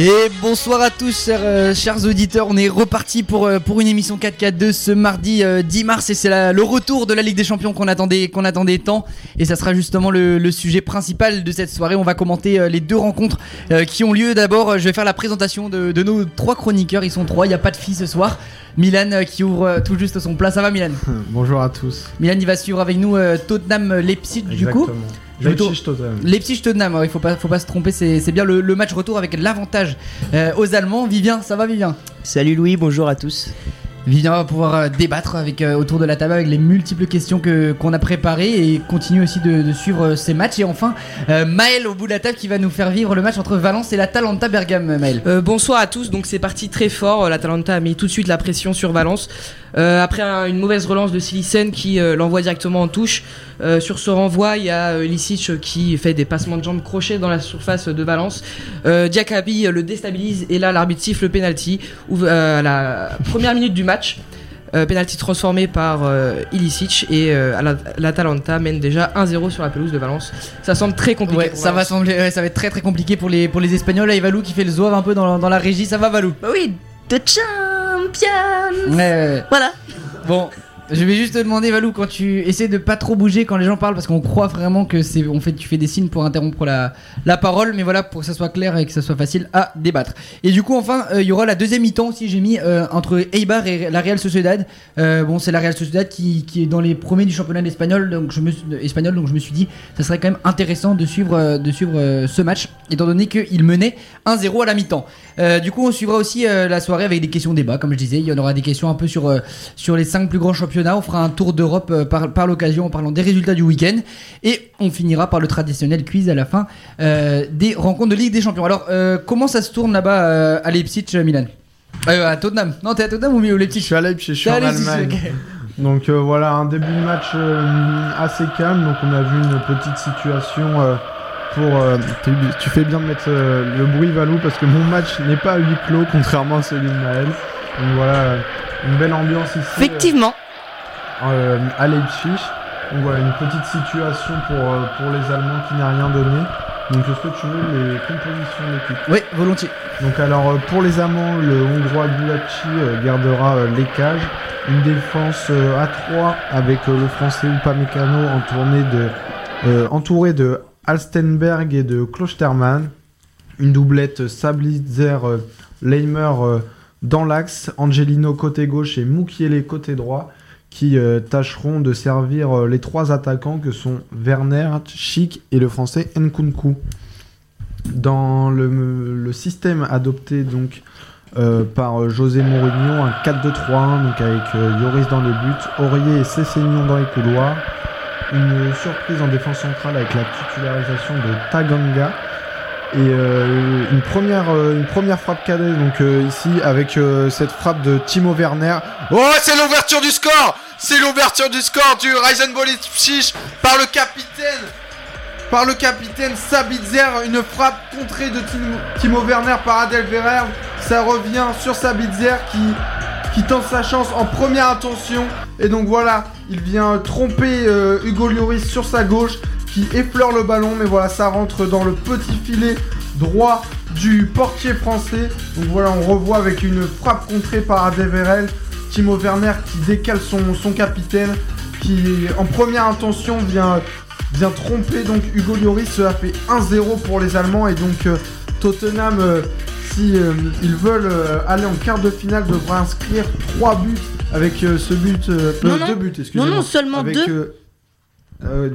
Et bonsoir à tous, chers, euh, chers auditeurs. On est reparti pour, euh, pour une émission 4K2 ce mardi euh, 10 mars. Et c'est le retour de la Ligue des Champions qu'on attendait, qu'on attendait tant. Et ça sera justement le, le sujet principal de cette soirée. On va commenter euh, les deux rencontres euh, qui ont lieu. D'abord, euh, je vais faire la présentation de, de nos trois chroniqueurs. Ils sont trois, il n'y a pas de filles ce soir. Milan euh, qui ouvre euh, tout juste son plat. Ça va, Milan? Bonjour à tous. Milan, il va suivre avec nous euh, Tottenham-Leipzig du coup. Exactement. Je vais plutôt- Leipzig Tottenham. Leipzig Tottenham, ouais, il faut pas, faut pas se tromper, c'est c'est bien le, le match retour avec l'avantage euh, aux Allemands. Vivien, ça va Vivien? Salut Louis, bonjour à tous. Vivien va pouvoir euh, débattre avec, euh, autour de la table avec les multiples questions que qu'on a préparées et continue aussi de, suivre euh, ces matchs. Et enfin, Maël au bout de la table qui va nous faire vivre le match entre Valence et l'Atalanta Bergame. Maël. Bonsoir à tous, donc c'est parti très fort, l'Atalanta a mis tout de suite la pression sur Valence. Après un- une mauvaise relance de Silicen qui l'envoie directement en touche, sur ce renvoi il y a Lisic qui fait des passements de jambes crochets dans la surface de Valence. Diakabi le déstabilise et là l'arbitre siffle le penalty à la première minute du match. Euh, penalty transformé par euh, Ilicic et euh, l'Atalanta mène déjà 1-0 sur la pelouse de Valence. Ça semble très compliqué. Ouais, pour ça va sembler, ouais, ça va être très très compliqué pour les pour les Espagnols. Là, il y a Valou qui fait le zouave un peu dans, dans la régie. Ça va Valou? Bah oui, de champion Ouais, ouais, ouais. Voilà. Bon, je vais juste te demander, Valou, quand tu essaies de pas trop bouger quand les gens parlent, parce qu'on croit vraiment que c'est, fait, tu fais des signes pour interrompre la, la parole, mais voilà, pour que ça soit clair et que ça soit facile à débattre. Et du coup, enfin, euh, il y aura la deuxième mi-temps aussi, j'ai mis euh, entre Eibar et la Real Sociedad. Euh, bon, c'est la Real Sociedad qui, qui est dans les premiers du championnat espagnol, donc je me, donc je me suis dit, ça serait quand même intéressant de suivre, de suivre ce match, étant donné qu'il menait 1-0 à la mi-temps. Du coup, on suivra aussi la soirée avec des questions débat, comme je disais. Il y en aura des questions un peu sur, sur les 5 plus grands championnats. On fera un tour d'Europe euh, par, par l'occasion en parlant des résultats du week-end. Et on finira par le traditionnel quiz à la fin euh, des rencontres de Ligue des Champions. Alors, euh, comment ça se tourne là-bas euh, à Leipzig, Milan? Euh, À Tottenham. Non, t'es à Tottenham ou au Je Leipzig suis à Leipzig, je suis en Leipzig, Allemagne. Donc euh, voilà, un début de match euh, assez calme. Donc on a vu une petite situation euh, pour. euh, tu- fais bien de mettre euh, le bruit Valou parce que mon match n'est pas à huis clos contrairement à celui de Maël. Donc voilà, une belle ambiance ici. Effectivement. euh, à Leipzig. Donc voilà, une petite situation pour, euh, pour les Allemands qui n'a rien donné. Donc est-ce que tu veux les compositions de l'équipe Oui, volontiers. Donc alors euh, pour les Allemands, le Hongrois Gulacsi euh, gardera euh, les cages. Une défense euh, à 3 avec euh, le Français Upamecano entouré de, euh, entouré de Alstenberg et de Klostermann. Une doublette euh, Sablitzer euh, Leimer euh, dans l'axe, Angelino côté gauche et Mukiele côté droit qui euh, tâcheront de servir euh, les trois attaquants que sont Werner, Schick et le français Nkunku. Dans le, système adopté donc euh, par José Mourinho, un 4-2-3-1 donc avec Yoris dans les buts, Aurier et Cessignon dans les couloirs. Une surprise en défense centrale avec la titularisation de Taganga. Et une, première, une première frappe cadée, donc ici, avec cette frappe de Timo Werner. Oh, c'est l'ouverture du score C'est l'ouverture du score du Reisenball Leipzig par le capitaine par le capitaine Sabitzer, une frappe contrée de Timo, Werner par Adel Ferrer. Ça revient sur Sabitzer qui, qui tente sa chance en première intention. Et donc voilà, il vient tromper euh, Hugo Lloris sur sa gauche qui effleure le ballon. Mais voilà, ça rentre dans le petit filet droit du portier français. Donc voilà, on revoit avec une frappe contrée par Adel Ferrer. Timo Werner qui décale son, son capitaine, qui en première intention vient vient tromper donc Hugo Lloris. Cela fait 1-0 pour les Allemands et donc euh, Tottenham, euh, si euh, ils veulent euh, aller en quart de finale, devra inscrire 3 buts avec ce but, Non, non. deux buts, excusez-moi. Non, non, seulement avec, deux.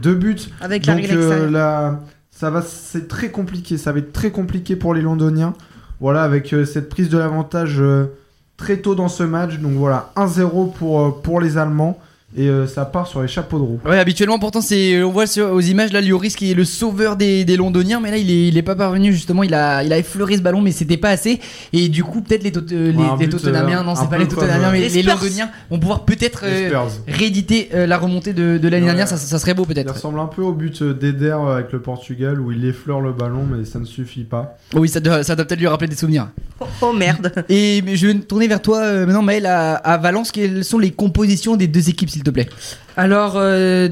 deux buts. Avec la Donc extérieure. la- ça va, c'est très compliqué. Ça va être très compliqué pour les Londoniens. Voilà, avec cette prise de l'avantage très tôt dans ce match. Donc voilà, 1-0 pour, euh, pour les Allemands. Et euh, ça part sur les chapeaux de roue. Ouais, habituellement, pourtant, c'est, on voit sur, aux images là, Lloris qui est le sauveur des, des Londoniens, mais là, il est, il est pas parvenu justement. Il a, il a effleuré ce ballon, mais c'était pas assez. Et du coup, peut-être les, Tot- euh, les, un les Tottenhamiens, euh, non, c'est pas les Tottenhamiens, mais les. Londoniens vont pouvoir peut-être euh, rééditer euh, la remontée de, de l'année Ouais. dernière. Ça, ça serait beau peut-être. ressemble un peu au but d'Eder avec le Portugal où il effleure le ballon, mais ça ne suffit pas. Oui, ça doit, ça doit peut-être lui rappeler des souvenirs. Oh, oh, merde. Et mais je vais me tourner vers toi euh, maintenant, Maël, à, à Valence. Quelles sont les compositions des deux équipes, s'il te plaît Alors, euh,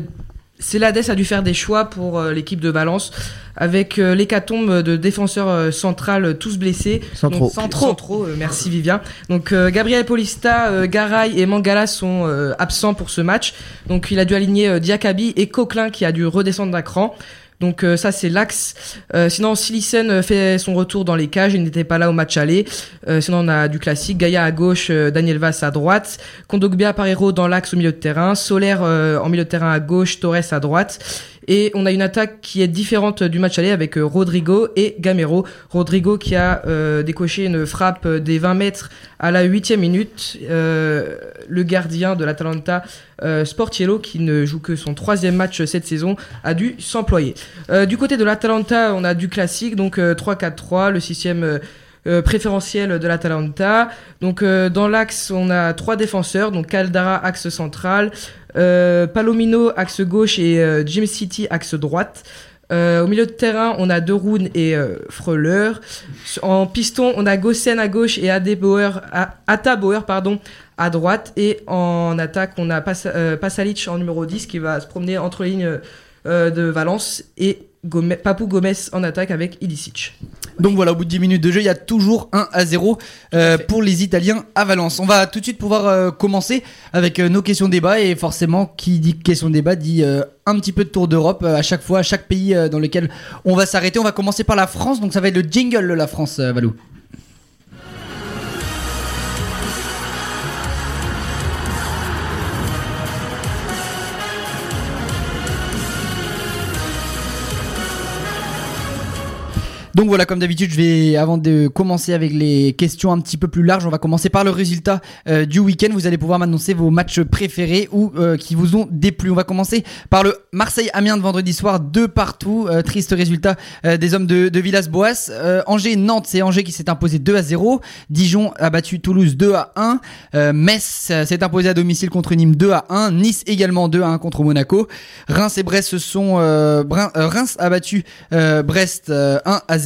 Célades a dû faire des choix pour euh, l'équipe de Valence avec euh, l'hécatombe de défenseurs euh, centrales euh, tous blessés. Centraux. Donc, centraux, euh, merci Vivien. Donc Gabriel Paulista, Garay et Mangala sont absents pour ce match. Donc il a dû aligner Diakabi et Coquelin qui a dû redescendre d'un cran. Donc euh, ça c'est l'axe. Euh, sinon Silisen euh, fait son retour dans les cages, il n'était pas là au match aller. Euh, sinon on a du classique, Gaïa à gauche, Daniel Vass à droite, Kondogbia Parero dans l'axe au milieu de terrain, Solaire en milieu de terrain à gauche, Torres à droite. Et on a une attaque qui est différente du match aller avec euh, Rodrigo et Gamero. Rodrigo qui a euh, décoché une frappe euh, des 20 mètres à la huitième minute. Euh, le gardien de l'Atalanta, euh, Sportiello, qui ne joue que son troisième match cette saison, a dû s'employer. Euh, du côté de l'Atalanta, on a du classique, donc euh, 3-4-3, le système euh, euh, préférentiel de l'Atalanta. Donc euh, dans l'axe, on a trois défenseurs, donc Caldara axe central, euh, Palomino axe gauche et euh, Jim City axe droite. Euh, au milieu de terrain, on a De Roon et euh, Freuler. En piston, on a Gossen à gauche et Adebauer, à, Atta Bauer, pardon, à droite. Et en attaque, on a Pas, Pasalic en numéro 10 qui va se promener entre les lignes de Valence et Papou Gomez en attaque avec Ilicic. Donc voilà, au bout de 10 minutes de jeu, il y a toujours 1 à 0 euh, pour les Italiens à Valence. On va tout de suite pouvoir euh, commencer avec euh, nos questions débat et forcément, qui dit question débat dit un petit peu de tour d'Europe à chaque fois, à chaque pays dans lequel on va s'arrêter. On va commencer par la France, donc ça va être le jingle de la France, Valou. Donc voilà, comme d'habitude, je vais, avant de commencer avec les questions un petit peu plus larges, on va commencer par le résultat euh, du week-end. Vous allez pouvoir m'annoncer vos matchs préférés ou euh, qui vous ont déplu. On va commencer par le Marseille-Amiens de vendredi soir, deux partout. Euh, triste résultat des hommes de, de Villas-Boas. Angers-Nantes, c'est Angers qui s'est imposé 2 à 0. Dijon a battu Toulouse 2 à 1. Euh, Metz s'est imposé à domicile contre Nîmes 2 à 1. Nice également 2 à 1 contre Monaco. Reims et Brest se sont... Reims a battu Brest euh, 1 à 0.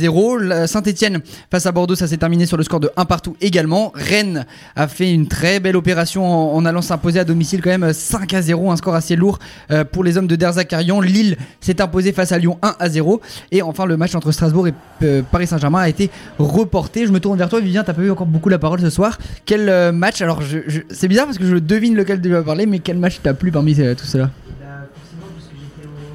Saint-Etienne face à Bordeaux, ça s'est terminé sur le score de 1 partout également. Rennes a fait une très belle opération en, allant s'imposer à domicile quand même 5 à 0, un score assez lourd euh, pour les hommes de Derzakarian. Lille s'est imposé face à Lyon 1 à 0. Et enfin le match entre Strasbourg et euh, Paris Saint-Germain a été reporté. Je me tourne vers toi Vivien, t'as pas eu encore beaucoup la parole ce soir. Quel euh, match? Alors c'est bizarre parce que je devine lequel tu vas parler, mais quel match t'a plu parmi euh, tout cela?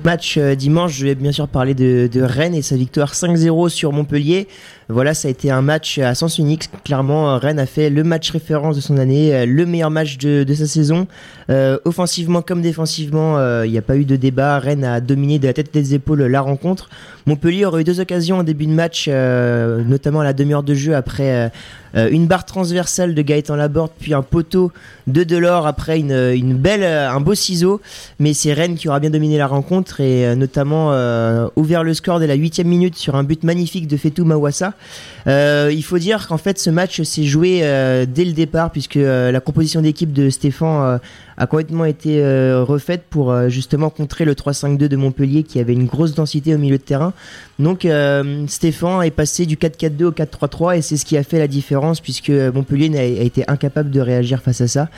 Match euh, dimanche, je vais bien sûr parler de, de Rennes et sa victoire 5-0 sur Montpellier. Voilà, ça a été un match à sens unique. Clairement, Rennes a fait le match référence de son année, euh, le meilleur match de, sa saison. Euh, offensivement comme défensivement, euh, il n'y a pas eu de débat. Rennes a dominé de la tête des épaules la rencontre. Montpellier aurait eu deux occasions en début de match, notamment à la demi-heure de jeu après une barre transversale de Gaëtan Laborde, puis un poteau de Delors après une, belle, un beau ciseau. Mais c'est Rennes qui aura bien dominé la rencontre et notamment ouvert le score dès la huitième minute sur un but magnifique de Fetou Mawassa. Euh, il faut dire qu'en fait ce match s'est joué euh, dès le départ puisque euh, la composition d'équipe de Stéphane a complètement été euh, refaite pour euh, justement contrer le 3-5-2 de Montpellier qui avait une grosse densité au milieu de terrain. Donc euh, Stéphane est passé du 4-4-2 au 4-3-3 et c'est ce qui a fait la différence puisque Montpellier a été incapable de réagir face à ça.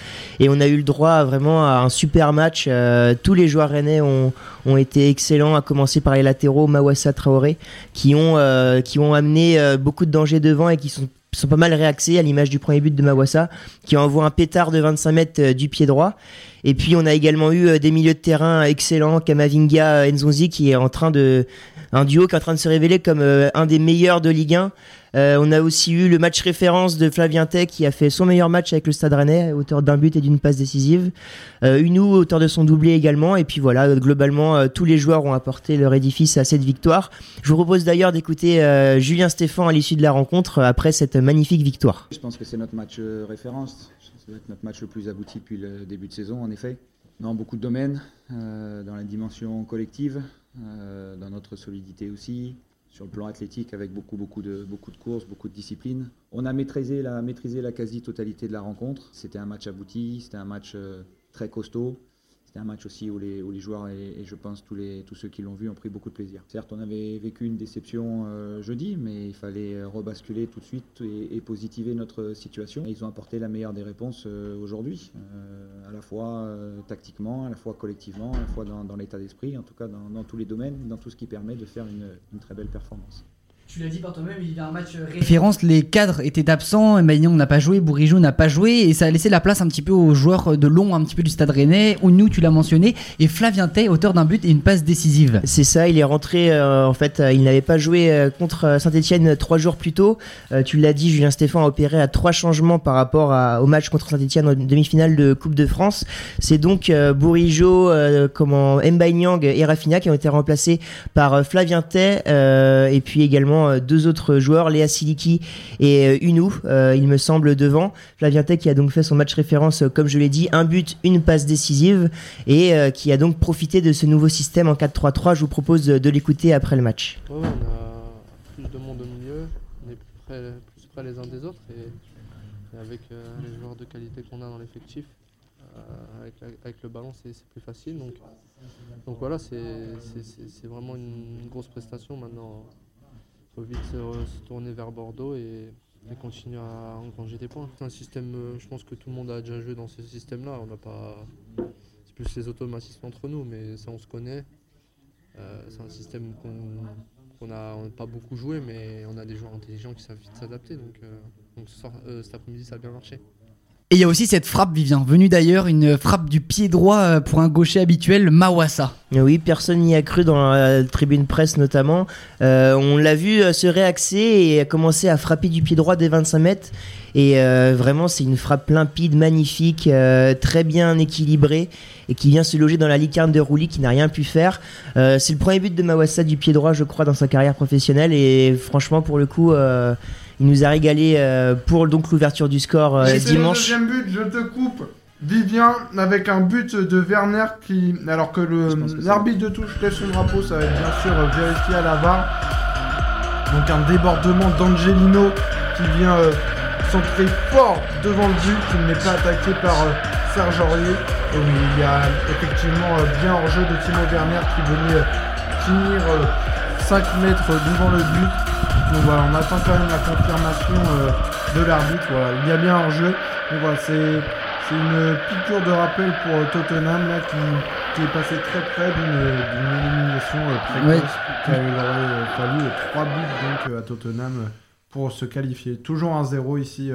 Et on a eu le droit vraiment à un super match. Tous les joueurs rennais ont, ont été excellents, à commencer par les latéraux Mawassa Traoré qui ont, qui ont amené beaucoup de dangers devant et qui sont sont pas mal réaxés à l'image du premier but de Mawassa qui envoie un pétard de 25 mètres euh, du pied droit. Et puis on a également eu euh, des milieux de terrain excellents Kamavinga euh, Nzonzi qui est en train de un duo qui est en train de se révéler comme euh, un des meilleurs de Ligue 1 Euh, on a aussi eu le match référence de Flavien Tech qui a fait son meilleur match avec le Stade Rennais, auteur d'un but et d'une passe décisive. Euh, Unou, auteur de son doublé également. Et puis voilà, globalement, euh, tous les joueurs ont apporté leur édifice à cette victoire. Je vous propose d'ailleurs d'écouter Julien Stéphan à l'issue de la rencontre après cette magnifique victoire. Je pense que c'est notre match référence. Ça être notre match le plus abouti depuis le début de saison, en effet. Dans beaucoup de domaines, dans la dimension collective, euh, dans notre solidité aussi, sur le plan athlétique avec beaucoup, de, courses, beaucoup de disciplines. On a maîtrisé la, maîtrisé la quasi-totalité de la rencontre. C'était un match abouti, c'était un match euh, très costaud. C'était un match aussi où les, joueurs et, je pense tous, ceux qui l'ont vu ont pris beaucoup de plaisir. Certes, on avait vécu une déception euh, jeudi, mais il fallait rebasculer tout de suite et, positiver notre situation. Ils ont apporté la meilleure des réponses euh, aujourd'hui, euh, à la fois euh, tactiquement, à la fois collectivement, à la fois dans, l'état d'esprit, en tout cas dans, tous les domaines, dans tout ce qui permet de faire une très belle performance. Tu l'as dit par toi-même, il y a un match référence, les cadres étaient absents, Magnon n'a pas joué, Bourigeau n'a pas joué, et ça a laissé la place un petit peu aux joueurs de long, un petit peu du stade rennais, Ounou, tu l'as mentionné, et Flavien Tay, auteur d'un but et une passe décisive. C'est ça, il est rentré, euh, en fait, euh, il n'avait pas joué euh, contre Saint-Etienne trois jours plus tôt. Euh, tu l'as dit, Julien Stéphane a opéré à trois changements par rapport à- au match contre Saint-Etienne en demi-finale de Coupe de France. C'est donc euh, Bourigeau, euh, comment, Mbaye Nyang et Rafinha qui ont été remplacés par euh, Flavien Tay, euh, et puis également euh, deux autres joueurs, Léa Siliki et euh, Unou, euh, il me semble, devant. Flavien Tay qui a donc fait son match référence, comme je l'ai dit, un but, une passe décisive, et qui a donc profité de ce nouveau système en 4-3-3. Je vous propose de, l'écouter après le match. On a plus de monde au milieu, on est plus près, les uns des autres et, avec les joueurs de qualité qu'on a dans l'effectif, avec, le ballon c'est plus facile. Donc, voilà, c'est vraiment une, grosse prestation. Maintenant, il faut vite se, tourner vers Bordeaux et, continuer à engranger des points. C'est un système, euh, je pense que tout le monde a déjà joué dans ce système-là. On n'a pas. C'est plus les automatismes entre nous, mais ça on se connaît. Euh, c'est un système qu'on on n'a pas beaucoup joué, mais on a des joueurs intelligents qui savent vite s'adapter. Donc, euh, donc ce soir- cet après-midi, ça a bien marché. Et il y a aussi cette frappe, Vivien, venue d'ailleurs, une frappe du pied droit euh, pour un gaucher habituel, Mawassa. Oui, personne n'y a cru dans la tribune presse notamment. Euh, on l'a vu euh, se réaxer et commencer à frapper du pied droit des 25 mètres. Et vraiment, c'est une frappe limpide, magnifique, très bien équilibrée et qui vient se loger dans la lucarne de Rouli qui n'a rien pu faire. C'est le premier but de Mawassa du pied droit, je crois, dans sa carrière professionnelle. Et franchement, pour le coup, il nous a régalé euh, pour donc l'ouverture du score euh, le dimanche. deuxième but, je te coupe. Vivien avec un but de Werner qui, alors que l'arbitre de touche lève son drapeau, ça va être bien sûr euh, vérifié à la VAR. Donc un débordement d'Angelino qui vient euh, centrer fort devant le but, il n'est pas attaqué par Serge Aurier. Et oui, il y a effectivement bien hors jeu de Timo Werner qui venait finir euh, 5 mètres devant le but. Donc voilà, on attend quand même la confirmation euh, de l'arbitre. Voilà, il y a bien hors jeu. Donc voilà, c'est c'est une piqûre de rappel pour euh, Tottenham là, qui, qui est passé très près d'une élimination euh, précoce. Car il aurait euh, fallu 3 buts donc, euh, à Tottenham euh, pour se qualifier. Toujours un 0 ici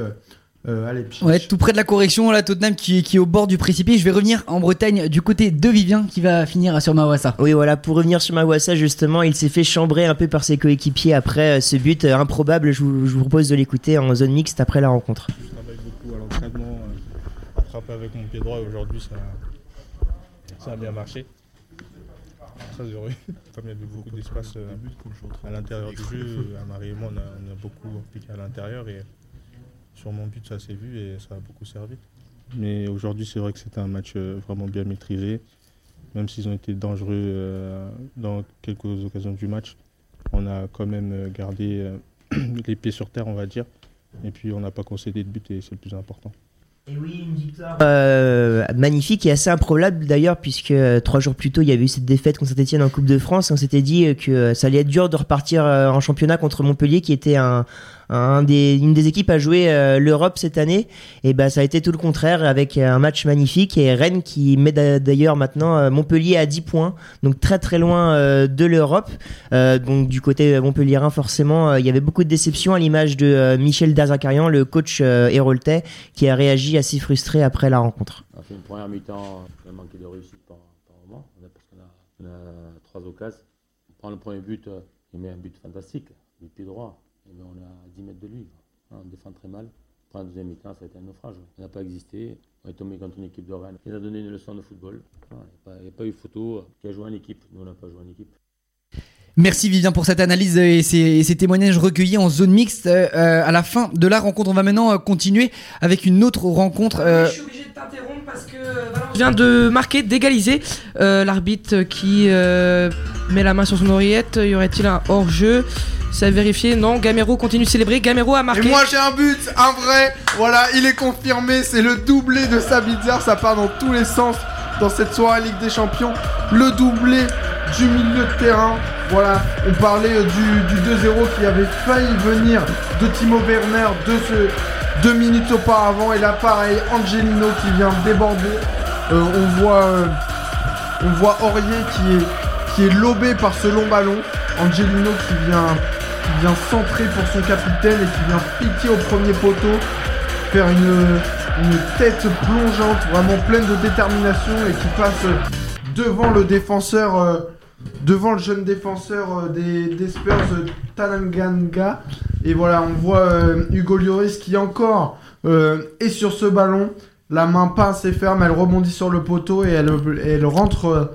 euh, à Leipzig. Ouais, tout près de la correction, là, Tottenham qui, qui est au bord du précipice. Je vais revenir en Bretagne du côté de Vivien qui va finir sur Mawassa. Oui, voilà, pour revenir sur Mawassa, justement, il s'est fait chambrer un peu par ses coéquipiers après euh, ce but euh, improbable. Je vous, je vous propose de l'écouter en zone mixte après la rencontre. Je travaille beaucoup à l'entraînement, euh, attraper avec mon pied droit et aujourd'hui ça, ça a bien marché. Très heureux. Comme il y avait beaucoup d'espace euh, à l'intérieur du jeu, euh, Marie et moi on a, on a beaucoup appliqué à l'intérieur et sur mon but ça s'est vu et ça a beaucoup servi. Mais aujourd'hui c'est vrai que c'était un match euh, vraiment bien maîtrisé. Même s'ils ont été dangereux euh, dans quelques occasions du match, on a quand même euh, gardé les pieds sur terre on va dire. Et puis on n'a pas concédé de but et c'est le plus important. Et oui, une victoire euh, magnifique et assez improbable d'ailleurs, puisque trois jours plus tôt, il y avait eu cette défaite contre Saint-Etienne en Coupe de France. Et on s'était dit que ça allait être dur de repartir en championnat contre Montpellier, qui était un, une des équipes à jouer euh, l'Europe cette année. Et ben, ça a été tout le contraire, avec un match magnifique. Et Rennes qui met d'a- d'ailleurs maintenant euh, Montpellier à 10 points, donc très très loin euh, de l'Europe. Donc du côté montpelliérain, forcément, il y avait beaucoup de déceptions à l'image de Michel Dazakarian, le coach héroltais, qui a réagi assez frustré après la rencontre. On a fait une première mi-temps, on a manqué de réussite par, par moment, a- on a trois occasions. On prend le premier but, il met un but fantastique, du pied droit, et ben on est à 10 mètres de lui. quoi. On défend très mal. Prend la deuxième mi-temps, ça a été un naufrage. On n'a pas existé, on est tombé contre une équipe de Rennes. Il a donné une leçon de football. Il n'y a, pas- a eu photo euh, qui a joué en équipe. Nous, on n'a pas joué en équipe. Merci Vivien pour cette analyse et ces, et ces témoignages recueillis en zone mixte. Euh, euh, à la fin de la rencontre, on va maintenant euh, continuer avec une autre rencontre. euh, Je suis obligé de t'interrompre parce que Valence vient de marquer, d'égaliser. Euh, L'arbitre qui euh, met la main sur son oreillette, y aurait-il un hors-jeu? C'est à vérifier. Non, Gamero continue de célébrer. Gamero a marqué. Et moi j'ai un but, un vrai. Voilà, il est confirmé. C'est le doublé de Sabitzer. Ça part dans tous les sens. dans cette soirée Ligue des Champions. Le doublé du milieu de terrain. Voilà, on parlait euh, du, du 2-0 qui avait failli venir de Timo Werner deux, minutes auparavant. Et là, pareil, Angelino qui vient déborder. Euh, on voit, euh, on voit Aurier qui est lobé par ce long ballon. Angelino qui vient, qui vient centrer pour son capitaine et qui vient piquer au premier poteau, faire une, tête plongeante, vraiment pleine de détermination et qui passe devant le défenseur, euh, devant le jeune défenseur euh, des, Spurs, euh, Tananganga. Et voilà, on voit euh, Hugo Lloris qui encore euh, est sur ce ballon. La main pas assez ferme, elle rebondit sur le poteau et elle, rentre euh,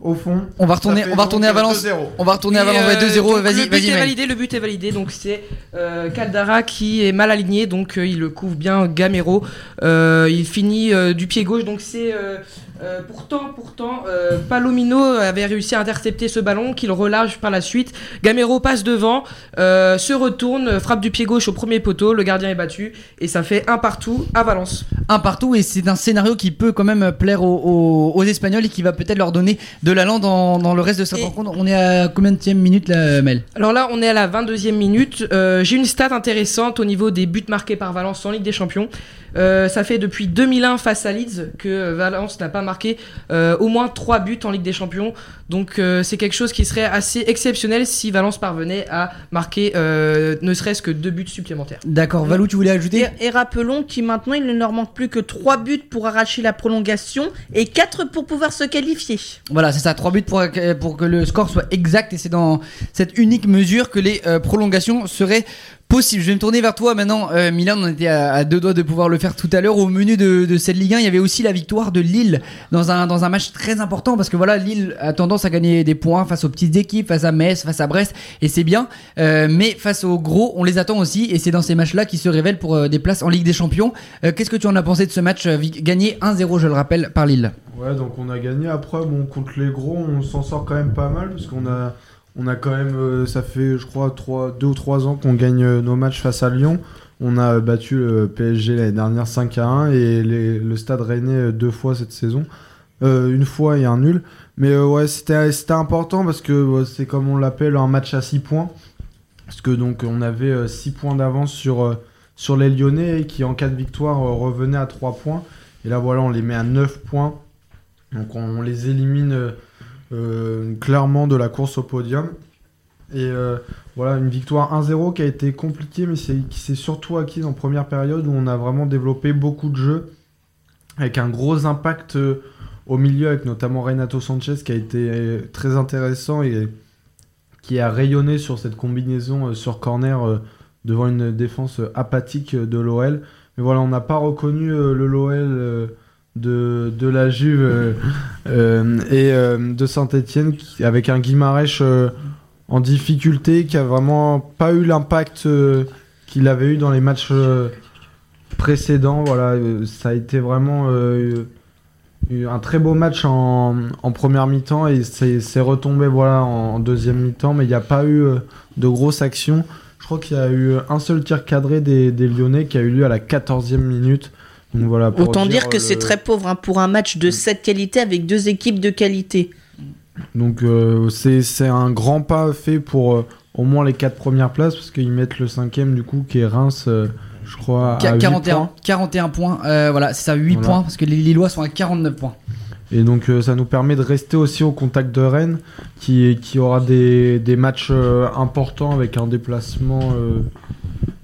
au fond. On va retourner, on va retourner à euh, Valence. 2-0. On va retourner à Valence. ouais, euh, 2-0. donc, Vas-y, Le but vas-y, est validé, le but est validé. Donc c'est euh, Caldara qui est mal aligné, donc euh, il le couvre bien Gamero. Euh, il finit euh, du pied gauche, donc c'est euh, pourtant, pourtant, euh, Palomino avait réussi à intercepter ce ballon qu'il relâche par la suite. Gamero passe devant, euh, se retourne, frappe du pied gauche au premier poteau. Le gardien est battu et ça fait un partout à Valence. un partout et c'est un scénario qui peut quand même plaire aux, aux- aux Espagnols et qui va peut-être leur donner de l'allant dans, dans le reste de cette Et- rencontre. On est à combien de minute là, Mel? Alors là, on est à la 22e minute. J'ai une stat intéressante au niveau des buts marqués par Valence en Ligue des Champions. Euh, ça fait depuis 2001 face à Leeds que Valence n'a pas marqué euh, au moins 3 buts en Ligue des Champions. Donc euh, c'est quelque chose qui serait assez exceptionnel si Valence parvenait à marquer euh, ne serait-ce que 2 buts supplémentaires. D'accord, Valou, tu voulais ajouter? Et, et rappelons qu'il maintenant il ne leur manque plus que 3 buts pour arracher la prolongation et 4 pour pouvoir se qualifier. Voilà, c'est ça, 3 buts pour, que- pour que le score soit exact et c'est dans cette unique mesure que les euh, prolongations seraient possibles. Je vais me tourner vers toi maintenant, euh, Milan, on était à, deux doigts de pouvoir le faire tout à l'heure. Au menu de, de cette Ligue 1, il y avait aussi la victoire de Lille dans un, dans un match très important parce que voilà, Lille a tendance à gagner des points face aux petites équipes, face à Metz, face à Brest et c'est bien. Euh, mais face aux gros, on les attend aussi et c'est dans ces matchs-là qu'ils se révèlent pour euh, des places en Ligue des Champions. Euh, Qu'est-ce que tu en as pensé de ce match euh, gagné 1-0, je le rappelle, par Lille? Ouais, donc on a gagné. Après, bon, contre les gros, on s'en sort quand même pas mal parce qu'on a, on a quand même, euh, ça fait, je crois, trois, deux ou trois ans qu'on gagne euh, nos matchs face à Lyon. On a euh, battu le PSG l'année dernière 5 à 1 et le Stade Rennais deux fois cette saison. Une fois et un nul. Mais ouais, c'était important parce que c'est comme on l'appelle un match à 6 points. Parce que donc on avait 6 points d'avance sur, sur les Lyonnais qui en cas de victoire revenaient à 3 points. Et là voilà, on les met à 9 points. Donc on, les élimine clairement de la course au podium. Et euh, voilà, une victoire 1-0 qui a été compliquée, mais qui s'est surtout acquise en première période où on a vraiment développé beaucoup de jeux, avec un gros impact euh, au milieu, avec notamment Renato Sanchez qui a été euh, très intéressant et qui a rayonné sur cette combinaison euh, sur corner euh, devant une défense euh, apathique euh, de l'OL. Mais voilà, on n'a pas reconnu euh, le l'OL euh, de, de la Juve euh, euh, et euh, de Saint-Etienne avec un Guimarães euh, en difficulté qui a vraiment pas eu l'impact qu'il avait eu dans les matchs précédents. Voilà, ça a été vraiment un très beau match en, en première mi-temps et c'est retombé voilà en, deuxième mi-temps, mais il n'y a pas eu de grosses actions. Je crois qu'il y a eu un seul tir cadré des, des Lyonnais qui a eu lieu à la 14e minute. Donc voilà, pour Autant dire, que le- c'est très pauvre hein, pour un match de cette qualité avec deux équipes de qualité. Donc euh, c'est c'est un grand pas fait pour euh, au moins les quatre premières places parce qu'ils mettent le cinquième du coup qui est Reims, euh, je crois, à Qu- 8 41, points. 41 points, euh, voilà, c'est ça, 8 Voilà. points, parce que les Lillois sont à 49 points. Et donc euh, ça nous permet de rester aussi au contact de Rennes qui, qui aura des, des matchs euh, importants avec un déplacement euh,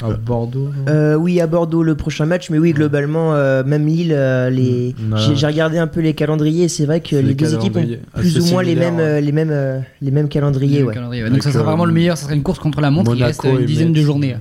à Bordeaux. non Euh, oui, à Bordeaux le prochain match, mais oui, globalement, euh, même Lille, euh, les... A- j'ai regardé un peu les calendriers et c'est vrai que les, deux équipes ont calendriers plus ou moins les mêmes, euh, les mêmes, euh, les mêmes calendriers. Ouais. ouais. Donc ça sera euh, vraiment le meilleur, ça sera une course contre la montre, il reste Monaco une dizaine de journées.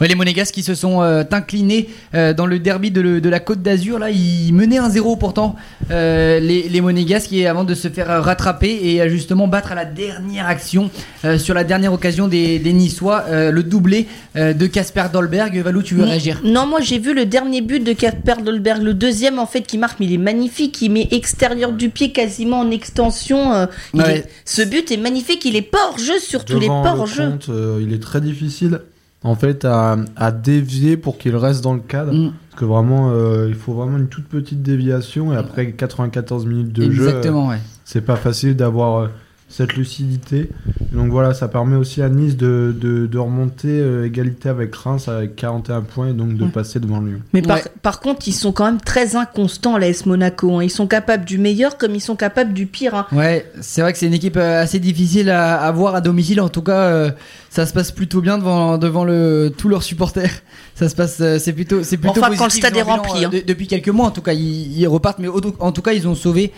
Ouais, les Monégasques qui se sont euh, inclinés euh, dans le derby de, le- de la Côte d'Azur, là, ils menaient 1-0 pourtant, euh, les, les Monégasques, et avant de se faire rattraper et justement battre à la dernière action, euh, sur la dernière occasion des, des Niçois, euh, le doublé euh, de Casper Dolberg. Valou, tu veux réagir? Non, moi j'ai vu le dernier but de Kasper Dolberg, le deuxième en fait qui marque, mais il est magnifique, il met extérieur du pied quasiment en extension. euh, il Ouais. est- Ce but est magnifique, il est pas hors jeu, surtout il est pas hors jeu. euh, il est très difficile. En fait à, à dévier pour qu'il reste dans le cadre. Mm. Parce que vraiment, euh, il faut vraiment une toute petite déviation et après 94 minutes de jeu, Exactement, ouais. c'est pas facile d'avoir euh, cette lucidité. Donc voilà, ça permet aussi à Nice de, de, de remonter euh, égalité avec Reims avec 41 points et donc de Ouais. passer devant lui. Mais par, Ouais. par contre, ils sont quand même très inconstants, l'AS Monaco. hein. Ils sont capables du meilleur comme ils sont capables du pire. hein. Ouais, c'est vrai que c'est une équipe euh, assez difficile à, à voir à domicile. En tout cas, euh, ça se passe plutôt bien devant devant le tous leurs supporters. Ça se passe, c'est plutôt c'est plutôt Enfin, positif. quand le stade est rempli, hein. de- depuis quelques mois, en tout cas, ils, ils repartent. Mais en tout cas, ils ont sauvé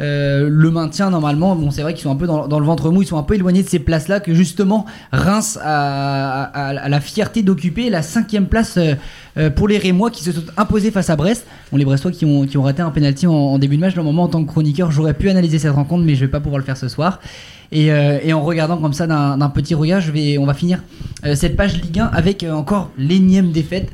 euh, le maintien normalement. Bon, c'est vrai qu'ils sont un peu dans, le ventre mou. Ils sont un peu éloignés de ces places-là que justement Reims a, la fierté d'occuper la cinquième place. euh, euh, pour les Rémois qui se sont imposés face à Brest. Bon, les Brestois qui ont, raté un penalty en, début de match. Normalement, en tant que chroniqueur, j'aurais pu analyser cette rencontre, mais je vais pas pouvoir le faire ce soir. Et, en regardant comme ça d'un petit regard, on va finir cette page Ligue 1 avec encore l'énième défaite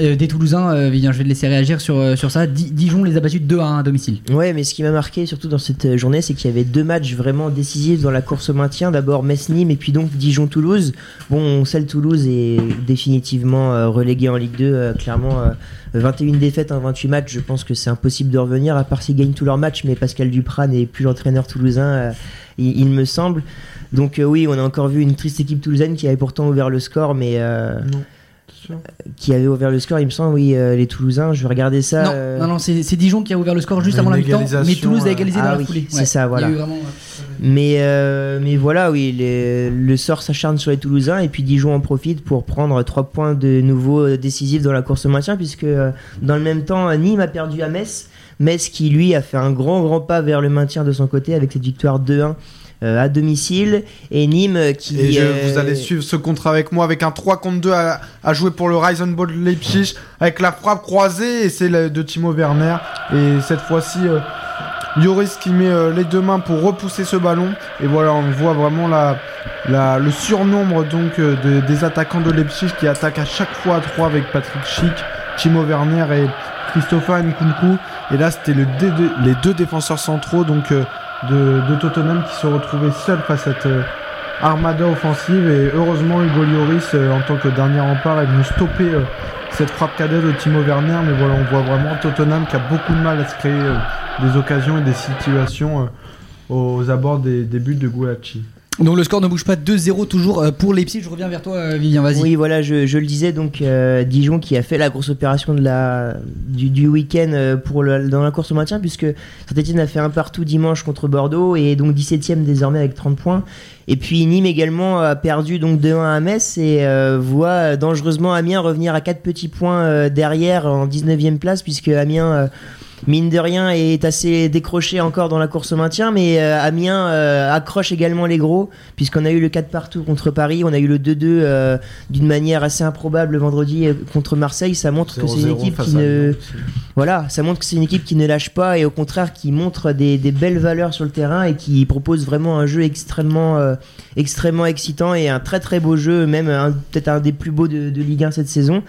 euh, des Toulousains. Euh, Vivien, je vais te laisser réagir sur, euh, sur ça. Di- Dijon les a battus 2 à 1 à domicile. Ouais, mais ce qui m'a marqué surtout dans cette euh, journée, c'est qu'il y avait deux matchs vraiment décisifs dans la course au maintien. D'abord Metz-Nîmes et puis donc Dijon-Toulouse. Bon, on sait le Toulouse est définitivement euh, relégué en Ligue 2. euh, clairement, euh, 21 défaites en 28 matchs, je pense que c'est impossible de revenir, à part s'ils gagnent tous leurs matchs. Mais Pascal Duprat n'est plus l'entraîneur toulousain, euh, il, il me semble. Donc euh, oui, on a encore vu une triste équipe toulousaine qui avait pourtant ouvert le score, mais euh, Non. Qui avait ouvert le score, il me semble. Oui, euh, les Toulousains. Je vais regarder ça. non, euh, non, non, c'est Dijon qui a ouvert le score juste Une avant la mi-temps, mais Toulouse a euh, égalisé ah dans la oui, foulée. c'est ça, voilà. Il y a eu vraiment, euh, Mais, euh, mais voilà, oui, les- le sort s'acharne sur les Toulousains et puis Dijon en profite pour prendre trois points de nouveau décisifs dans la course au maintien, puisque dans le même temps, Nîmes a perdu à Metz. Metz qui, lui, a fait un grand, grand pas vers le maintien de son côté avec cette victoire 2-1 euh, à domicile. Et Nîmes euh, qui. Et je, euh, vous allez suivre ce contrat avec moi avec un 3 contre 2 à, à jouer pour le Reisenball Leipzig avec la frappe croisée et c'est de Timo Werner. Et cette fois-ci, euh, Lloris qui met euh, les deux mains pour repousser ce ballon. Et voilà, on voit vraiment la, la, le surnombre donc euh, de- des attaquants de Leipzig qui attaquent à chaque fois à 3 avec Patrick Schick, Timo Werner et Christopher Nkunku. Et là, c'était le les deux défenseurs centraux donc euh, de, de Tottenham qui se retrouvaient seuls face à cette euh, armada offensive. Et heureusement, Hugo Lloris, euh, en tant que dernier rempart, est venu stopper euh, cette frappe cadet de Timo Werner. Mais voilà, on voit vraiment Tottenham qui a beaucoup de mal à se créer des occasions et des situations aux abords des, des buts de Gulacsi. Donc le score ne bouge pas 2-0 toujours euh, pour Leipzig. Je reviens vers toi, euh, Vivien, vas-y. Oui, voilà, je, je le disais, donc euh, Dijon qui a fait la grosse opération de la, du, du week-end euh, pour le- dans la course au maintien, puisque Saint-Etienne a fait un partout dimanche contre Bordeaux et donc 17ème désormais avec 30 points. Et puis Nîmes également a perdu donc 2-1 à Metz et euh, voit dangereusement Amiens revenir à 4 petits points euh, derrière en 19ème place, puisque Amiens. Mine de rien est assez décroché encore dans la course au maintien mais euh, Amiens euh, accroche également les gros puisqu'on a eu le 4 partout contre Paris on a eu le 2-2 euh, d'une manière assez improbable vendredi contre Marseille. Ça montre que c'est une 0-0 équipe qui ne voilà ça montre que c'est une équipe qui ne lâche pas et au contraire qui montre des, des belles valeurs sur le terrain et qui propose vraiment un jeu extrêmement euh, extrêmement excitant et un très très beau jeu même peut-être un des plus beaux de, de Ligue 1 cette saison.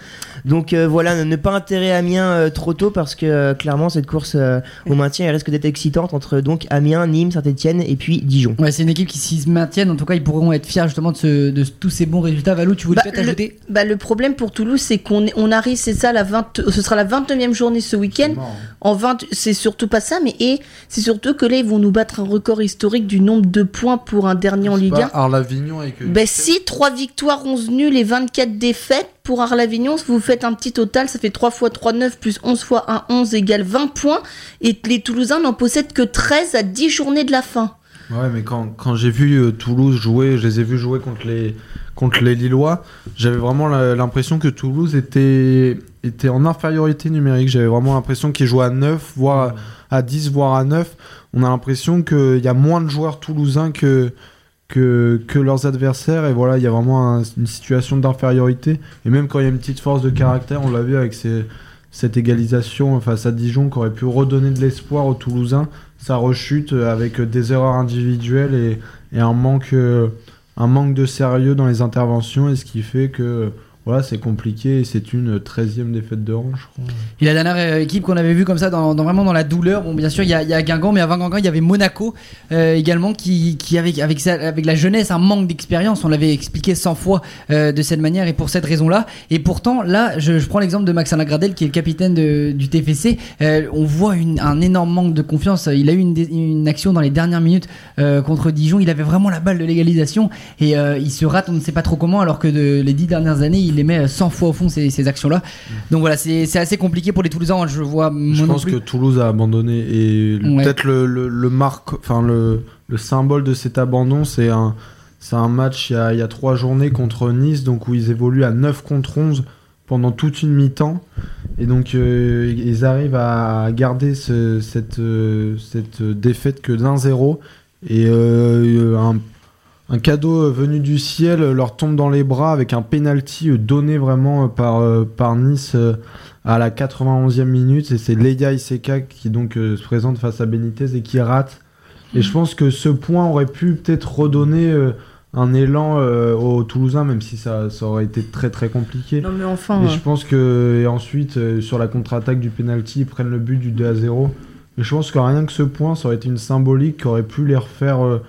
Donc euh, voilà ne, ne pas enterrer Amiens euh, trop tôt parce que clairement cette course euh, au maintien elle risque d'être excitante entre donc Amiens Nîmes Saint-Etienne et puis Dijon Ouais, c'est une équipe qui s'ils se maintiennent, en tout cas, ils pourront être fiers justement de, ce- de tous ces bons résultats. Valou, tu voulais Bah, peut-être ajouter? Bah, le problème pour Toulouse, c'est qu'on on arrive, c'est ça, la 20, ce sera la 29e journée ce week-end. En 20, c'est surtout pas ça, mais et c'est surtout que là, ils vont nous battre un record historique du nombre de points pour un dernier en Ligue 1. Arles-Avignon avec. euh, Ben si, 3 victoires, 11 nuls et 24 défaites pour Arles-Avignon, vous faites un petit total, ça fait 3 fois 3, 9 plus 11 fois 1, 11 égale 20 points. Et les Toulousains n'en possèdent que 13 à 10 journées de la fin. Ouais, mais quand, quand j'ai vu euh, Toulouse jouer, je les ai vus jouer contre les, contre les Lillois, j'avais vraiment l'impression que Toulouse était, était en infériorité numérique. J'avais vraiment l'impression qu'ils jouaient à 9, voire à 10, voire à 9. On a l'impression qu'il y a moins de joueurs toulousains que, que, que leurs adversaires. Et voilà, il y a vraiment un- une situation d'infériorité. Et même quand il y a une petite force de caractère, on l'a vu avec cette égalisation face à Dijon qui aurait pu redonner de l'espoir aux Toulousains. Ça rechute avec des erreurs individuelles et, et un, manque, un manque de sérieux dans les interventions. Et ce qui fait que voilà, c'est compliqué c'est une 13e défaite de rang, je crois. Et la dernière euh, équipe qu'on avait vue comme ça, dans, vraiment dans la douleur, bon, bien sûr, il y a, Guingamp, mais avant Guingamp, il y avait Monaco euh, également, qui, qui avec, avec, sa- avec la jeunesse, un manque d'expérience. On l'avait expliqué 100 fois euh, de cette manière et pour cette raison-là. Et pourtant, là, je, prends l'exemple de Maxime Lagradel, qui est le capitaine du TFC. On voit un énorme manque de confiance. Il a eu une, action dans les dernières minutes contre Dijon. Il avait vraiment la balle de l'égalisation et il se rate, on ne sait pas trop comment, alors que les dix dernières années, il les met 100 fois au fond ces, ces actions-là. Donc voilà, c'est c'est assez compliqué pour les Toulousains. Je vois. Je pense que Toulouse a abandonné et Ouais. peut-être le, le, le marque, enfin le, le symbole de cet abandon, c'est un, c'est un match il y, a, il y a trois journées contre Nice, donc où ils évoluent à 9 contre 11 pendant toute une mi-temps. Et donc euh, ils arrivent à garder ce- cette, euh, cette défaite que d'un zéro. Et euh, un, un cadeau venu du ciel leur tombe dans les bras avec un penalty donné vraiment par, euh, par Nice euh, à la 91e minute. Et c'est Leia Iseka qui donc euh, se présente face à Benitez et qui rate. Et je pense que ce point aurait pu peut-être redonner euh, un élan euh, aux Toulousains, même si ça, ça aurait été très très compliqué. Non mais enfin. Et euh, je pense que et ensuite euh, sur la contre-attaque du penalty, ils prennent le but du 2 à 0. Mais je pense que rien que ce point, ça aurait été une symbolique qui aurait pu les refaire euh,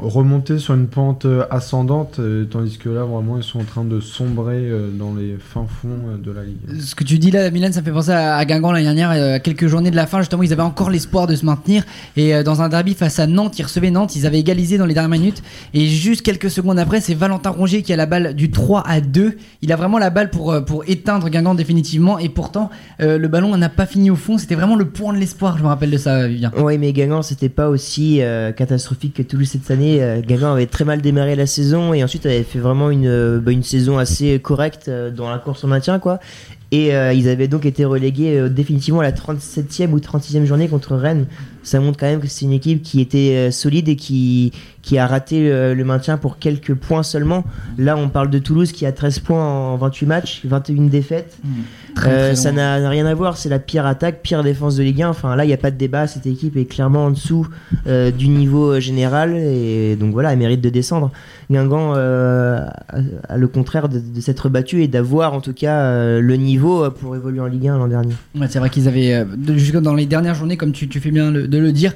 remonter sur une pente euh, ascendante, euh, tandis que là vraiment ils sont en train de sombrer euh, dans les fins fonds euh, de la ligue. Ce que tu dis là, Milan, ça me fait penser à, à Guingamp l'année dernière, euh, à quelques journées de la fin, justement, ils avaient encore l'espoir de se maintenir. Et euh, dans un derby face à Nantes, ils recevaient Nantes, ils avaient égalisé dans les dernières minutes. Et juste quelques secondes après, c'est Valentin Rongier qui a la balle du 3 à 2. Il a vraiment la balle pour, euh, pour éteindre Guingamp définitivement. Et pourtant, euh, le ballon n'a pas fini au fond. C'était vraiment le point de l'espoir, je me rappelle de ça, Vivien. Oui, mais Guingamp, c'était pas aussi euh, catastrophique que Toulouse cette année. Euh, Guingamp avait très mal démarré la saison et ensuite avait fait vraiment une, euh, bah, saison assez correcte euh, dans la course au maintien, quoi. Et ils avaient donc été relégués définitivement à la 37e ou 36e journée contre Rennes. Ça montre quand même que c'est une équipe qui était euh, solide et qui, qui a raté euh, le maintien pour quelques points seulement. Là, on parle de Toulouse qui a 13 points en 28 matchs, 21 défaites. Très, Euh, très ça n'a rien à voir, c'est la pire attaque, pire défense de Ligue 1. Enfin là, il n'y a pas de débat, cette équipe est clairement en dessous euh, du niveau général et donc voilà, elle mérite de descendre. Guingamp euh, a, le contraire de, de s'être battu et d'avoir en tout cas le niveau pour évoluer en Ligue 1 l'an dernier. Ouais, c'est vrai qu'ils avaient, jusque dans les dernières journées, comme tu, tu fais bien le- de le dire,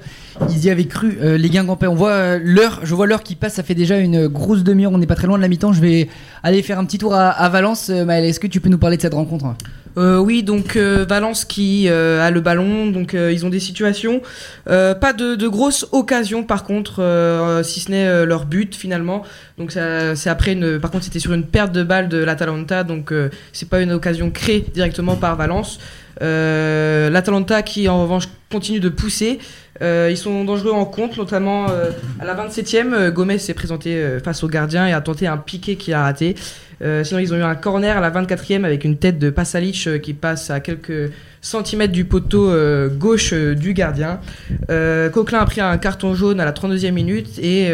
ils y avaient cru. euh, les Guingampais, on voit euh, l'heure, je vois l'heure qui passe, ça fait déjà une grosse demi-heure, on n'est pas très loin de la mi-temps. Je vais aller faire un petit tour à, à Valence. Euh, Maël, est-ce que tu peux nous parler de cette rencontre? Oui, donc euh, Valence qui euh, a le ballon, donc euh, ils ont des situations, Euh, pas de, grosses occasions par contre, euh, si ce n'est euh, leur but finalement. C'est après par contre c'était sur une perte de balle de l'Atalanta, donc euh, c'est pas une occasion créée directement par Valence. Euh, L'Atalanta qui en revanche continue de pousser. Euh, ils sont dangereux en compte, notamment euh, à la 27e, euh, Gomez s'est présenté euh, face au gardien et a tenté un piqué qu'il a raté. Euh, sinon, ils ont eu un corner à la 24e avec une tête de Pasalic euh, qui passe à quelques centimètres du poteau euh, gauche du gardien. Coquelin a pris un carton jaune à la 32e minute et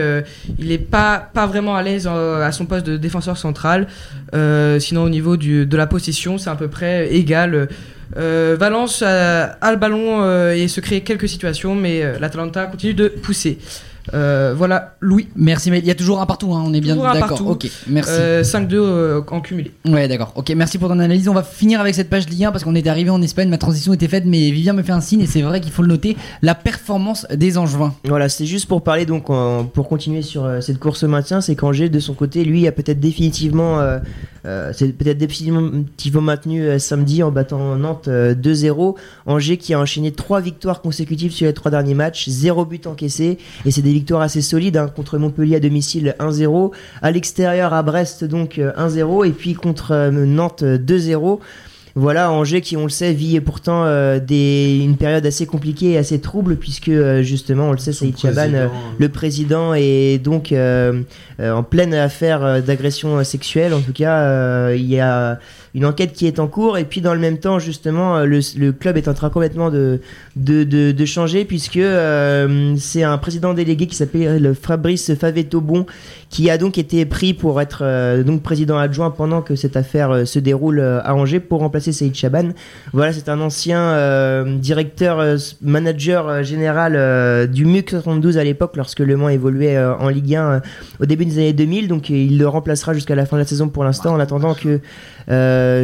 il n'est pas, vraiment à l'aise à son poste de défenseur central. Sinon, au niveau de la possession, c'est à peu près égal. Valence a, a le ballon et se crée quelques situations, mais l'Atalanta continue de pousser. Euh, voilà, Louis. Merci, mais il y a toujours un partout, hein, on est bien d'accord. Ok, merci. Euh, 5-2 euh, en cumulé. Ouais, d'accord. Ok, merci pour ton analyse. On va finir avec cette page Ligue 1 parce qu'on est arrivé en Espagne. Ma transition était faite, mais Vivien me fait un signe et c'est vrai qu'il faut le noter. La performance des Angevins. Voilà, c'est juste pour parler, donc, pour continuer sur euh, cette course au maintien, c'est qu'Angers, de son côté, lui, a peut-être définitivement, c'est peut-être définitivement maintenu euh, samedi en battant Nantes euh, 2-0. Angers qui a enchaîné trois victoires consécutives sur les trois derniers matchs, zéro but encaissé, et c'est des victoires assez solides, hein, contre Montpellier à domicile 1-0, à l'extérieur à Brest donc euh, 1-0, et puis contre euh, Nantes euh, 2-0. Voilà, Angers qui, on le sait, vit pourtant euh, des, une période assez compliquée et assez trouble, puisque euh, justement, on le sait, Saïd Chaban, euh, le président, est donc euh, euh, en pleine affaire d'agression sexuelle. En tout cas, euh, il y a une enquête qui est en cours, et puis dans le même temps, justement, euh, le, club est en train complètement de, de, de, changer, puisque euh, c'est un président délégué qui s'appelle Fabrice Favetto-Bon, qui a donc été pris pour être euh, donc président adjoint pendant que cette affaire se déroule à Angers pour remplacer Saïd Chaban. Voilà, c'est un ancien directeur, manager général du MUC 72 à l'époque, lorsque Le Mans évoluait en Ligue 1 euh, au début des années 2000. Donc il le remplacera jusqu'à la fin de la saison pour l'instant, en attendant que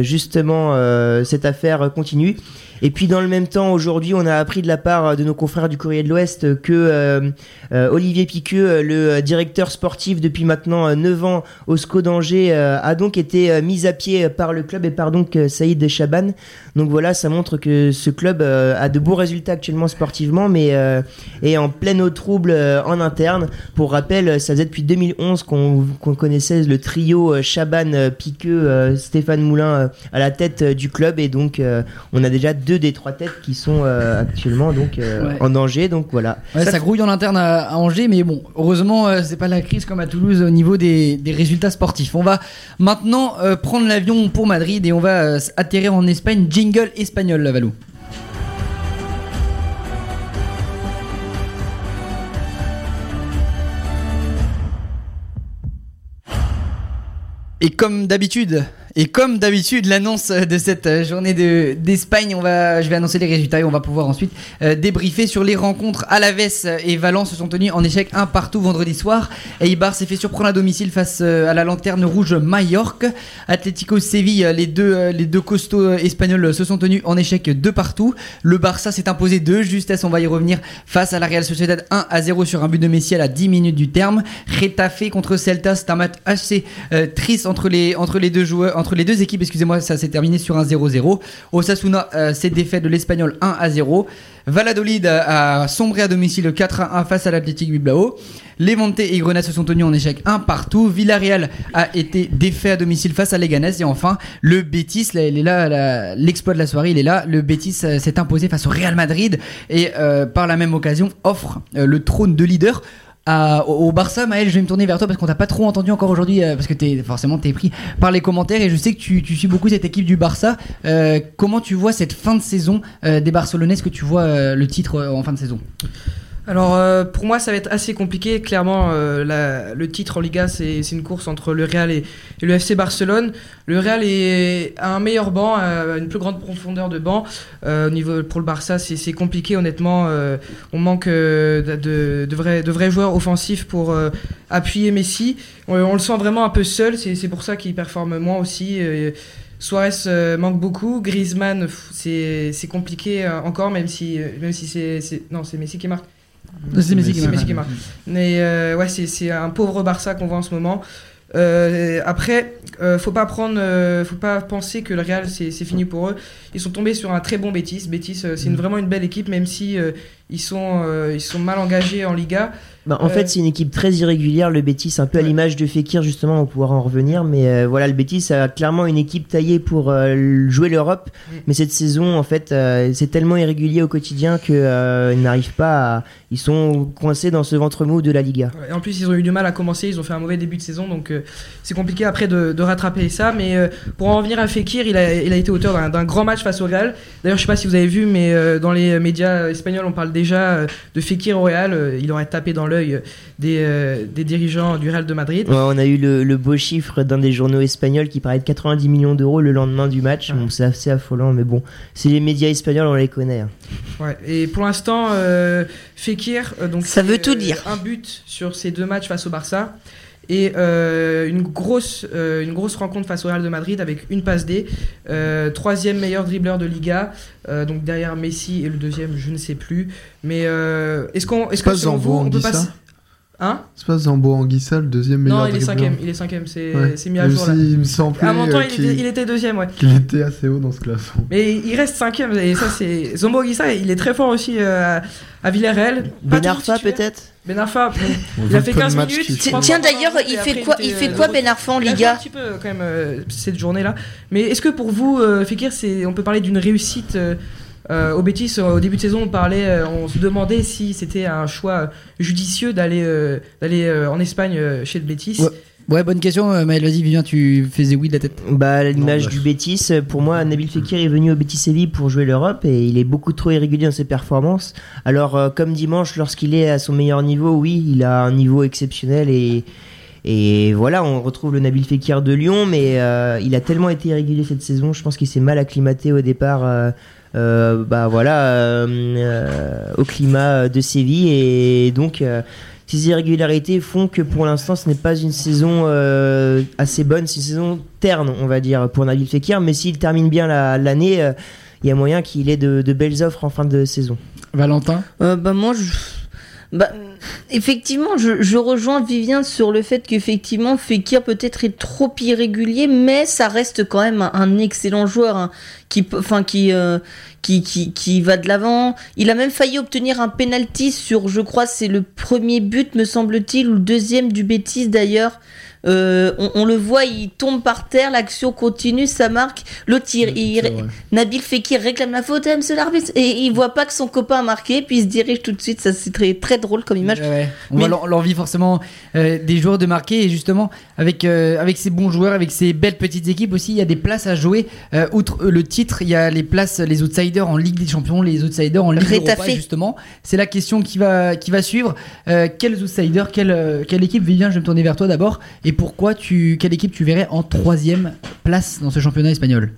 justement euh, cette affaire euh, continue. Et puis dans le même temps, aujourd'hui, on a appris de la part euh, de nos confrères du Courrier de l'Ouest que euh, euh, Olivier Piqueux, euh, le euh, directeur sportif depuis maintenant euh, 9 ans au SCO d'Angers, euh, a donc été euh, mis à pied euh, par le club et par donc euh, Saïd Chaban. Donc voilà, ça montre que ce club euh, a de beaux résultats actuellement sportivement, mais euh, est en pleine eau trouble euh, en interne. Pour rappel, ça faisait depuis 2011 qu'on connaissait le trio Chaban, Piqueux, Stéphane Moulin à la tête du club, et donc on a déjà deux des trois têtes qui sont actuellement donc Ouais. en danger. Donc voilà. Ouais, ça, grouille en interne à, à Angers, mais bon, heureusement, c'est pas la crise comme à Toulouse au niveau des, des résultats sportifs. On va maintenant prendre l'avion pour Madrid et on va atterrir en Espagne. Espagnol, la Valou. Et comme d'habitude, et comme d'habitude, l'annonce de cette euh, journée de- d'Espagne, on je vais annoncer les résultats et on va pouvoir ensuite euh, débriefer sur les rencontres. Alaves et Valence se sont tenus en échec un partout vendredi soir. Eibar s'est fait surprendre à domicile face euh, à la lanterne rouge Mallorca. Atlético Séville, euh, les deux, euh, les deux costauds euh, espagnols euh, se sont tenus en échec deux partout. Le Barça s'est imposé de justesse, on va y revenir, face à la Real Sociedad 1 à 0 sur un but de Messi à la 10 minutes du terme. Retafe contre Celta, c'est un match assez euh, triste entre les, entre les deux joueurs, les deux équipes, excusez-moi, ça s'est terminé sur un 0-0. Osasuna euh, s'est défait de l'Espagnol 1 à 0. Valladolid a a sombré à domicile 4 à 1 face à l'Athletic Bilbao. Levante et Grenade se sont tenus en échec un partout. Villarreal a été défait à domicile face à Leganés. Et enfin, le Betis, il là, l'exploit de la soirée, il est là. Le Betis euh, s'est imposé face au Real Madrid et euh, par la même occasion offre euh, le trône de leader à- au Barça, Maël, je vais me tourner vers toi parce qu'on t'a pas trop entendu encore aujourd'hui, euh, parce que t'es forcément t'es pris par les commentaires et je sais que tu, suis beaucoup cette équipe du Barça. Euh, comment tu vois cette fin de saison euh, des Barcelonais? Est-ce que tu vois euh, le titre euh, en fin de saison? Alors euh, pour moi ça va être assez compliqué. Clairement euh, la- le titre en Liga c'est une course entre le Real et, le FC Barcelone. Le Real est, a un meilleur banc, a une plus grande profondeur de banc. Euh, au niveau pour le Barça c'est compliqué honnêtement. euh, on manque euh, de, de, vrais, de vrais joueurs offensifs pour euh, appuyer Messi. On, le sent vraiment un peu seul. C'est pour ça qu'il performe moins aussi. Suarez manque beaucoup, Griezmann c'est compliqué encore même si même si c'est- non c'est Messi qui marque. C'est Messi. Messi qui marque. Mais euh, ouais, c'est, un pauvre Barça qu'on voit en ce moment. Euh, après, euh, faut pas prendre, euh, faut pas penser que le Real c'est, fini pour eux. Ils sont tombés sur un très bon Betis. Betis, c'est une- vraiment une belle équipe, même si ils sont, euh, ils sont mal engagés en Liga. Bah, en Euh, fait, c'est une équipe très irrégulière, le Betis, un peu à l'image de Fekir, justement, on pouvoir en revenir. Mais euh, voilà, le Betis a clairement une équipe taillée pour euh, jouer l'Europe. Mm. Mais cette saison, en fait, euh, c'est tellement irrégulier au quotidien qu'ils n'arrivent pas à. Ils sont coincés dans ce ventre mou de la Liga. Et en plus, ils ont eu du mal à commencer. Ils ont fait un mauvais début de saison, donc euh, c'est compliqué après de, de rattraper ça. Mais euh, pour en revenir à Fekir, il a, il a été auteur d'un, grand match face au Real. D'ailleurs, je sais pas si vous avez vu, mais euh, dans les médias espagnols, on parle déjà euh, de Fekir au Real. Euh, il aurait tapé dans l'œil euh, des, euh, des dirigeants du Real de Madrid. Ouais, on a eu le, le beau chiffre d'un des journaux espagnols qui parlait de 90 millions d'euros le lendemain du match. Ouais. Bon, c'est assez affolant, mais bon, c'est les médias espagnols, on les connaît. hein. Ouais. Et pour l'instant, euh, Fekir, euh, donc Ça veut tout dire. Un but sur ces deux matchs face au Barça. Et euh, une, grosse, euh, une grosse rencontre face au Real de Madrid avec une passe D. Euh, troisième meilleur dribbleur de Liga. euh, donc derrière Messi et le deuxième, je ne sais plus. Mais euh, est-ce qu'on, est-ce que selon vous, on peut Anguissa pas. Hein C'est pas Zambo Anguissa, le deuxième meilleur Non, il est cinquième. Il est cinquième. C'est, Ouais. c'est mis à Même jour là. il me semblait À mon temps, euh, il, qu'il était, il était deuxième, ouais. qu'il était assez haut dans ce classement. Mais il reste cinquième. Et ça, c'est. Zombo Guissa, il est très fort aussi euh, à, à Villarreal. Ben Arfa, peut-être Ben Arfa, bon, il a fait peu de 15 matchs minutes. Tiens d'ailleurs, il fait quoi Il fait euh, quoi Ben Arfa en Il a joué un Liga petit peu quand même euh, cette journée-là. Mais est-ce que pour vous, euh, Fekir, c'est, on peut parler d'une réussite euh, au Betis euh, Au début de saison, on parlait, euh, on se demandait si c'était un choix euh, judicieux d'aller euh, d'aller euh, en Espagne chez le Betis. Ouais. Ouais, bonne question, Maël, vas-y, Vivien, tu faisais oui de la tête. Bah, à l'image Non, bah, du Betis, pour moi, Nabil Fekir est venu au Betis Séville pour jouer l'Europe et il est beaucoup trop irrégulier dans ses performances. Alors, euh, comme dimanche, lorsqu'il est à son meilleur niveau, oui, il a un niveau exceptionnel et, Et voilà, on retrouve le Nabil Fekir de Lyon, mais euh, il a tellement été irrégulier cette saison, je pense qu'il s'est mal acclimaté au départ. euh, euh, bah voilà, euh, euh, au climat de Séville. Et donc euh, ces irrégularités font que pour l'instant ce n'est pas une saison euh, assez bonne, c'est une saison terne on va dire pour Nabil Fekir, mais s'il termine bien la- l'année, euh, il y a moyen qu'il ait de, de belles offres en fin de saison. Valentin? Euh, bah moi, je... bah, effectivement, je, je rejoins Vivien sur le fait qu'effectivement, Fekir peut-être est trop irrégulier, mais ça reste quand même un, un excellent joueur hein, qui, enfin, qui, euh, qui, qui, qui va de l'avant. Il a même failli obtenir un penalty sur, je crois, c'est le premier but, me semble-t-il, ou le deuxième du bêtise d'ailleurs. Euh, on, on le voit, il tombe par terre, l'action continue, ça marque. L'autre, il, il- C'est. Nabil Fekir réclame la faute, monsieur l'arbitre, et il voit pas que son copain a marqué, puis il se dirige tout de suite. Ça, c'est très, très drôle comme image. Ouais, ouais. On Mais- voit l'en- l'envie forcément euh, des joueurs de marquer et justement avec euh, avec ces bons joueurs, avec ces belles petites équipes aussi, il y a des places à jouer. Outre le titre, il y a les places, les outsiders en Ligue des Champions, les outsiders en Ligue Rétafé. Europa. Justement, c'est la question qui va qui va suivre. Quels outsiders, quelle quelle équipe Vivien Je vais me tourner vers toi d'abord. Et pourquoi tu quelle équipe tu verrais en troisième place dans ce championnat espagnol?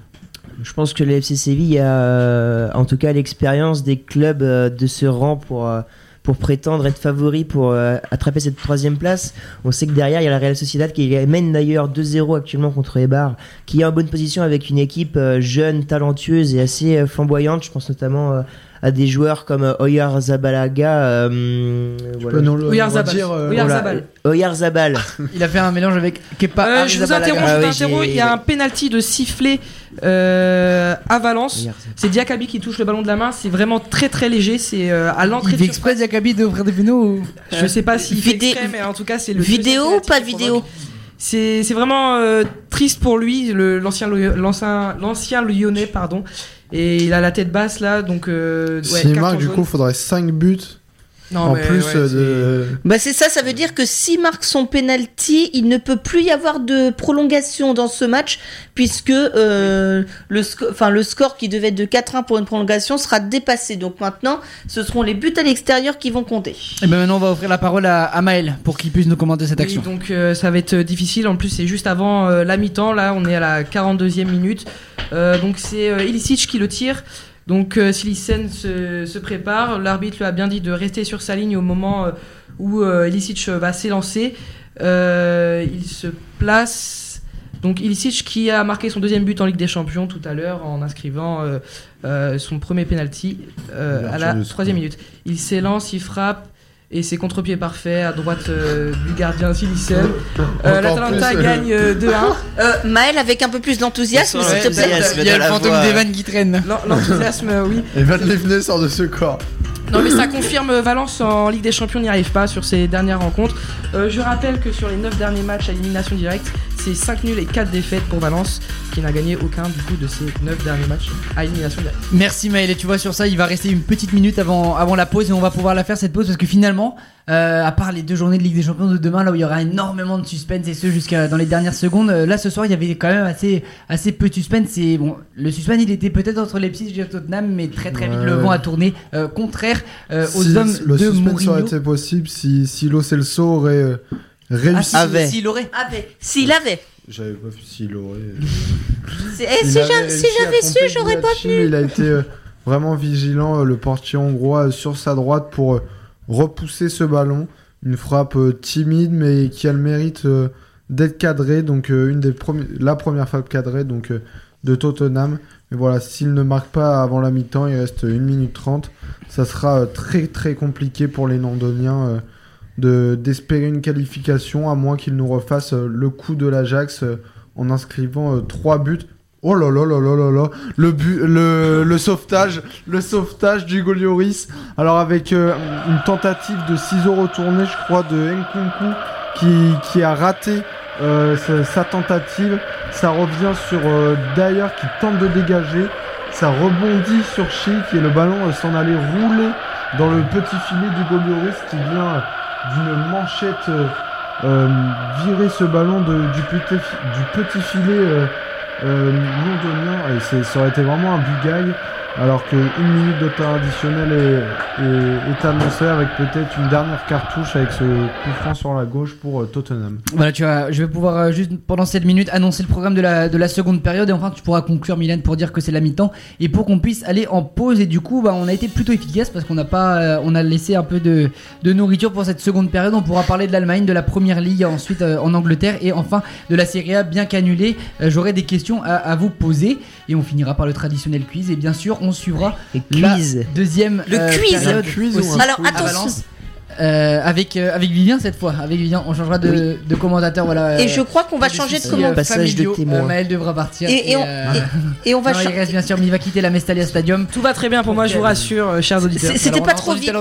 Je pense que le FC Séville a euh, en tout cas l'expérience des clubs euh, de ce rang pour, euh, pour prétendre être favori pour attraper cette troisième place. On sait que derrière il y a la Real Sociedad qui mène d'ailleurs 2-0 actuellement contre Eibar, qui est en bonne position avec une équipe jeune, talentueuse et assez flamboyante. Je pense notamment à des joueurs comme euh, Oyar Zabalaga. euh, voilà. peux nous le Oyarzabal. euh, Oyarzabal. Voilà. Oyar Zabal. Il a fait un mélange avec Kepa. Euh, je vous Arrizabalaga. interromps, je Ah interromps. Il y a un penalty de sifflet euh, à Valence. C'est Diakabi qui touche le ballon de la main. C'est vraiment très très léger. C'est euh, à l'entrée Il de fait exprès Diakabi d'ouvrir des pénaux ou... Je sais pas s'il fait exprès, mais en tout cas c'est le Vidéo ou pas vidéo. C'est c'est vraiment euh, triste pour lui, l'ancien Lyonnais pardon. Et il a la tête basse là, donc euh, ouais, S'il marque, du jaune. coup, faudrait 5 buts Non, en mais plus ouais, euh, de. Bah c'est ça, ça veut dire que s'il marque son penalty, il ne peut plus y avoir de prolongation dans ce match, puisque euh, le, sco- enfin, le score qui devait être de 4-1 pour une prolongation sera dépassé. Donc maintenant, ce seront les buts à l'extérieur qui vont compter. Et ben maintenant on va offrir la parole à, à Maël pour qu'il puisse nous commenter cette Oui, action. donc euh, ça va être difficile. En plus, c'est juste avant euh, la mi-temps. Là, on est à la 42e minute. Euh, donc c'est euh, Ilicic qui le tire. Donc euh, Silicen se, se prépare. L'arbitre lui a bien dit de rester sur sa ligne au moment euh, où euh, Ilicic va s'élancer. Euh, il se place. Donc Ilicic qui a marqué son deuxième but en Ligue des Champions tout à l'heure en inscrivant son premier penalty à la troisième minute. Il s'élance, il frappe et c'est contre-pied parfait à droite euh, du gardien Silicen. Euh, L'Atalanta gagne euh, 2-1. Euh, Maël, avec un peu plus d'enthousiasme, s'il te plaît. Il y a le la fantôme d'Evan qui traîne. L'enthousiasme, euh, oui. Et Van Leeuwen sort de ce corps. Non mais ça confirme Valence en Ligue des Champions n'y arrive pas sur ses dernières rencontres. Euh, je rappelle que sur les 9 derniers matchs à élimination directe, c'est 5 nuls et 4 défaites pour Valence qui n'a gagné aucun du coup de ces 9 derniers matchs à élimination directe. Merci Maël et tu vois sur ça il va rester une petite minute avant, avant la pause et on va pouvoir la faire cette pause parce que finalement euh, à part les deux journées de Ligue des Champions de demain là où il y aura énormément de suspense et ce jusqu'à dans les dernières secondes euh, là ce soir il y avait quand même assez, assez peu de suspense et bon le suspense il était peut-être entre Leipzig et Tottenham mais très très vite Ouais. le vent a tourné euh, contraire euh, aux Si- hommes le de suspense Mourinho aurait été possible si, si Lo Celso aurait ah, réussi. si, Avait. s'il aurait Avait. S'il avait. J'avais pas vu s'il aurait. C'est- eh, Il si avait j'a- si réussi à j'avais su, tromper j'aurais pas mais Il a été euh, vraiment vigilant, euh, le portier hongrois, euh, sur sa droite pour euh, repousser ce ballon. Une frappe euh, timide, mais qui a le mérite euh, d'être cadrée. Donc, euh, une des premi- la première frappe cadrée donc, euh, de Tottenham. Mais voilà, s'il ne marque pas avant la mi-temps, il reste 1 minute 30. Ça sera euh, très très compliqué pour les Londoniens euh, de d'espérer une qualification, à moins qu'ils nous refassent euh, le coup de l'Ajax euh, en inscrivant 3 buts. Oh là là là là là là. Le, but, le, le sauvetage le sauvetage du Golioris alors avec euh, une tentative de ciseaux retournés je crois de Nkunku qui, qui a raté euh, sa, tentative. Ça revient sur euh, Dyer qui tente de dégager. Ça rebondit sur Chic et le ballon euh, s'en allait rouler dans le petit filet du Golioris qui vient euh, d'une manchette euh, euh, virer ce ballon de- du, petit, du petit filet euh, londonien. Et ça aurait été vraiment un bugaille. Alors qu'une minute de temps additionnel est, annoncée avec peut-être une dernière cartouche avec ce coup franc sur la gauche pour euh, Tottenham. Voilà, tu vois, je vais pouvoir euh, juste pendant cette minute annoncer le programme de la, de la seconde période et enfin tu pourras conclure Milan pour dire que c'est la mi-temps et pour qu'on puisse aller en pause et du coup bah, on a été plutôt efficace parce qu'on n'a pas euh, on a laissé un peu de, de nourriture pour cette seconde période. On pourra parler de l'Allemagne, de la première ligue ensuite en Angleterre et enfin de la Serie A bien qu'annulée. Euh, J'aurai des questions à vous poser et on finira par le traditionnel quiz et bien sûr on suivra Et la deuxième Le euh, quiz. période quiz aussi Alors, à attention. Valence. Euh, avec euh, avec Vivien cette fois avec Vivien on changera de, de commentateur voilà Et euh, je crois qu'on va changer de soucis, comment. euh, Passage de témoin. Euh, Maël devra partir Et, et on, euh, et, et on va non, il changer. reste bien sûr mais il va quitter la Mestalia Stadium Tout va très bien pour moi, je vous rassure, chers auditeurs. C'était on pas trop vite.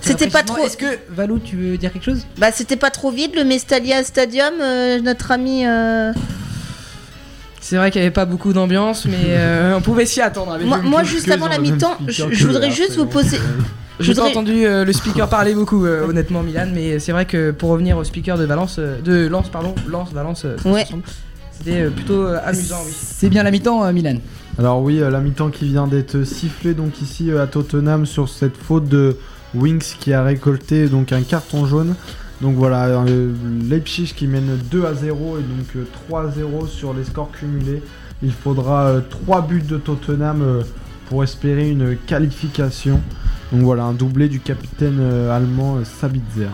c'était pas trop- est-ce que Valou tu veux dire quelque chose? Bah, c'était pas trop vide le Mestalia Stadium, euh, notre ami. C'est vrai qu'il n'y avait pas beaucoup d'ambiance, mais euh, on pouvait s'y attendre. avec Moi, moi juste avant la mi-temps, speaker je, voudrais juste vous poser. Je J'ai pas voudrais- entendu euh, le speaker parler beaucoup, euh, honnêtement, Milan, mais c'est vrai que pour revenir au speaker de Valence, euh, de Lens, pardon, Lens, Valence, Ouais. 360, c'était euh, plutôt euh, amusant, oui. c'est bien la mi-temps euh, Milan Alors oui, euh, la mi-temps qui vient d'être sifflée donc ici euh, à Tottenham sur cette faute de Wings qui a récolté donc un carton jaune. Donc voilà, euh, Leipzig qui mène 2 à 0 et donc euh, 3 à 0 sur les scores cumulés. Il faudra 3 buts de Tottenham euh, pour espérer une qualification. Donc voilà, un doublé du capitaine euh, allemand euh, Sabitzer.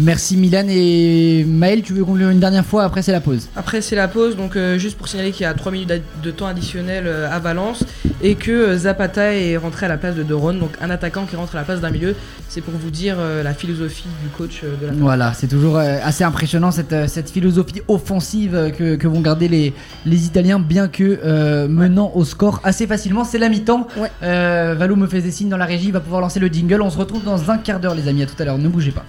Merci Milan et Maël tu veux conclure une dernière fois après c'est la pause Après, c'est la pause, donc euh, juste pour signaler qu'il y a 3 minutes de temps additionnel euh, à Valence et que euh, Zapata est rentré à la place de Doron, donc un attaquant qui rentre à la place d'un milieu. C'est pour vous dire euh, la philosophie du coach de la Voilà, c'est toujours assez impressionnant cette, cette philosophie offensive que, que vont garder les, les Italiens, bien que euh, menant au score assez facilement. C'est la mi-temps. Ouais. Valou me fait des signes dans la régie, il va pouvoir lancer le jingle. On se retrouve dans un quart d'heure, les amis. À tout à l'heure, ne bougez pas.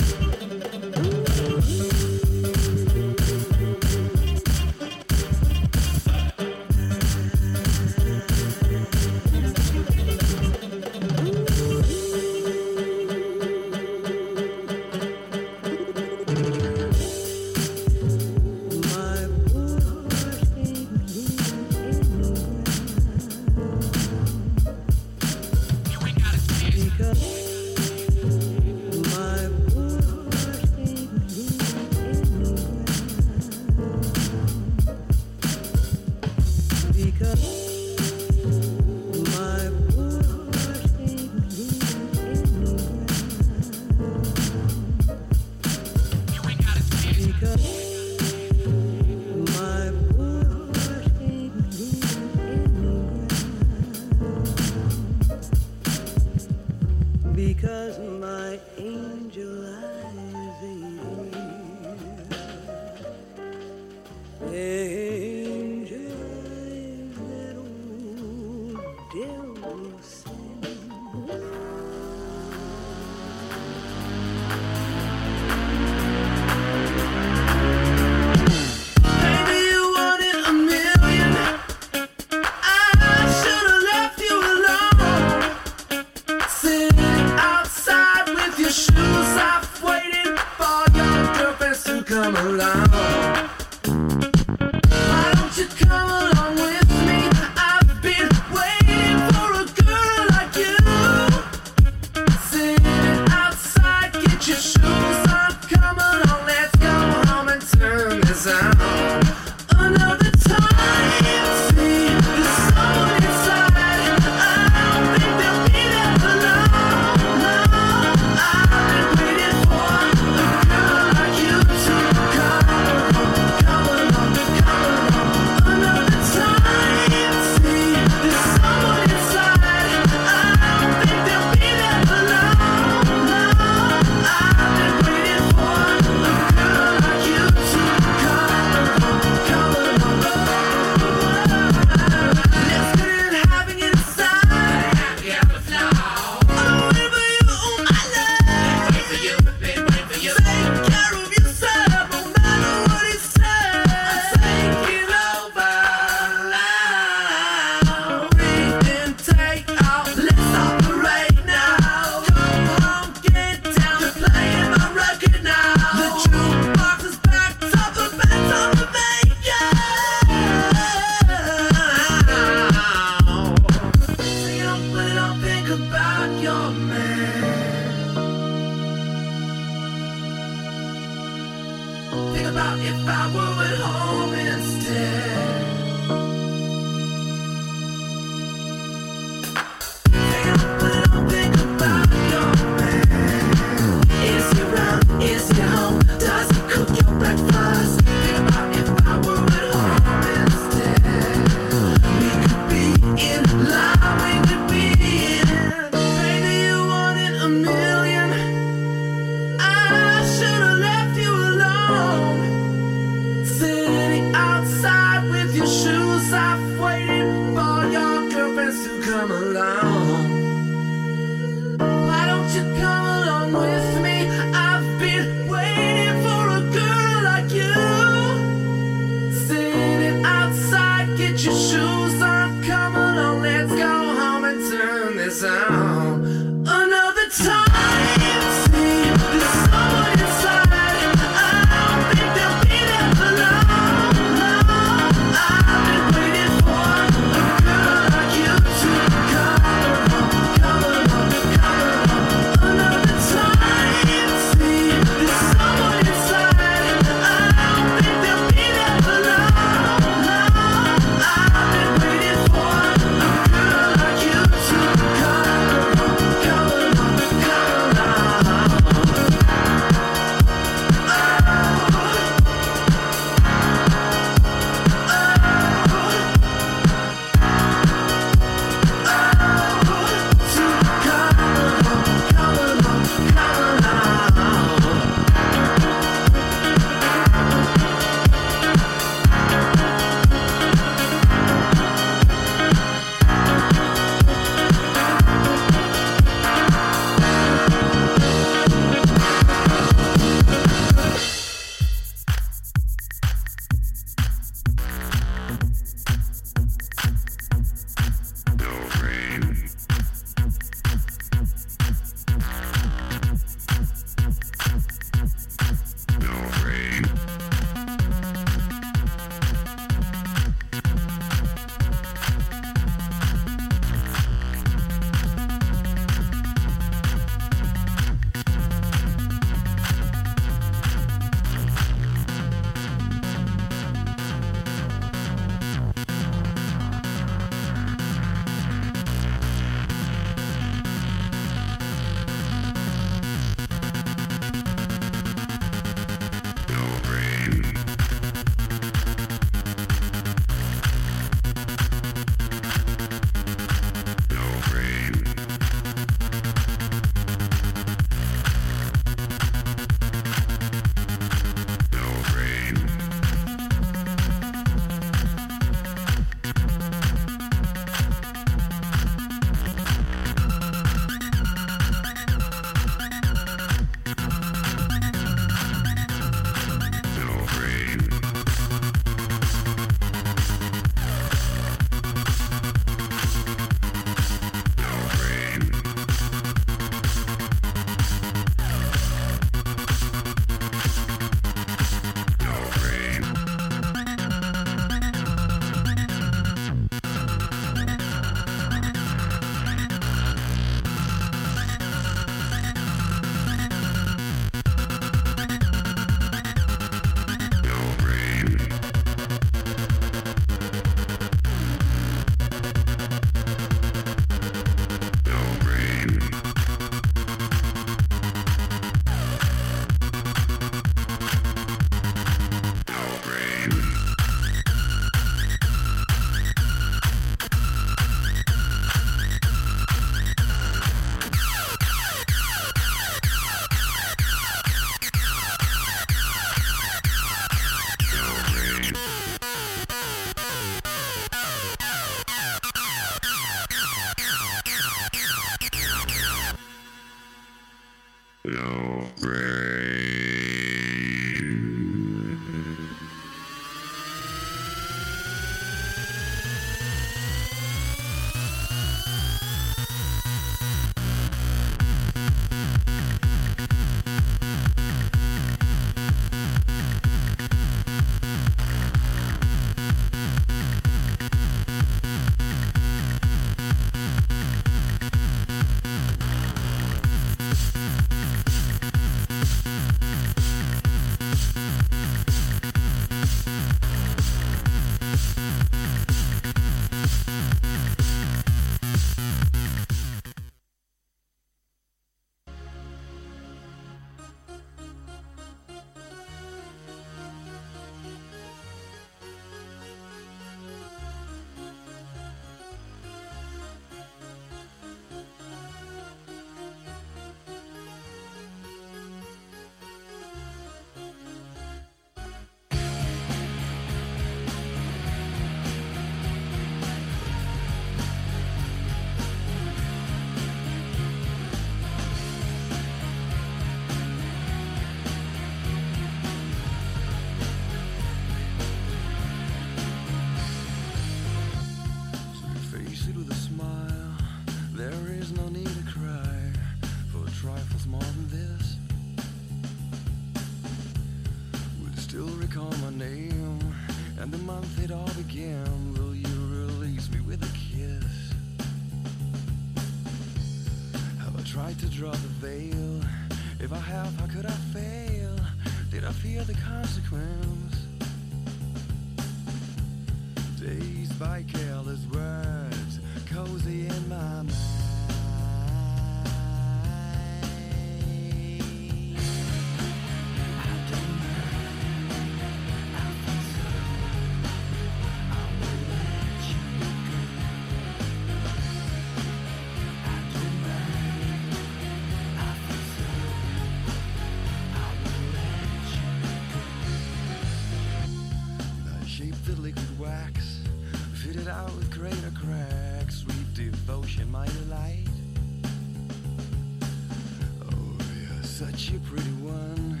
A pretty one,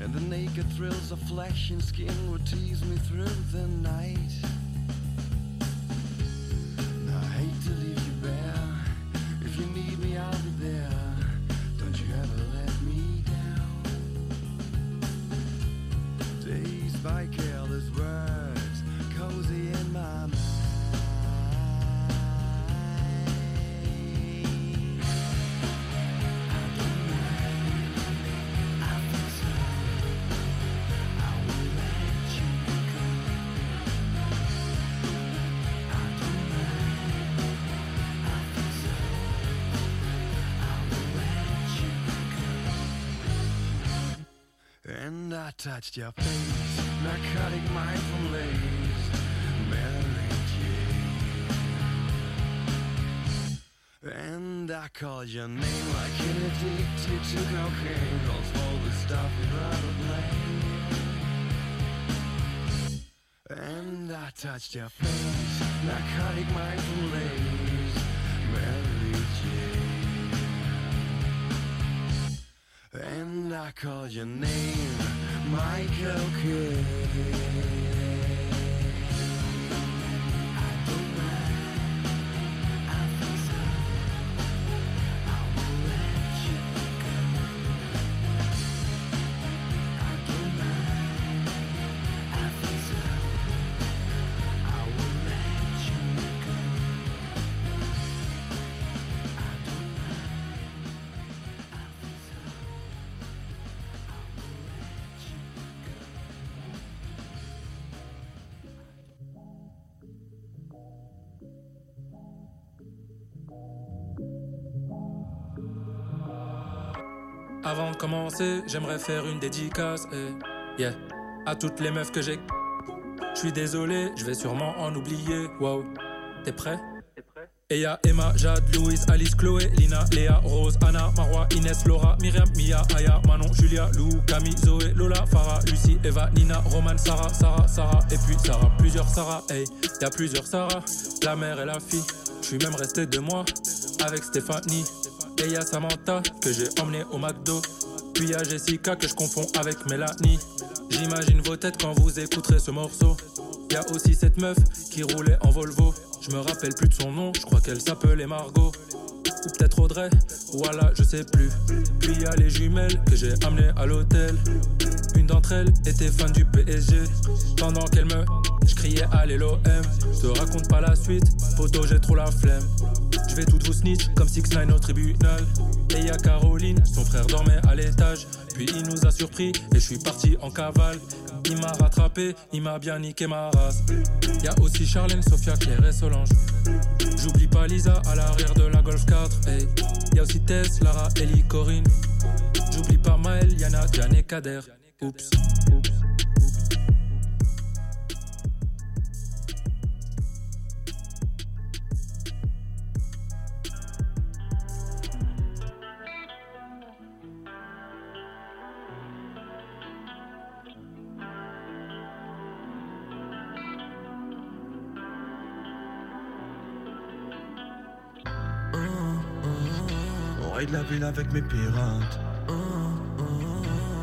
and the naked thrills of flesh and skin would tease me through the night. Your face, narcotic mind from lace, Mary Jane. And I called your name like an addicted to cocaine, calls all the stuff you'd rather blame. And I touched your face, narcotic mind from lace, Mary Jane. And I called your name, Michael Kidd. Avant de commencer, j'aimerais faire une dédicace. eh, yeah. À toutes les meufs que j'ai. Je suis désolé, je vais sûrement en oublier. Wow. T'es prêt? Et y'a Emma, Jade, Louise, Alice, Chloé, Lina, Léa, Rose, Anna, Marwa, Inès, Laura, Myriam, Mia, Aya, Manon, Julia, Lou, Camille, Zoé, Lola, Farah, Lucie, Eva, Nina, Roman, Sarah, Sarah, Sarah, et puis Sarah, plusieurs Sarah, hey, y'a plusieurs Sarah, la mère et la fille. Je suis même resté deux mois avec Stéphanie. Et y'a Samantha que j'ai emmené au McDo. Puis y a Jessica que je confonds avec Mélanie. J'imagine vos têtes quand vous écouterez ce morceau. Y a aussi cette meuf qui roulait en Volvo. Je me rappelle plus de son nom, je crois qu'elle s'appelait Margot. Ou peut-être Audrey, voilà, je sais plus. Puis y a les jumelles que j'ai amenées à l'hôtel. Une d'entre elles était fan du PSG. Pendant qu'elle me, je criais allez l'OM. Je te raconte pas la suite, photo j'ai trop la flemme. Je vais toutes snitch comme 6 9 au tribunal. Et y a Caroline, son frère dormait à l'étage. Puis il nous a surpris et je suis parti en cavale. Il m'a rattrapé, il m'a bien niqué ma race. Y a aussi Charlène, Sophia, Claire et Solange. J'oublie pas Lisa à l'arrière de la Golf 4. Hey. Y a aussi Tess, Lara, Ellie, Corinne. J'oublie pas Maël, Yana, Diane et Kader. Oups. Oups. Raid la ville avec mes pirates.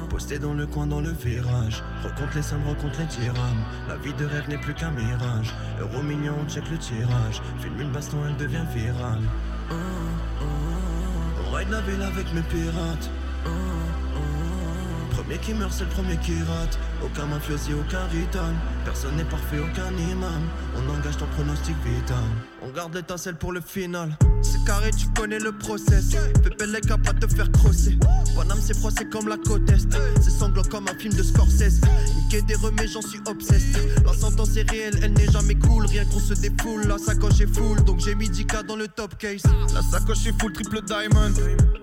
Posté dans le coin dans le virage. Recompte les sommes, recompte les dirhams. La vie de rêve n'est plus qu'un mirage. Euro million, on check le tirage. Filme une baston, elle devient virale. Raid la ville avec mes pirates. Premier qui meurt, c'est le premier qui rate. Aucun mafiosi, aucun rital. Personne n'est parfait, aucun imam. On engage ton pronostic vital. Garde l'étincelle pour le final. C'est carré, tu connais le process. Pépé les pas te faire crosser. Bonhomme, c'est froid, c'est comme la côte est. C'est sanglant comme un film de Scorsese. Niquer des remets, j'en suis obsessed. La sentence est réelle, elle n'est jamais cool. Rien qu'on se défoule, la sacoche est full. Donc j'ai mis 10K dans le top case. La sacoche est full triple diamond.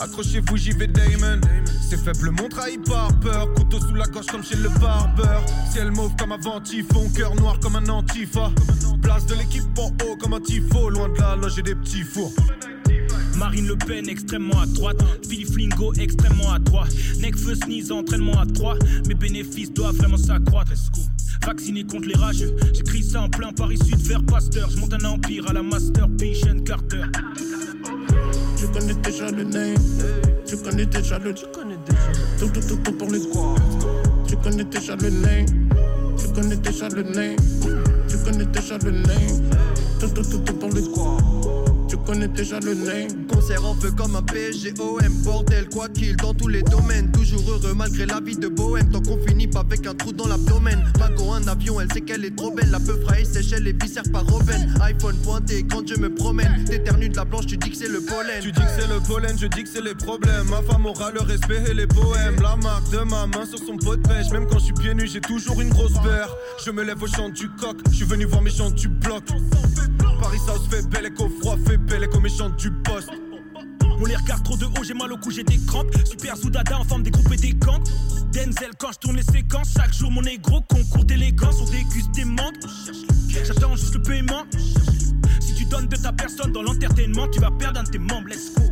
Accrochez-vous, j'y vais Damon. C'est faible, mon trahit par peur. Couteau sous la gorge comme chez le barbeur. Ciel mauve comme avant typhon. Cœur noir comme un antifa. Place de l'équipe en haut comme un tifo. Loin de la loge et des petits fours. Marine Le Pen extrêmement à droite, Philippe Flingo extrêmement à droite, Necfeu sneeze entraînement à 3, mes bénéfices doivent vraiment s'accroître. Vacciné contre les rageux, j'écris ça en plein Paris Sud vers Pasteur, je monte un empire à la Master Patient Carter. Tu connais déjà le name. Tu connais déjà le. Tu connais déjà. Tout, tout, tout, tout pour les squads. Tu connais déjà le name. Tu connais déjà le name. Connais déjà le name. Tout, tout, tout, tout pour les squads. Connais déjà le name. Concert en feu comme un PGOM Bordel quoi qu'il dans tous les domaines Toujours heureux malgré la vie de bohème Tant qu'on finit pas avec un trou dans l'abdomen Pago un avion elle sait qu'elle est trop belle La peu fraye s'échelle et viscères par Robin iPhone pointé quand je me promène T'éternues de la blanche tu dis que c'est le pollen Tu dis que c'est le pollen, je dis que c'est les problèmes. Ma femme aura le respect et les poèmes. La marque de ma main sur son pot de pêche. Même quand je suis pieds nus, j'ai toujours une grosse paire. Je me lève au chant du coq. Je suis venu voir mes chants du bloc. Paris South fait belle et qu'au froid fait belle et qu'au méchant du poste. On les regarde trop de haut, j'ai mal au cou, j'ai des crampes. Super Zoudada en forme des groupes et des gangs. Denzel quand je tourne les séquences, chaque jour mon négro concours d'élégance. On déguste des manques. J'attends juste le paiement. Si tu donnes de ta personne dans l'entertainment, tu vas perdre un de tes membres. Let's go.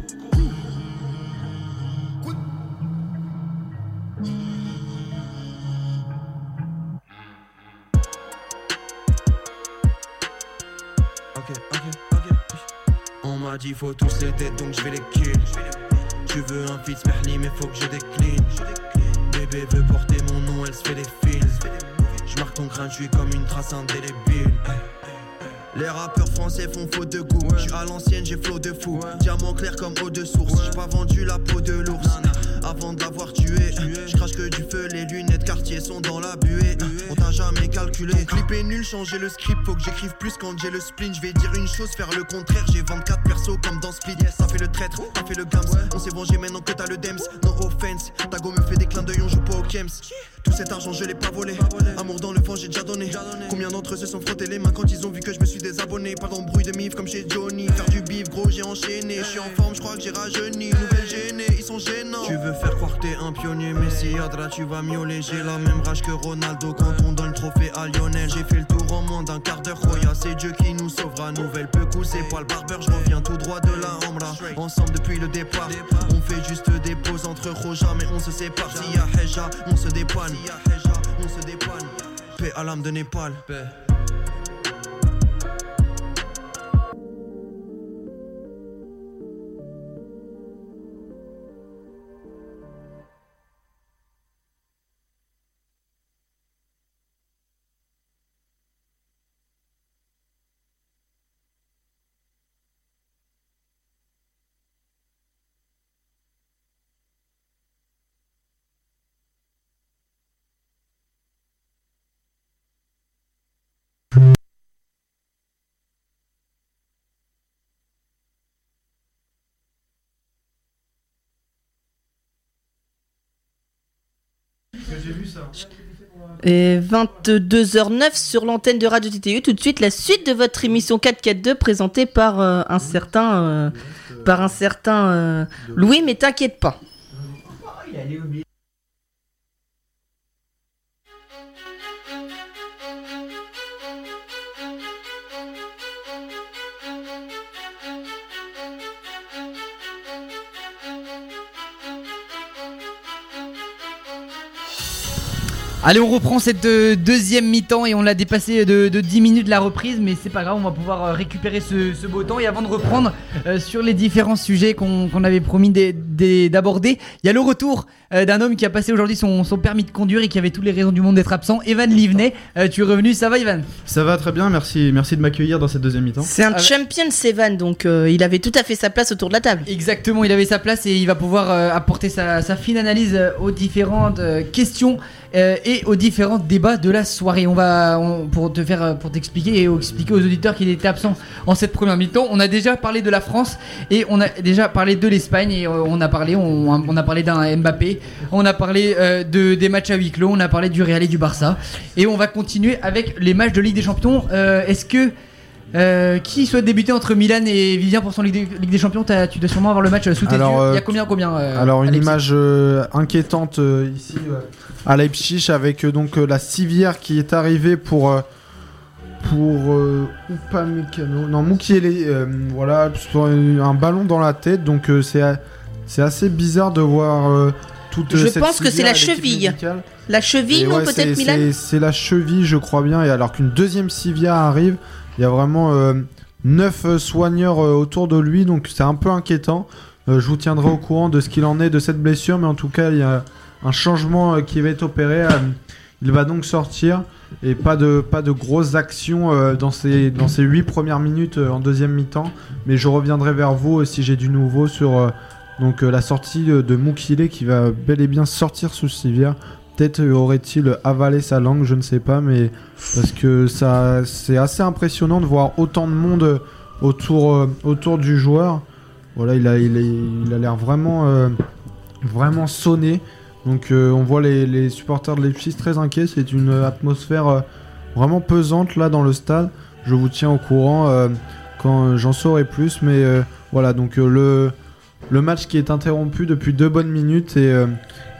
M'a dit faut tous les dead donc je vais les kill. Tu veux un fils merli mais faut que je décline. Bébé veut porter mon nom, elle se fait des fils. Je marque ton crâne, je suis comme une trace indélébile. Les rappeurs français font faute de goût. Je suis à l'ancienne, j'ai flot de fou. Diamant clair comme eau de source. J'ai pas vendu la peau de l'ours. Avant de l'avoir tué, je crache que du feu. Les lunettes quartier sont dans la buée. On t'a jamais calculé. Clip est nul, changer le script. Faut que j'écrive plus quand j'ai le spleen. Je vais dire une chose, faire le contraire. J'ai 24 persos comme dans Split. Ça fait le traître, ça fait le gams. On s'est vengé maintenant que t'as le dems. No offense. Ta go me fait des clins d'œil, on joue pas au Kems. Tout cet argent, je l'ai pas volé. Amour dans le fond, j'ai déjà donné. Combien d'entre eux se sont frottés les mains quand ils ont vu que je me suis désabonné? Pas d'embrouille de mif comme chez Johnny Faire du bif, gros j'ai enchaîné Je suis en forme, je crois que j'ai rajeuni Nouvelle gênée, ils sont gênants Tu veux faire croire que t'es un pionnier Mais si Adra tu vas miauler. J'ai la même rage que Ronaldo quand on donne le trophée à Lionel. J'ai fait le tour en moins d'un quart d'heure c'est Dieu qui nous sauvera. Nouvelle peu c'est pas le barbeur Je reviens tout droit de la Rambla. Ensemble depuis le départ On fait juste des pauses entre Roja Mais on se sépare. S'il y a Heja, on se dépanne. On se dépanne. Paix à l'âme de Népal J'ai vu ça. Et 22h09 sur l'antenne de Radio TTU. Tout de suite, la suite de votre émission 442 présentée par euh, un certain, euh, par un certain euh, Louis, mais t'inquiète pas. Allez, on reprend cette euh, deuxième mi-temps et on l'a dépassé de, de 10 minutes la reprise, mais c'est pas grave, on va pouvoir euh, récupérer ce, beau temps. Et avant de reprendre euh, sur les différents sujets qu'on avait promis d'aborder, il y a le retour euh, d'un homme qui a passé aujourd'hui son, son permis de conduire et qui avait toutes les raisons du monde d'être absent. Evan Livney, euh, tu es revenu, ça va Evan? Ça va très bien, merci, merci de m'accueillir dans cette deuxième mi-temps. C'est un champion Sevan, donc euh, il avait tout à fait sa place autour de la table. Exactement, il avait sa place et il va pouvoir euh, apporter sa, sa fine analyse aux différentes euh, questions euh, et aux différents débats de la soirée. On va on- pour te faire pour t'expliquer et expliquer aux auditeurs qu'il était absent en cette première mi-temps. On a déjà parlé de la France et on a déjà parlé de l'Espagne et on a parlé on, on a parlé d'un Mbappé, on a parlé euh, de des matchs à huis clos, on a parlé du Real et du Barça. Et on va continuer avec les matchs de Ligue des Champions. Euh, Est-ce que euh, qui souhaite débuter entre Milan et Vivien pour son Ligue des, Ligue des Champions? Tu dois sûrement avoir le match sous tes Alors, yeux. Il y a combien combien Alors une Alexis? image inquiétante ici à Leipzig avec donc la civière qui est arrivée pour pour euh, Upamecano, non Mukiele, euh, voilà un, un ballon dans la tête. Donc euh, c'est assez bizarre de voir toute Je cette pense que c'est la cheville. médicale. La cheville, non ouais, peut-être Milan c'est- la cheville, je crois bien. Et alors qu'une deuxième civière arrive, il y a vraiment euh, neuf euh, soigneurs euh, autour de lui, donc c'est un peu inquiétant. Euh, je vous tiendrai au courant de ce qu'il en est de cette blessure, mais en tout cas, il y a un changement qui va être opéré. Il va donc sortir et pas de pas de grosses actions dans ces dans ces huit premières minutes en deuxième mi-temps. Mais je reviendrai vers vous si j'ai du nouveau sur donc euh, la sortie de, de Mukile qui va bel et bien sortir sous civière. Peut-être euh, aurait-il avalé sa langue, je ne sais pas, mais parce que ça c'est assez impressionnant de voir autant de monde euh, autour euh, du joueur. Voilà, il a l'air vraiment euh, vraiment sonné. Donc euh, on voit les, supporters de Leipzig très inquiets. C'est une atmosphère euh, vraiment pesante là dans le stade. Je vous tiens au courant euh, quand euh, j'en saurai plus. Mais euh, voilà, donc euh, le, le match qui est interrompu depuis deux bonnes minutes et euh,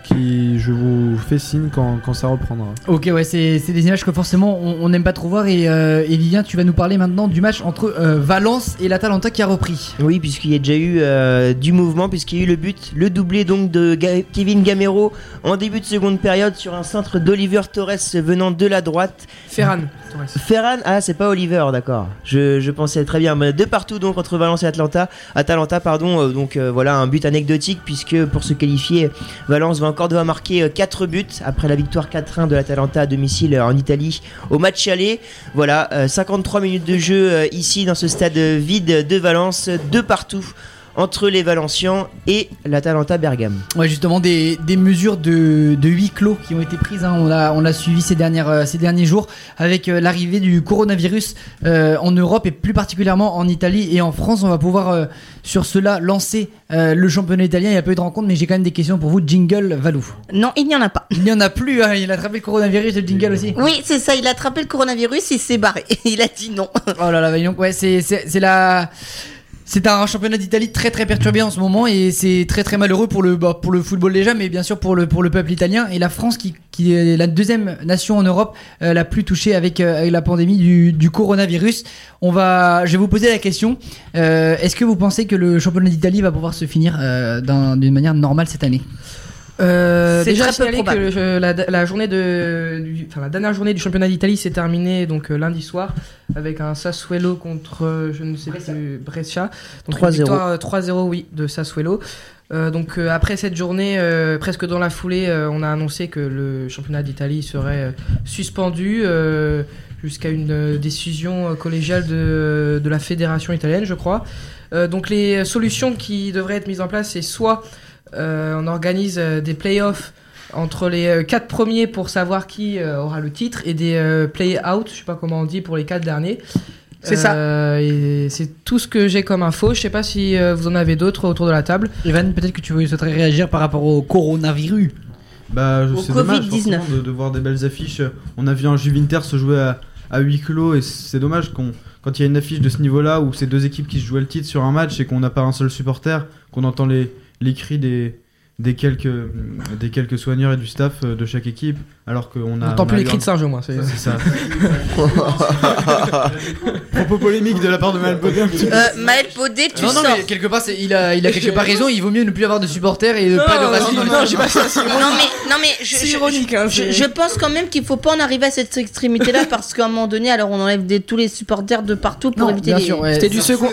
qui je vous fais signe quand, quand ça reprendra. Ok, ouais, c'est c'est des images que forcément on n'aime pas trop voir. Et, euh, et Vivien, tu vas nous parler maintenant du match entre euh, Valence et l'Atalanta qui a repris. Oui, puisqu'il y a déjà eu euh, du mouvement, puisqu'il y a eu le but, le doublé donc de Ga- Kevin Gamero en début de seconde période sur un centre d'Oliver Torres venant de la droite. Ferran Torres. Ferran, ah c'est pas Oliver, d'accord. Je, je pensais très bien. Mais de partout donc entre Valence et Atlanta, Atalanta pardon. euh, donc euh, voilà un but anecdotique puisque pour se qualifier, Valence va encore devoir marquer 4 buts après la victoire 4-1 de l'Atalanta à domicile euh, en Italie au match aller. Voilà, euh, 53 minutes de jeu euh, ici dans ce stade vide de Valence, de partout entre les Valencians et l'Atalanta Bergame. Ouais, justement, des, des mesures de, de huis clos qui ont été prises. hein. On l'a on l'a suivi ces, dernières, euh, ces derniers jours avec euh, l'arrivée du coronavirus euh, en Europe et plus particulièrement en Italie et en France. On va pouvoir euh, sur cela lancer euh, le championnat italien. Il y a peu de rencontres, mais j'ai quand même des questions pour vous. Jingle Valou. Non, il n'y en a pas. Il n'y en a plus. hein. Il a attrapé le coronavirus, le jingle aussi. Oui, c'est ça, il a attrapé le coronavirus, il s'est barré. Il a dit non. Oh là là, donc ouais, c'est la c'est un championnat d'Italie très très perturbé en ce moment et c'est très très malheureux pour le bah, football déjà, mais bien sûr pour le peuple italien. Et la France qui, est la deuxième nation en Europe euh, la plus touchée avec, euh, la pandémie du, coronavirus. On va, je vais vous poser la question. Euh, est-ce que vous pensez que le championnat d'Italie va pouvoir se finir d'un- d'une manière normale cette année? Euh, C'est déjà très peu que le- la, la journée de, du- enfin la dernière journée du championnat d'Italie s'est terminée donc euh, lundi soir avec un Sassuolo contre euh, je ne sais plus Brescia. Donc une 3-0. victoire euh, 3-0 oui de Sassuolo. Euh, donc euh, après cette journée, euh, presque dans la foulée, euh, on a annoncé que le championnat d'Italie serait suspendu euh, jusqu'à une décision collégiale de, de la fédération italienne, je crois. Euh, donc les solutions qui devraient être mises en place, c'est soit euh, on organise euh, des playoffs entre les euh, quatre premiers pour savoir qui euh, aura le titre et des euh, play-out, je sais pas comment on dit pour les quatre derniers. C'est ça. c'est tout ce que j'ai comme info. Je sais pas si euh, vous en avez d'autres autour de la table. Evan, peut-être que tu veux souhaiterais réagir par rapport au coronavirus. Bah, c'est dommage Covid-19. forcément, de, de voir des belles affiches. On a vu un Juve-Inter se jouer à, à huis clos et c'est dommage qu'on, quand il y a une affiche de ce niveau-là où c'est deux équipes qui se jouaient le titre sur un match et qu'on n'a pas un seul supporter, qu'on entend les, les cris des, des, quelques, des quelques soigneurs et du staff euh, de chaque équipe, alors qu'on a. On plus a les cris de singe, au moins, c'est- ça. Propos polémique de la part de Maël Baudet. Euh, Maël Baudet, tu non, non, sors. mais quelque part, il a, il a quelque part raison. Il vaut mieux ne plus avoir de supporters et Non, pas de non, racisme. non, non, j'ai pas ça, c'est Non mais, non mais je, ironique, hein, je, pense quand même qu'il faut pas en arriver à cette extrémité-là parce qu'à un moment donné, alors on enlève des- tous les supporters de partout pour Non, éviter bien les... sûr, ouais. C'était du second.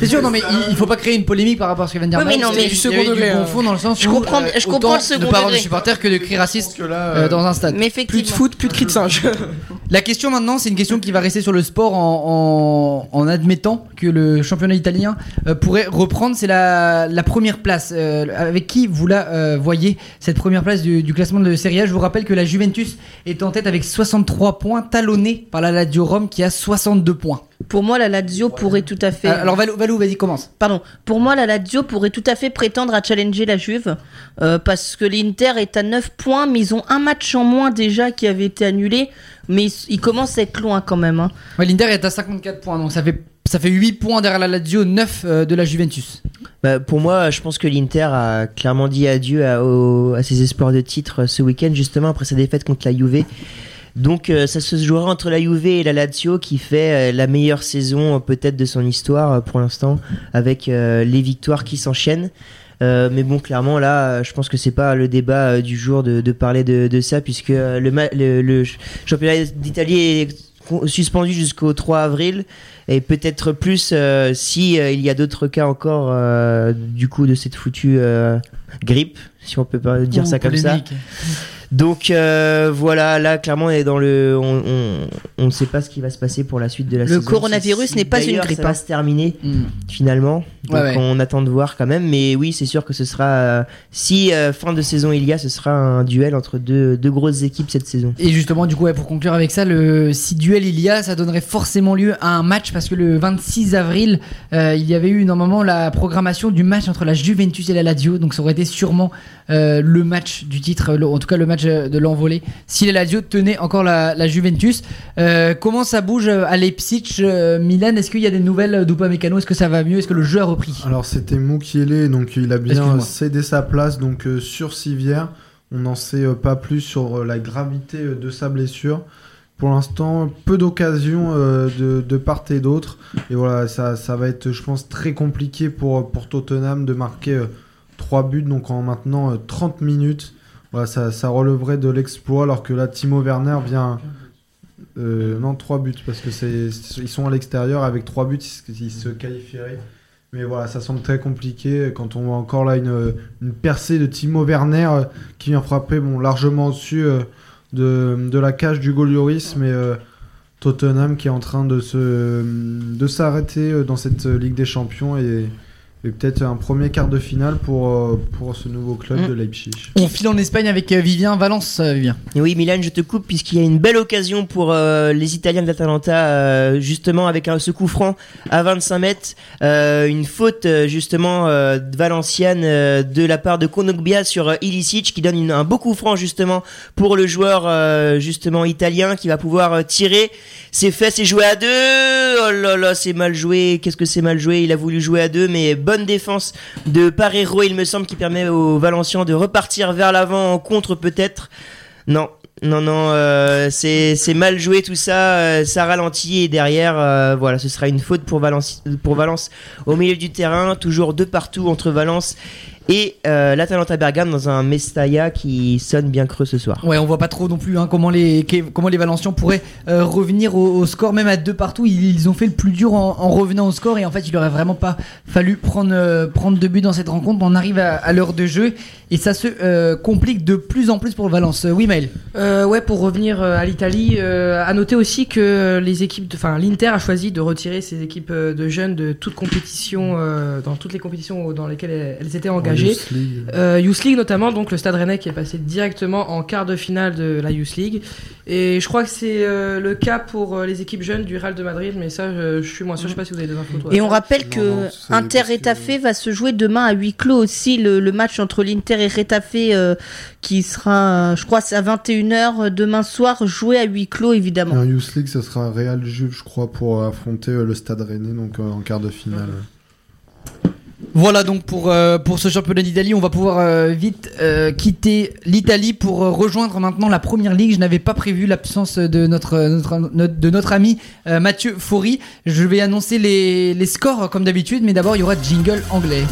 C'est sûr, non, mais il, il faut pas créer une polémique par rapport à ce que vient de dire Oui, mais Maël. non, mais- du second second degré. degré, Du fond, dans le sens Je comprends- euh, je comprends le second ne pas avoir de degré. supporters que de cris racistes euh, dans un stade. Mais Plus de foot, plus de cris de singe. La question maintenant, c'est une question qui va rester sur le sport en, en- en admettant que le championnat italien euh, pourrait reprendre. C'est la, la première place. Euh, avec qui vous la euh, voyez, cette première place du, du classement de Serie A? Je vous rappelle que la Juventus est en tête avec 63 points, talonnée par la Lazio Rome qui a 62 points. Pour moi, la Lazio pourrait tout à fait. Euh, alors Valou, Valou, vas-y, commence. Pardon. Pour moi, la Lazio pourrait tout à fait prétendre à challenger la Juve euh, parce que l'Inter est à 9 points, mais ils ont un match en moins déjà qui avait été annulé, mais ils, ils commencent à être loin quand même. hein. Ouais, L'Inter est à 54 points, donc ça fait, ça fait 8 points derrière la Lazio, 9 euh, de la Juventus. Bah, pour moi, je pense que l'Inter a clairement dit adieu à, au- à ses espoirs de titre ce week-end, justement après sa défaite contre la Juve. Donc euh, ça se jouera entre la Juve et la Lazio qui fait euh, la meilleure saison euh, peut-être de son histoire pour l'instant avec euh, les victoires qui s'enchaînent. Euh, mais bon, clairement là, je pense que c'est pas le débat euh, du jour de, de parler de, de ça puisque le, ma- le, le ch- championnat d'Italie est suspendu jusqu'au 3 avril et peut-être plus euh, si euh, il y a d'autres cas encore euh, du coup de cette foutue euh, grippe, si on peut pas dire ça comme ça. Donc euh, voilà, là clairement on est dans le, on, on, on ne sait pas ce qui va se passer pour la suite de la Le saison. coronavirus Si- n'est pas une grippe, Ça va hein. se terminer Hmm. finalement. Donc Ouais, ouais. on attend de voir quand même, mais oui c'est sûr que ce sera, euh, si euh, fin de saison il y a, ce sera un duel entre deux, deux grosses équipes cette saison. Et justement, du coup, ouais, pour conclure avec ça, le, si duel il y a, ça donnerait forcément lieu à un match parce que le 26 avril, il y avait eu normalement la programmation du match entre la Juventus et la Lazio, donc ça aurait été sûrement le match du titre, le- en tout cas le match euh, de l'envolée, si la Lazio tenait encore la, la Juventus. Euh, comment ça bouge à Leipzig, euh, Milan? Est-ce qu'il y a des nouvelles d'Upamecano Est-ce que ça va mieux? Est-ce que le jeu a repris? Alors c'était Mukiele, donc il a bien cédé sa place donc euh, sur Civière. On n'en sait euh, pas plus sur euh, la gravité euh, de sa blessure. Pour l'instant, peu d'occasions euh, de, de part et d'autre. Et voilà, ça, ça va être, je pense, très compliqué pour, pour Tottenham de marquer 3 buts donc en maintenant euh, 30 minutes. Voilà, ça, ça releverait de l'exploit alors que là, Timo Werner vient... euh, non, 3 buts parce que c'est ils sont à l'extérieur avec 3 buts, ils, se- qualifieraient. Mais voilà, ça semble très compliqué quand on voit encore là une, percée de Timo Werner euh, qui vient frapper bon, largement au-dessus euh, de, la cage du Golioris, mais Tottenham qui est en train de se de s'arrêter dans cette Ligue des Champions et peut-être un premier quart de finale pour, euh, pour ce nouveau club Mm. de Leipzig. On file en Espagne avec euh, Vivien Valence, euh, Vivien. Et oui, Milan, je te coupe puisqu'il y a une belle occasion pour euh, les Italiens de l'Atalanta, euh, justement avec un, ce coup franc à 25 mètres, euh, une faute justement euh, de Valenciane euh, de la part de Konogbia sur euh, Ilicic qui donne une- un beau coup franc justement pour le joueur euh, justement italien qui va pouvoir euh, tirer. C'est fait, c'est joué à deux. Oh là là, c'est mal joué. Qu'est-ce que c'est mal joué? Il a voulu jouer à deux, mais bonne défense de Parero, il me semble, qui permet aux Valencians de repartir vers l'avant en contre peut-être. Non, non, non, euh, c'est mal joué tout ça, euh, ça ralentit et derrière, euh, voilà, ce sera une faute pour Valence, pour Valence au milieu du terrain, toujours de partout entre Valence et euh, l'Atalanta Bergame dans un Mestalla qui sonne bien creux ce soir. Ouais, on voit pas trop non plus hein, comment les comment les Valencians pourraient euh, revenir au, au score, même à deux partout. Ils, ils ont fait le plus dur en, en revenant au score et en fait, il aurait vraiment pas fallu prendre euh, prendre deux buts dans cette rencontre. On arrive à, à l'heure de jeu et ça se euh, complique de plus en plus pour le Valence. Euh, oui, Maël. Euh, ouais, pour revenir à l'Italie, euh, à noter aussi que les équipes, enfin l'Inter a choisi de retirer ses équipes de jeunes de toute compétition, euh, dans toutes les compétitions dans lesquelles elles, elles étaient engagées. Youth League. Euh, Youth League notamment, donc le Stade Rennais qui est passé directement en quart de finale de la Youth League. Et je crois que c'est euh, le cas pour euh, les équipes jeunes du Real de Madrid, mais ça, je, je suis moins sûr. Je sais pas si vous avez des infos. toi. Et on rappelle que Inter Retafe va se jouer demain à huis clos aussi le, le match entre l'Inter et Retafe euh, qui sera, je crois, à 21h demain soir, joué à huis clos Et évidemment. en Youth League, ça sera Real Juve, je crois, pour affronter euh, le Stade Rennais, donc euh, en quart de finale. Voilà donc pour, euh, pour ce championnat d'Italie, on va pouvoir euh, vite euh, quitter l'Italie pour rejoindre maintenant la première ligue. Je n'avais pas prévu l'absence de notre, de notre ami Mathieu Faury. Je vais annoncer les, les scores comme d'habitude, mais d'abord il y aura jingle anglais.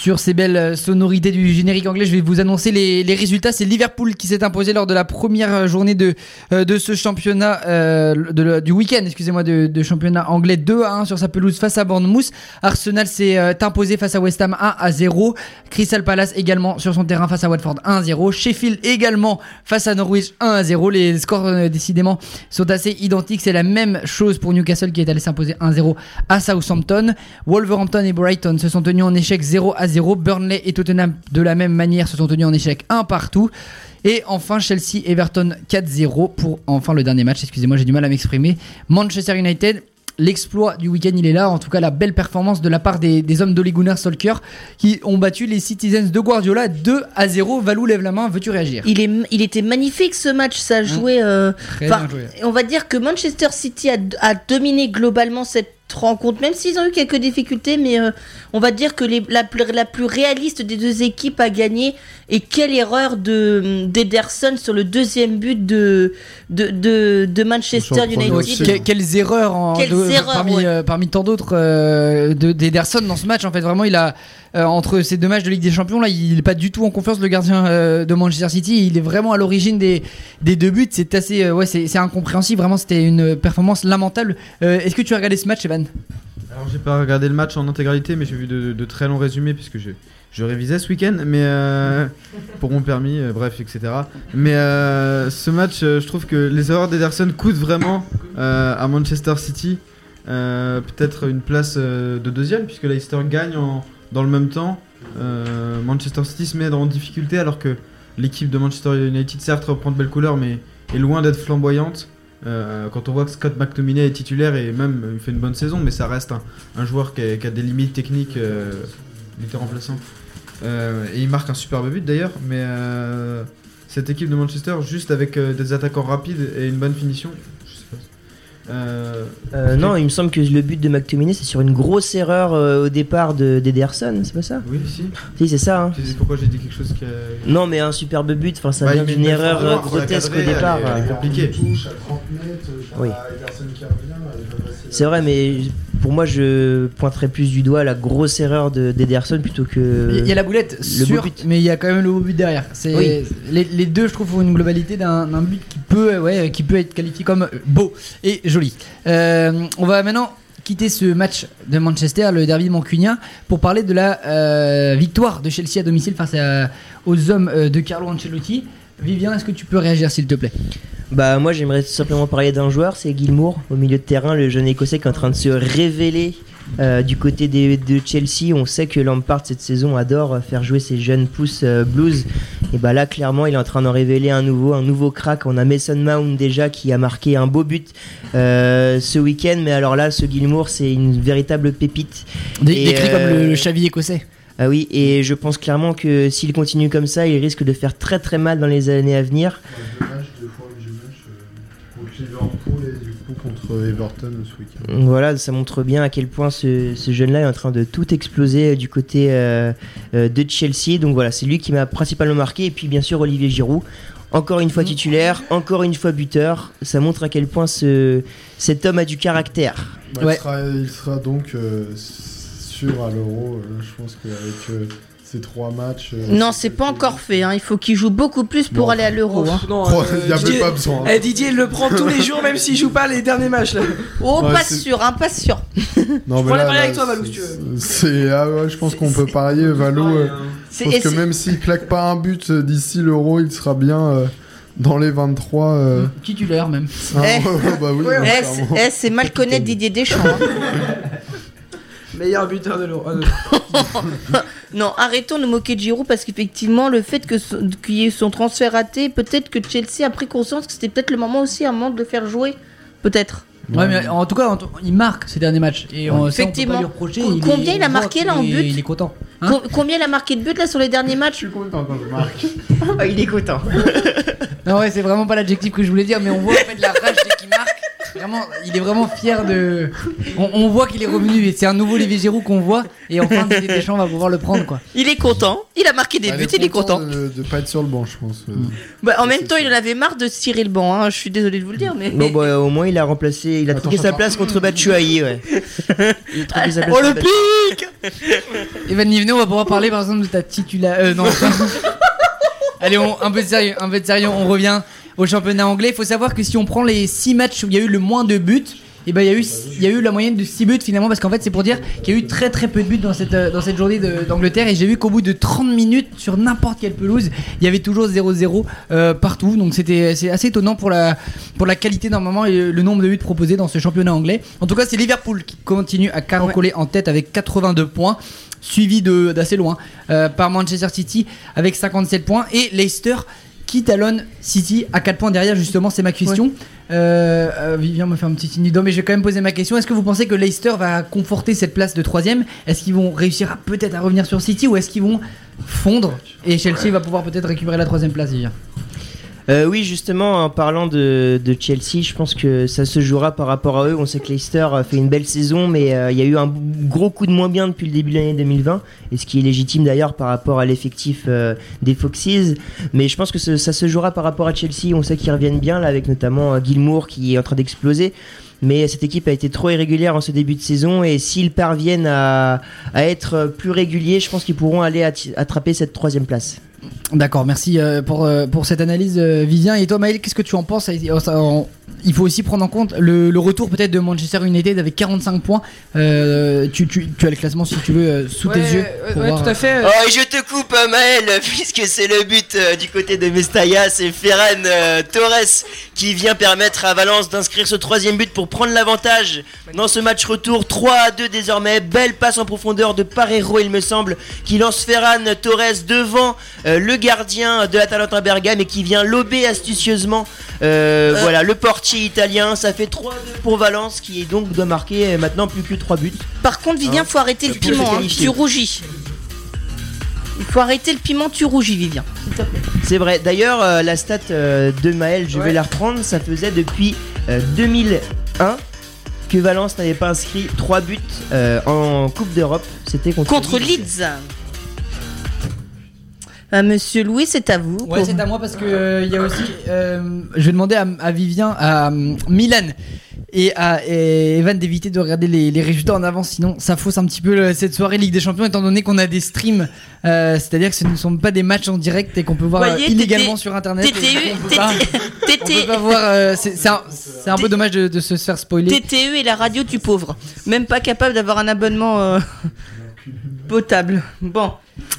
Sur ces belles euh, sonorités du générique anglais, je vais vous annoncer les, résultats. C'est Liverpool qui s'est imposé lors de la première journée de, euh, de ce championnat, euh, du week-end, excusez-moi, de, championnat anglais 2 à 1 sur sa pelouse face à Bournemouth. Arsenal s'est euh, imposé face à West Ham 1 à 0. Crystal Palace également sur son terrain face à Watford 1 à 0. Sheffield également face à Norwich 1 à 0. Les scores euh, décidément sont assez identiques. C'est la même chose pour Newcastle qui est allé s'imposer 1 à 0 à Southampton. Wolverhampton et Brighton se sont tenus en échec 0 à 0. Burnley et Tottenham de la même manière se sont tenus en échec 1 partout. Et enfin Chelsea Everton 4-0 pour enfin le dernier match. Excusez-moi, j'ai du mal à m'exprimer. Manchester United. L'exploit du week-end, il est là. En tout cas, la belle performance de la part des, des hommes d'Ole Gunnar Solskjaer qui ont battu les Citizens de Guardiola 2 à 0. Valou, lève la main. Veux-tu réagir? Il, est, il était magnifique ce match, ça a joué. euh. On va dire que Manchester City a, a dominé globalement cette rencontre, même s'ils ont eu quelques difficultés, mais euh, on va dire que les- la, plus, la plus réaliste des deux équipes a gagné. Et quelle erreur de d'Ederson sur le deuxième but de, de, de, de Manchester United. Ouais, que- quelles erreurs, en- Quelles de- erreurs, parmi, ouais. euh, parmi tant d'autres euh, de- d'Ederson dans ce match. En fait, vraiment, il a euh, entre ces deux matchs de Ligue des Champions là, il est pas du tout en confiance. Le gardien euh, de Manchester City, il est vraiment à l'origine des, des deux buts. C'est assez, euh, ouais, c'est incompréhensible. Vraiment, c'était une performance lamentable. Est-ce que tu as regardé ce match, Evan? Alors j'ai pas regardé le match en intégralité, mais j'ai vu de, de très longs résumés puisque je, je révisais ce week-end, mais pour mon permis, bref, etc. Mais ce match, je trouve que les erreurs d'Ederson coûtent vraiment à Manchester City. Peut-être une place de deuxième puisque Leicester gagne en- dans le même temps. Euh, Manchester City se met en difficulté alors que l'équipe de Manchester United certes reprend de belles couleurs, mais est loin d'être flamboyante. Euh, quand on voit que Scott McTominay est titulaire et même euh, il fait une bonne saison, mais ça reste un, joueur qui a, des limites techniques, il était remplaçant. Et il marque un superbe but d'ailleurs, mais cette équipe de Manchester, juste avec des attaquants rapides et une bonne finition. Euh, Euh, non, il me semble que le but de McTominay, c'est sur une grosse erreur euh, au départ de- d'Ederson, c'est pas ça Oui, si. Si, c'est ça. Hein. Tu pourquoi j'ai dit quelque chose qui a... Non, mais un superbe but, enfin, ça Bah, vient d'une une erreur grotesque au départ. elle est- elle est touche à 30 mètres, Oui. C'est vrai, mais pour moi, je pointerais plus du doigt la grosse erreur de- d'Ederson plutôt que. Il y a la boulette, le sûr, but. mais il y a quand même le beau but derrière. C'est Oui. les, les deux, je trouve, font une globalité d'un but qui peut, ouais, qui peut être qualifié comme beau et joli. Euh, on va maintenant quitter ce match de Manchester, le derby mancunien, pour parler de la euh, victoire de Chelsea à domicile face à- aux hommes euh, de Carlo Ancelotti. Vivien, est-ce que tu peux réagir s'il te plaît? Bah moi j'aimerais simplement parler d'un joueur, c'est Gilmour au milieu de terrain, le jeune écossais qui est en train de se révéler euh, du côté des- de Chelsea. On sait que Lampard cette saison adore faire jouer ses jeunes pousses euh, blues. Et bah là clairement il est en train d'en révéler un nouveau, un nouveau crack. On a Mason Mount déjà qui a marqué un beau but euh, ce week-end, mais alors là ce Gilmour c'est une véritable pépite. Décrit comme le, le Xavi écossais. Ah oui, et je pense clairement que s'il continue comme ça, il risque de faire très très mal dans les années à venir. Deux fois match contre Liverpool et du coup contre Everton ce week-end. Voilà, ça montre bien à quel point ce, ce jeune-là est en train de tout exploser euh, du côté euh, euh, de Chelsea. Donc voilà, c'est lui qui m'a principalement marqué. Et puis bien sûr Olivier Giroud, encore une fois titulaire, encore une fois buteur. Ça montre à quel point ce, cet homme a du caractère. Bah, il, sera, il sera donc euh, sûr à l'Euro. euh, je pense qu'avec euh, ces trois matchs. euh, Non, c'est pas encore fait. hein. Il faut qu'il joue beaucoup plus pour aller à l'Euro. hein. Non, Oh, euh, y a même Didier, pas besoin. eh, Didier il le prend tous les jours, même s'il joue pas les derniers matchs. Là. Oh, Ouais, pas sûr, hein, pas sûr. Non, Je mais pourrais là, parier là, avec toi, Valou, c'est- si tu veux. C'est ah ouais, je pense qu'on peut parier, Valou. euh, pense et que même s'il claque pas un but d'ici l'Euro, il sera bien euh, dans les 23. euh. Titulaire même. Ah, Eh. ouais, ouais, bah oui, Eh, hein, eh, c'est mal connaître Didier Deschamps. Meilleur buteur de l'Euro. Non, arrêtons de moquer de Giroud parce qu'effectivement, le fait que son- qu'il y ait son transfert raté, peut-être que Chelsea a pris conscience que c'était peut-être le moment aussi à un moment de le faire jouer. Peut-être. Ouais, mais en tout cas, en tout- il marque ces derniers matchs. Et on, ça, on peut Effectivement. pas lui reprocher. Co- il est- combien il a marqué, là, en but Il est content. Hein Co- combien il a marqué de buts là sur les derniers matchs Je suis content quand je marque. Ah, il est content. Non, ouais, c'est vraiment pas l'adjectif que je voulais dire, mais on voit en fait la rage dès qu'il marque. Vraiment, il est vraiment fier de. On, on voit qu'il est revenu et c'est un nouveau Olivier Giroud qu'on voit. Et enfin, Didier Deschamps va pouvoir le prendre quoi. Il est content, il a marqué des Ah, buts, il est content. De, de pas être sur le banc, je pense. euh. Bah, en même temps, il en avait marre de se tirer le banc, hein. je suis désolé de vous le dire, mais. Bon, bah, au moins, il a remplacé, il a trouvé sa place contre Batshuayi, ouais. Il a trouvé sa place Oh le pic Evan Niveno, on va pouvoir parler par exemple de ta titula. Euh, non. Allez, on- un peu de sérieux, un peu de sérieux. On revient au championnat anglais. Il faut savoir que si on prend les 6 matchs où il y a eu le moins de buts, et ben il y a eu il y a eu la moyenne de 6 buts finalement parce qu'en fait c'est pour dire qu'il y a eu très très peu de buts dans cette euh, dans cette journée d'Angleterre. Et j'ai vu qu'au bout de 30 minutes sur n'importe quelle pelouse il y avait toujours 0-0 euh, partout. Donc c'était assez étonnant pour la pour la qualité normalement et le nombre de buts proposés dans ce championnat anglais. En tout cas c'est Liverpool qui continue à caracoler en tête avec 82 points suivi d'assez loin euh, par Manchester City avec 57 points et Leicester qui talonne City à 4 points derrière justement c'est ma question. Euh, euh, Vivien me fait un petit dos, mais je vais quand même poser ma question. Est-ce que vous pensez que Leicester va conforter cette place de troisième? Est-ce qu'ils vont réussir à peut-être à revenir sur City ou est-ce qu'ils vont fondre et Chelsea va pouvoir peut-être récupérer la troisième place Vivien? Euh, oui, justement, en parlant de, Chelsea, je pense que ça se jouera par rapport à eux. On sait que Leicester a fait une belle saison, mais euh, il y a eu un gros coup de moins bien depuis le début de l'année 2020, et ce qui est légitime d'ailleurs par rapport à l'effectif euh, des Foxes. Mais je pense que ça se jouera par rapport à Chelsea. On sait qu'ils reviennent bien, là, avec notamment Gilmour qui est en train d'exploser. Mais cette équipe a été trop irrégulière en ce début de saison et s'ils parviennent à, être plus réguliers, je pense qu'ils pourront aller attraper cette troisième place. D'accord, merci euh, pour, euh, pour cette analyse, euh, Vivien. Et toi, Maël, qu'est-ce que tu en penses Il faut aussi prendre en compte le, le retour peut-être de Manchester United avec 45 points. Euh, tu, tu- tu as le classement si tu veux euh, sous Ouais, tes yeux. ouais, voir, tout à euh, fait. Oh, et je te coupe, Maël, puisque c'est le but euh, du côté de Mestalla. C'est Ferran euh, Torres qui vient permettre à Valence d'inscrire ce troisième but pour prendre l'avantage dans ce match retour. 3 à 2 désormais. Belle passe en profondeur de Parero, il me semble, qui lance Ferran Torres devant euh, le gardien de l'Atalanta Bergame et qui vient lober astucieusement euh, voilà, le italien. Ça fait 3-2 pour Valence qui donc doit marquer euh, maintenant plus que 3 buts. Par contre, Vivien, Hein, faut arrêter le piment, hein. tu rougis. Il faut arrêter le piment, tu rougis, Vivien. C'est vrai. D'ailleurs, euh, la stat euh, de Maël, je vais la reprendre. Ça faisait depuis euh, 2001 que Valence n'avait pas inscrit 3 buts en Coupe d'Europe. C'était contre, Contre Leeds. Monsieur Louis, c'est à vous. Ouais, pour- c'est à moi parce que euh, il y a aussi. euh, je vais demander à, à Vivien, à euh, Milan et à et Evan d'éviter de regarder les, les résultats en avance, sinon ça fausse un petit peu le- cette soirée Ligue des Champions, étant donné qu'on a des streams, euh, c'est-à-dire que ce ne sont pas des matchs en direct et qu'on peut voir Voyez, euh, illégalement sur internet. TTU, on peut pas- TT, on peut pas voir. euh, c'est un, peu dommage de, de se faire spoiler. TTE et la radio du pauvre. Même pas capable d'avoir un abonnement euh, potable. Bon.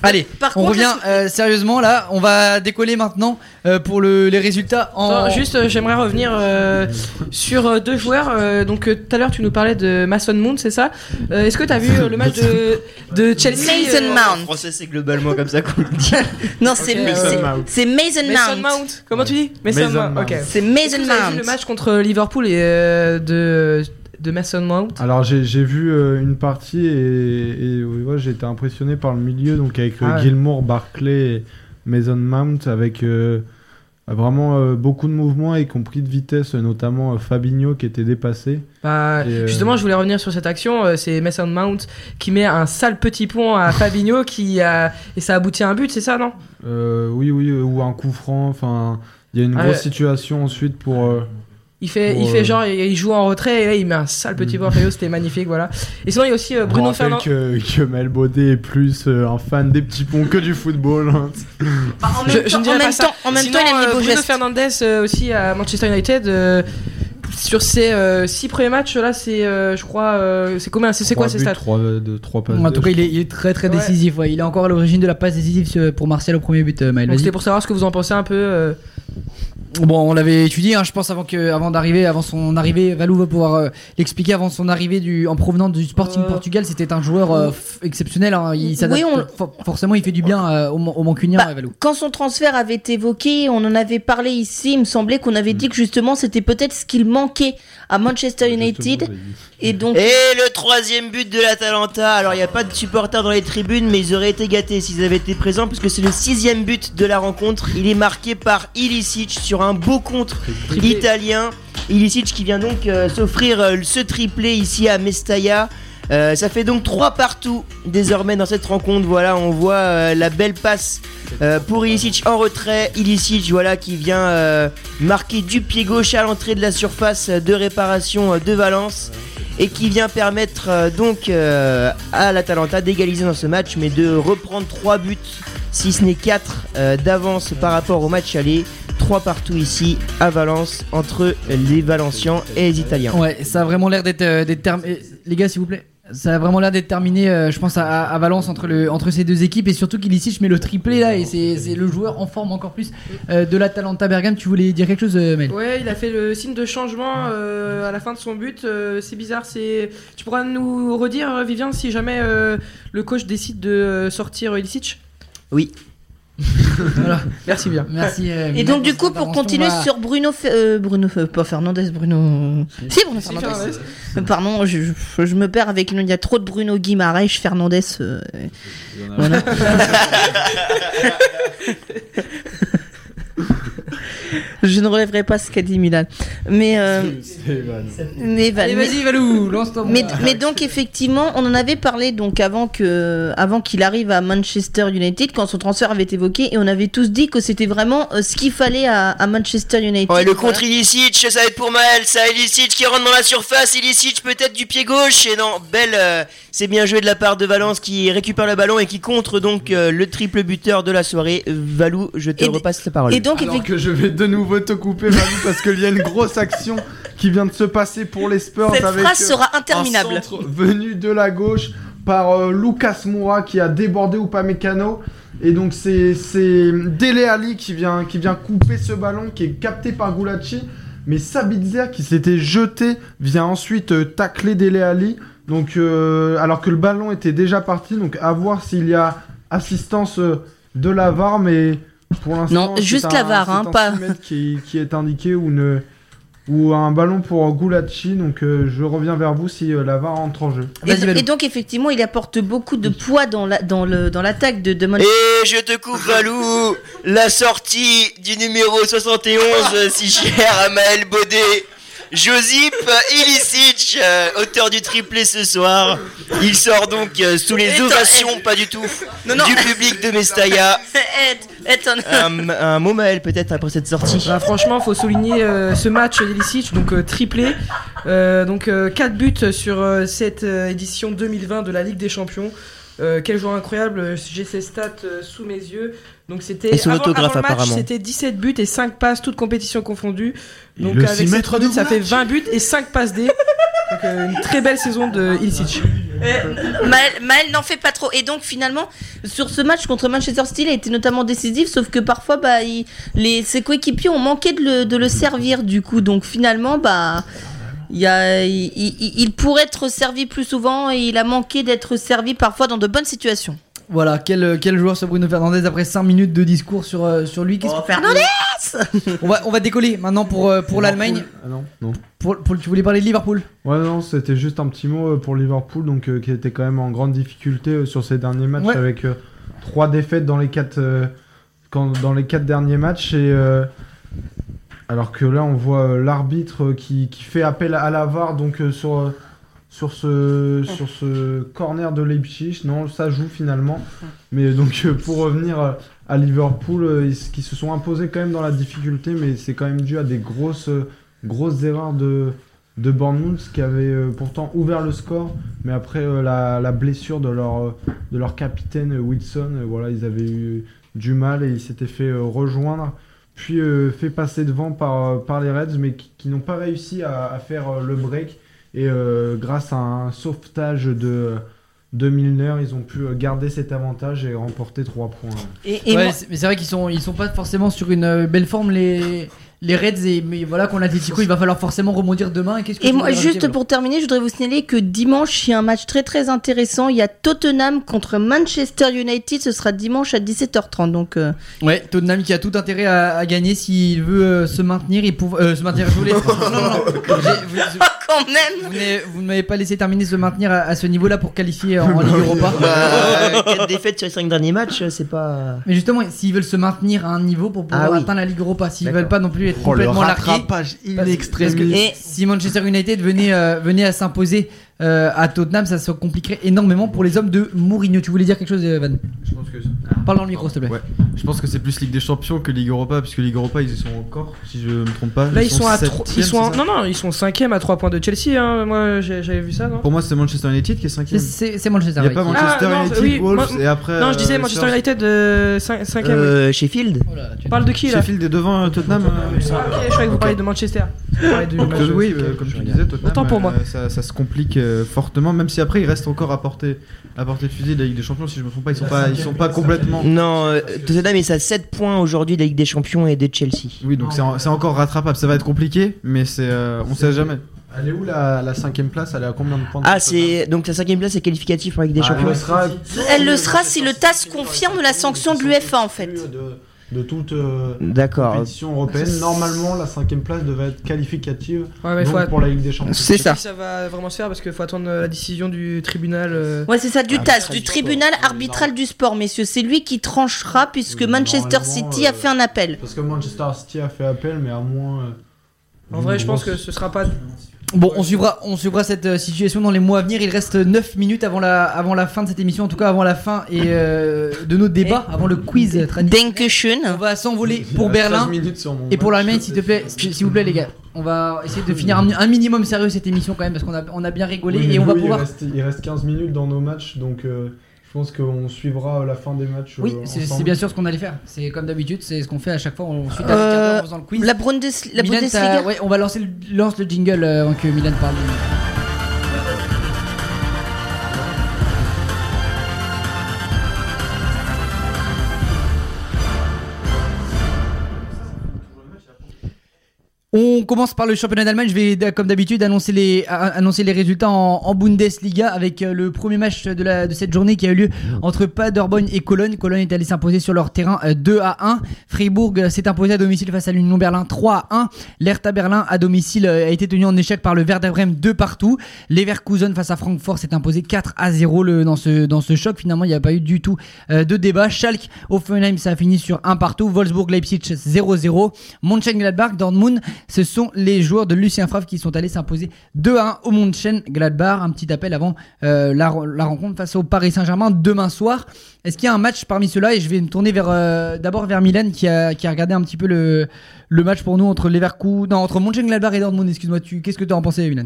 Allez, Par on contre, revient euh, sérieusement là. On va décoller maintenant euh, pour le- les résultats en. Attends, juste, euh, j'aimerais revenir euh, sur euh, deux joueurs. euh, donc, euh, tout à l'heure, tu nous parlais de Mason Mount, c'est ça? Euh, Est-ce que tu as vu euh, le match de, de Chelsea Mason euh, Mount. En français, c'est globalement comme ça qu'on le dit. Non, c'est Ok, c'est- c'est Mason Mason Mount. Mount. Comment tu dis? Mason, Mason Mount. C'est Mason vu Mount. le match contre Liverpool et euh, de de Mason Mount Alors j'ai vu euh, une partie et, et ouais, j'ai été impressionné par le milieu, donc avec euh, Ah ouais. Gilmour, Barclay et Mason Mount, avec euh, vraiment euh, beaucoup de mouvements, y compris de vitesse, notamment Fabinho qui était dépassé. Bah, Et, justement, je voulais revenir sur cette action. C'est Mason Mount qui met un sale petit pont à Fabinho qui et ça aboutit à un but, c'est ça, non? Oui, oui, ou un coup franc, enfin, il y a une Ah grosse situation ensuite pour... Il fait, il fait euh, genre, il il joue en retrait et là il met un sale petit à Fabinho, c'était magnifique, voilà. Et sinon, il y a aussi euh, Bruno Fernandes. que, que Mel Baudet est plus euh, un fan des petits ponts que du football. hein. En Je, même je temps, ne dirais en pas même ça. temps, en même Sinon, temps, il euh, beaux Bruno gestes. Fernandes euh, aussi à Manchester United. euh, Sur ces euh, six premiers matchs là, c'est euh, je crois c'est c'est combien? C'est c'est quoi ces stats? 3 de 3 passes. En tout cas, il est, il est très très Ouais. décisif. ouais. Il est encore à l'origine de la passe décisive pour Martial au premier but, euh, c'était pour savoir ce que vous en pensez un peu. Euh, Bon, on l'avait étudié, hein, je pense, avant que, avant d'arriver, avant son arrivée. Valou va pouvoir euh, l'expliquer. Avant son arrivée du, en provenant du Sporting Portugal, c'était un joueur euh, exceptionnel. hein. Il s'adapte. Oui, on- for- forcément, il fait du bien euh, au, au Mancunien, Bah, euh, Valou. Quand son transfert avait été évoqué, on en avait parlé ici, il me semblait qu'on avait dit que justement c'était peut-être ce qu'il manquait à Manchester United. Et donc. Et le troisième but de l'Atalanta. Alors, il n'y a pas de supporters dans les tribunes, mais ils auraient été gâtés s'ils avaient été présents, puisque c'est le sixième but de la rencontre. Il est marqué par Ilicic sur un beau contre italien. Ilicic qui vient donc euh, s'offrir euh, ce triplé ici à Mestalla. Euh, ça fait donc 3 partout désormais dans cette rencontre. Voilà, on voit euh, la belle passe euh, pour Ilicic en retrait. Ilicic, voilà, qui vient marquer du pied gauche à l'entrée de la surface de réparation de Valence et qui vient permettre donc à l'Atalanta d'égaliser dans ce match, mais de reprendre 3 buts, si ce n'est 4 d'avance par rapport au match aller. 3 partout ici à Valence entre les Valencians et les Italiens. Ouais, ça a vraiment l'air d'être euh, d'être term- eh, Les gars, s'il vous plaît. Ça a vraiment l'air d'être terminé, euh, je pense, à, à Valence entre, le, entre ces deux équipes et surtout qu'Ilicic met le triplé là et c'est c'est le joueur en forme encore plus euh, de l'Atalanta Bergame. Tu voulais dire quelque chose, euh, Mel? Ouais, il a fait le signe de changement euh, à la fin de son but. euh, c'est bizarre. C'est. Tu pourras nous redire, Vivian, si jamais euh, le coach décide de sortir Ilicic? Oui. Voilà. Merci bien. Merci. euh, Et donc du coup pour continuer va- sur Bruno euh, Bruno pas Fernandez Bruno si Bruno Si, Fernandez Fernandez. Euh, pardon je, je- je me perds avec il y a trop de Bruno Guimaraes Fernandez euh, voilà. je ne relèverai pas ce qu'a dit Milan mais euh, mais, Val- Allez, vas-y, Valou, lance-toi. mais, mais donc effectivement, on en avait parlé donc avant que avant qu'il arrive à Manchester United quand son transfert avait été évoqué et on avait tous dit que c'était vraiment euh, ce qu'il fallait à, à Manchester United. Ouais, le Voilà. contre Ilicic, ça va être pour Maël, ça Ilicic qui rentre dans la surface, Ilicic peut-être du pied gauche, et non, belle, euh, c'est bien joué de la part de Valence qui récupère le ballon et qui contre donc euh, le triple buteur de la soirée. Valou, je te repasse la parole. et donc, Alors effectivement- que je vais de nouveau te couper, Valou, parce qu'il y a une grosse action qui vient de se passer pour les Spurs. Cette avec, phrase euh, sera interminable. Un centre venu de la gauche par euh, Lucas Moura qui a débordé Upamecano. Et donc c'est Dele Ali qui vient, qui vient couper ce ballon qui est capté par Gulacci. Mais Sabitzer qui s'était jeté vient ensuite euh, tacler Dele Ali. Donc, euh, alors que le ballon était déjà parti. Donc à voir s'il y a assistance euh, de la VAR. Mais pour l'instant, Non, juste un- la VAR, hein, un pas- 6 mètres qui, qui est indiqué ou, une, ou un ballon pour Gulacci. Donc euh, je reviens vers vous si euh, la VAR entre en jeu. Et, et donc effectivement, il apporte beaucoup de poids dans la dans le dans l'attaque de, de. Et je te coupe Valou, la sortie du numéro 71 euh, si cher à Maël Baudet. Josip Ilicic, euh, auteur du triplé ce soir. Il sort donc euh, sous les Attends, ovations, pas du tout, Non, non. du public de Mestalla. Eh, attends. un, un mot Maël peut-être après cette sortie? Bah, franchement, faut souligner euh, ce match d'Ilicic, donc euh, triplé. Euh, donc 4 buts sur euh, cette euh, édition 2020 de la Ligue des Champions. Euh, quel joueur incroyable, j'ai ses stats euh, sous mes yeux. Donc c'était Et son avant, autographe, avant le match, apparemment. c'était 17 buts et 5 passes, toutes compétitions confondues. Donc le avec six ces mètres 3 de buts, ça fait Gulacci. 20 buts et 5 passes D. Donc euh, une très belle saison de Ilicic. Maël, Maël n'en fait pas trop. Et donc finalement, sur ce match contre Manchester City, il a été notamment décisif, sauf que parfois, bah, il- les, ses coéquipiers ont manqué de le, de le servir du coup. Donc finalement, bah, il, y a, il, il- il pourrait être servi plus souvent et il a manqué d'être servi parfois dans de bonnes situations. Voilà, quel, quel joueur ce Bruno Fernandez après 5 minutes de discours sur, euh, sur lui? Qu'est-ce que- Fernandez on, va, on va décoller maintenant pour, euh, pour l'Allemagne. Ah non, non. Pour, pour- tu voulais parler de Liverpool? Ouais, non, c'était juste un petit mot euh, pour Liverpool, donc euh, qui était quand même en grande difficulté euh, sur ces derniers matchs, Ouais. avec euh, trois défaites dans les quatre, euh, quand, dans les quatre derniers matchs. Et euh, alors que là, on voit euh, l'arbitre euh, qui, qui fait appel à la VAR, donc euh, sur euh, sur ce sur ce corner de Leipzig. Non, ça joue finalement. Mais donc euh, pour revenir euh, à Liverpool, euh, ils, qui se sont imposés quand même dans la difficulté, mais c'est quand même dû à des grosses grosses erreurs de de Bournemouth qui avait euh, pourtant ouvert le score, mais après la, la blessure de leur de leur capitaine Wilson, voilà, ils avaient eu du mal et ils s'étaient fait rejoindre. puis fait passer devant par, par les Reds, mais qui, qui n'ont pas réussi à, à faire le break. Et euh, grâce à un sauvetage de, de Milner, ils ont pu euh, garder cet avantage et remporter 3 points. Et, et Ouais, moi- c'est- mais c'est vrai qu'ils sont, ils sont pas forcément sur une euh, belle forme les, les Reds et mais voilà qu'on l'Atletico il va falloir forcément rebondir demain. Et qu'est-ce que Et moi, juste pour terminer, je voudrais vous signaler que dimanche, il y a un match très très intéressant. Il y a Tottenham contre Manchester United. Ce sera dimanche à 17h30. Donc, euh, Ouais, Tottenham qui a tout intérêt à, à gagner s'il veut euh, se maintenir et pour euh, se maintenir. Je voulais. non, non, non. Quand même. Vous n'avez- vous ne m'avez pas laissé terminer se maintenir à, à ce niveau-là pour qualifier en, en Ligue Europa. Bah, 4 défaites sur les 5 derniers matchs, c'est pas. Mais justement, s'ils veulent se maintenir à un niveau pour pouvoir Ah oui. atteindre la Ligue Europa, s'ils veulent pas non plus être Oh, le complètement largués. rattrapage in parce- extremis. parce que Et- si Manchester United venait, euh, venait à s'imposer euh, à Tottenham, ça se compliquerait énormément pour les hommes de Mourinho. Tu voulais dire quelque chose, euh, Van Je pense que Parle dans le micro, s'il te plaît. Ouais. Je pense que c'est plus Ligue des Champions que Ligue Europa, puisque Ligue Europa ils y sont encore, si je me trompe pas. Là, ils sont à septième, trois- ils sont en- non non, ils sont 5 à 3 points de Chelsea hein. Moi, j'avais vu ça, non Pour moi, c'est Manchester United qui est C'est- 5ème. C'est c'est Manchester Il n'y a pas United. Manchester Ah, non, United, oui, Wolves moi- et après. Non, je disais euh, Manchester. United euh, 5 ème Euh, Sheffield Parle de qui là Sheffield est devant Tottenham. ok, je croyais que vous parliez de Manchester. Oui, comme tu disais, Tottenham, Autant pour moi. ça se complique euh, fortement, même si après il reste encore à portée, à portée de fusil de la Ligue des Champions. Si je me trompe pas, ils sont pas, ils sont pas complètement. Non, euh, Tottenham est à 7 points aujourd'hui de la Ligue des Champions et de Chelsea. Oui, donc c'est en- c'est encore rattrapable. Ça va être compliqué, mais c'est, euh, on sait jamais. Elle est où la, la cinquième place? Elle est à combien de points de Ah, Tottenham c'est donc la cinquième place est qualificative pour la Ligue des Ah, Champions. elle le sera elle le sera si le TAS confirme la sanction de l'UEFA en fait. de, de toute euh, compétition européenne. Normalement, la cinquième place devait être qualificative Ouais, mais donc faut- pour la Ligue des Champions. C'est ça. Si ça va vraiment se faire parce qu'il faut attendre la décision du tribunal. euh, Ouais, c'est ça, du Ah, TAS, du tribunal arbitral du sport, messieurs. C'est lui qui tranchera puisque Manchester City a euh, fait un appel. Parce que Manchester City a fait appel, mais à moins. euh, En vrai, je pense que ce sera pas. Bon, on suivra, on suivra cette euh, situation dans les mois à venir. Il reste 9 minutes avant la, avant la fin de cette émission, en tout cas avant la fin et euh, de nos débats, avant le quiz traditionnel. Dankeschön. On va s'envoler pour reste 15 Berlin. minutes sur mon Et pour l'Allemagne, s'il te plaît, s'il vous plaît, les gars, on va essayer de finir un, un minimum sérieux cette émission quand même parce qu'on a, on a bien rigolé Oui, et on va il pouvoir. reste- Il reste 15 minutes dans nos matchs, donc euh, je pense qu'on suivra la fin des matchs. Oui, euh, c'est bien sûr ce qu'on allait faire. C'est comme d'habitude, c'est ce qu'on fait à chaque fois. On suit Euh, faisant le quiz. La, Bundesliga. ouais, on va lancer le, lance le jingle euh, avant que Milan parle. On commence par le championnat d'Allemagne. Je vais, d- comme d'habitude, annoncer les, annoncer les résultats en, Bundesliga avec euh, le premier match de, la, de cette journée qui a eu lieu entre Paderborn et Cologne. Cologne est allé s'imposer sur leur terrain euh, 2 à 1. Fribourg euh, s'est imposé à domicile face à l'Union Berlin 3 à 1. L'Hertha Berlin à domicile euh, a été tenu en échec par le Werder Bremen 2 partout. Leverkusen face à Francfort s'est imposé 4 à 0 le, dans, ce, dans ce choc. Finalement, il n'y a pas eu du tout euh, de débat. Schalke, Offenheim, ça a fini sur 1 partout. Wolfsburg, Leipzig 0-0. Mönchengladbach, Dortmund, ce sont les joueurs de Lucien Favre qui sont allés s'imposer 2 à 1 au Mönchengladbach. Un petit appel avant euh, la, rencontre face au Paris Saint-Germain demain soir. Est-ce qu'il y a un match parmi ceux-là? Et je vais me tourner vers euh, d'abord vers Milan qui a, qui a regardé un petit peu le, le match pour nous entre Leverkusen, entre Mönchengladbach et Dortmund. Excuse-moi, tu, qu'est-ce que tu en pensé, Milan?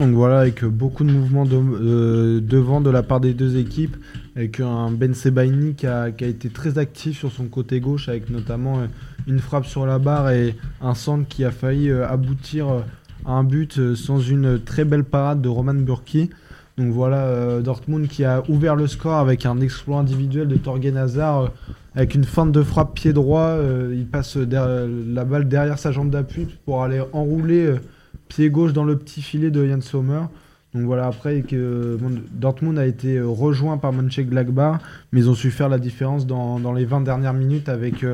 Donc voilà, avec beaucoup de mouvements euh, devant de la part des deux équipes, avec un Ben Sebaini qui a, qui a été très actif sur son côté gauche, avec notamment une frappe sur la barre et un centre qui a failli euh, aboutir euh, à un but euh, sans une très belle parade de Roman Burki. Donc voilà, Dortmund qui a ouvert le score avec un exploit individuel de Torgen Hazard, avec une feinte de frappe pied droit, il passe la balle derrière sa jambe d'appui pour aller enrouler pied gauche dans le petit filet de Jan Sommer. Donc voilà, après Dortmund a été rejoint par Mönchengladbach, mais ils ont su faire la différence dans, les 20 dernières minutes avec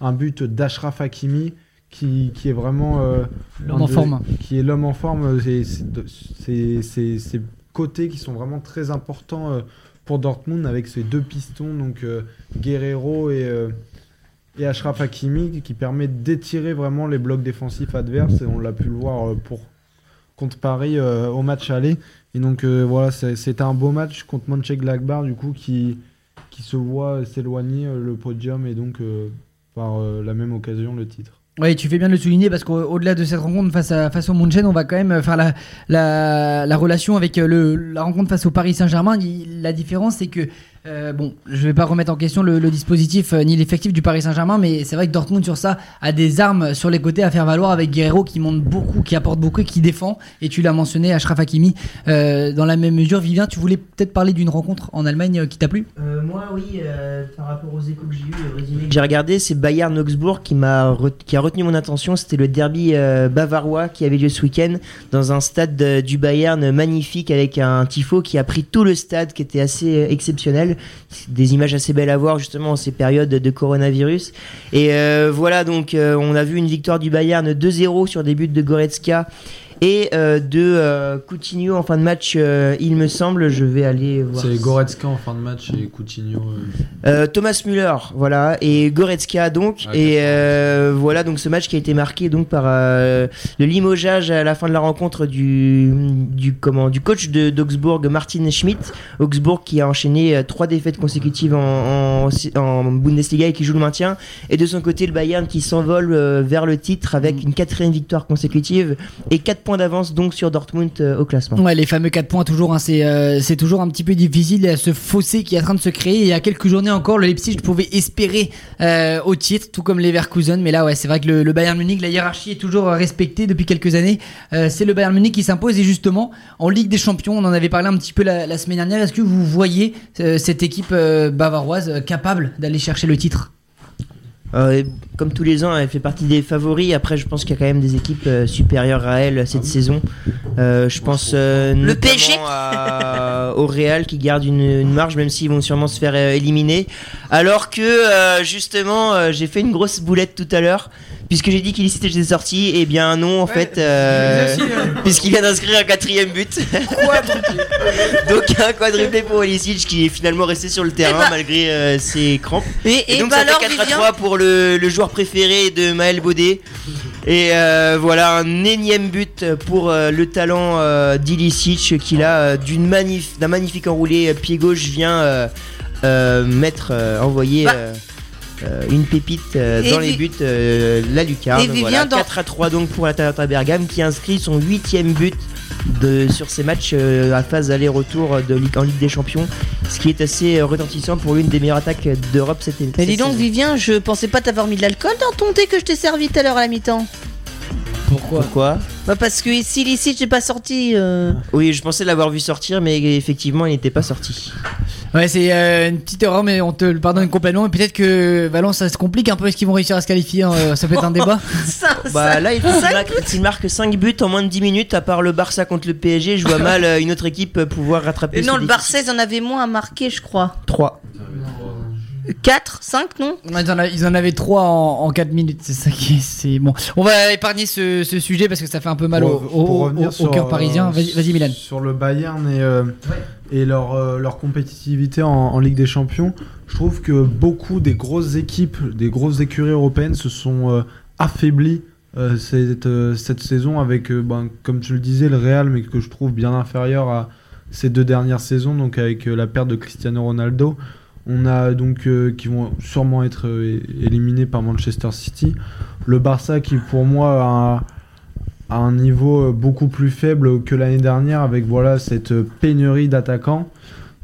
un but d'Ashraf Hakimi qui, qui est vraiment euh, L'homme en de- forme. Qui est l'homme en forme. C'est- c'est- ces côtés qui sont vraiment très importants euh, pour Dortmund avec ces deux pistons, donc euh, Guerrero et, euh, et Ashraf Hakimi, qui permet d'étirer vraiment les blocs défensifs adverses. Et on l'a pu le voir euh, pour, contre Paris euh, au match aller. Et donc euh, voilà, c'est- c'était un beau match contre Mönchengladbach, du coup, qui, qui se voit s'éloigner euh, le podium et donc euh, par euh, la même occasion le titre. Oui, tu fais bien de le souligner parce qu'au-delà de cette rencontre face, à, face au Munchen, on va quand même faire la, la, la relation avec euh, le, la rencontre face au Paris Saint-Germain. La différence, c'est que Euh, bon, je vais pas remettre en question le, le dispositif euh, ni l'effectif du Paris Saint-Germain, mais c'est vrai que Dortmund sur ça a des armes sur les côtés à faire valoir avec Guerrero qui monte beaucoup, qui apporte beaucoup et qui défend. Et tu l'as mentionné, Ashraf Hakimi. Euh, dans la même mesure, Vivien, tu voulais peut-être parler d'une rencontre en Allemagne euh, qui t'a plu? Euh, moi, oui, euh, par rapport aux échos que j'ai eu, le résumé que j'ai regardé, c'est Bayern Augsbourg qui m'a re- qui a retenu mon attention. C'était le derby euh, bavarois qui avait lieu ce week-end dans un stade de- du Bayern magnifique avec un tifo qui a pris tout le stade, qui était assez euh, Des images assez belles à voir justement en ces périodes de coronavirus. Et euh, voilà, donc euh, on a vu une victoire du Bayern 2-0 sur des buts de Goretzka. Et euh, de euh, Coutinho en fin de match, euh, il me semble, je vais aller voir. C'est Goretzka en fin de match et Coutinho. Thomas Müller, voilà, et Goretzka donc, Ah, et voilà donc ce match qui a été marqué donc par le limogeage à la fin de la rencontre du du comment du coach de d'Augsbourg Martin Schmidt, Augsbourg qui a enchaîné trois défaites consécutives en, en, en Bundesliga et qui joue le maintien, et de son côté le Bayern qui s'envole vers le titre avec une quatrième victoire consécutive et quatre points d'avance donc sur Dortmund euh, au classement. Ouais, les fameux 4 points, toujours, hein, c'est euh, c'est toujours un petit peu difficile. Ce fossé qui est en train de se créer. Il y a quelques journées encore, le Leipzig pouvait espérer euh, au titre, tout comme Leverkusen. Mais là, ouais, c'est vrai que le, Bayern Munich, la hiérarchie est toujours respectée depuis quelques années. C'est le Bayern Munich qui s'impose. Et justement, en Ligue des Champions, on en avait parlé un petit peu la, semaine dernière. Est-ce que vous voyez cette équipe bavaroise capable d'aller chercher le titre? Euh, comme tous les ans, elle fait partie des favoris. Après, je pense qu'il y a quand même des équipes euh, supérieures à elle cette saison. Euh, je pense euh, Le notamment PSG. à- au Real qui garde une, une marge, même s'ils vont sûrement se faire euh, éliminer. Alors que euh, justement, euh, j'ai fait une grosse boulette tout à l'heure. Puisque j'ai dit qu'il était sorti, et bien non en fait, euh, hein. puisqu'il vient d'inscrire un quatrième but. Donc un quadruplé pour Olisic qui est finalement resté sur le terrain bah- malgré euh, ses crampes. Et- et donc bah ça alors, fait 4 à Vivien 3 pour le, le joueur préféré de Maël Baudet. Et euh, voilà un énième but pour euh, le talent euh, d'Ilicic qui là euh, d'une d'un magnifique enroulé euh, pied gauche vient euh, euh, mettre euh, envoyer Bah. Euh, une pépite euh, dans les buts euh, la lucarne. Voilà, dans- 4 à 3 donc pour l'Atalanta Bergame qui inscrit son huitième but de, sur ces matchs à phase aller-retour de Ligue- en Ligue des Champions, ce qui est assez retentissant pour l'une des meilleures attaques d'Europe cette année. Mais dis donc, Vivien, je pensais pas t'avoir mis de l'alcool dans ton thé que je t'ai servi tout à l'heure à la mi-temps. Pourquoi Pourquoi Bah parce que ici, ici, j'ai pas sorti. euh. Oui, je pensais l'avoir vu sortir, mais effectivement, il n'était pas sorti. Ouais, c'est euh, une petite erreur, mais on te le pardonne complètement. Et peut-être que Valence, ça se complique un peu. Est-ce qu'ils vont réussir à se qualifier hein, euh, Ça peut être un débat. Bah là, il qu'il marque, marque 5 buts en moins de 10 minutes, à part le Barça contre le PSG, je vois mal euh, une autre équipe pouvoir rattraper non, le déficit. Barça, ils en avaient moins à marquer, je crois. 3. 4, 5, non Ils en, a- ils en avaient 3 en, en 4 minutes, c'est ça qui est. c'est Bon, on va épargner ce, ce sujet parce que ça fait un peu mal au, Pour- au- pour au- revenir au sur, cœur euh, parisien. Vas-y, vas-y, Milan. Sur le Bayern et, euh, et leur, euh, leur compétitivité en, en Ligue des Champions, je trouve que beaucoup des grosses équipes, des grosses écuries européennes se sont euh, affaiblies euh, cette, euh, cette saison avec, euh, ben, comme tu le disais, le Real, mais que je trouve bien inférieur à ces deux dernières saisons, donc avec euh, la perte de Cristiano Ronaldo. On a donc euh, qui vont sûrement être euh, éliminés par Manchester City. Le Barça qui pour moi a un, niveau euh, beaucoup plus faible que l'année dernière avec voilà cette pénurie d'attaquants.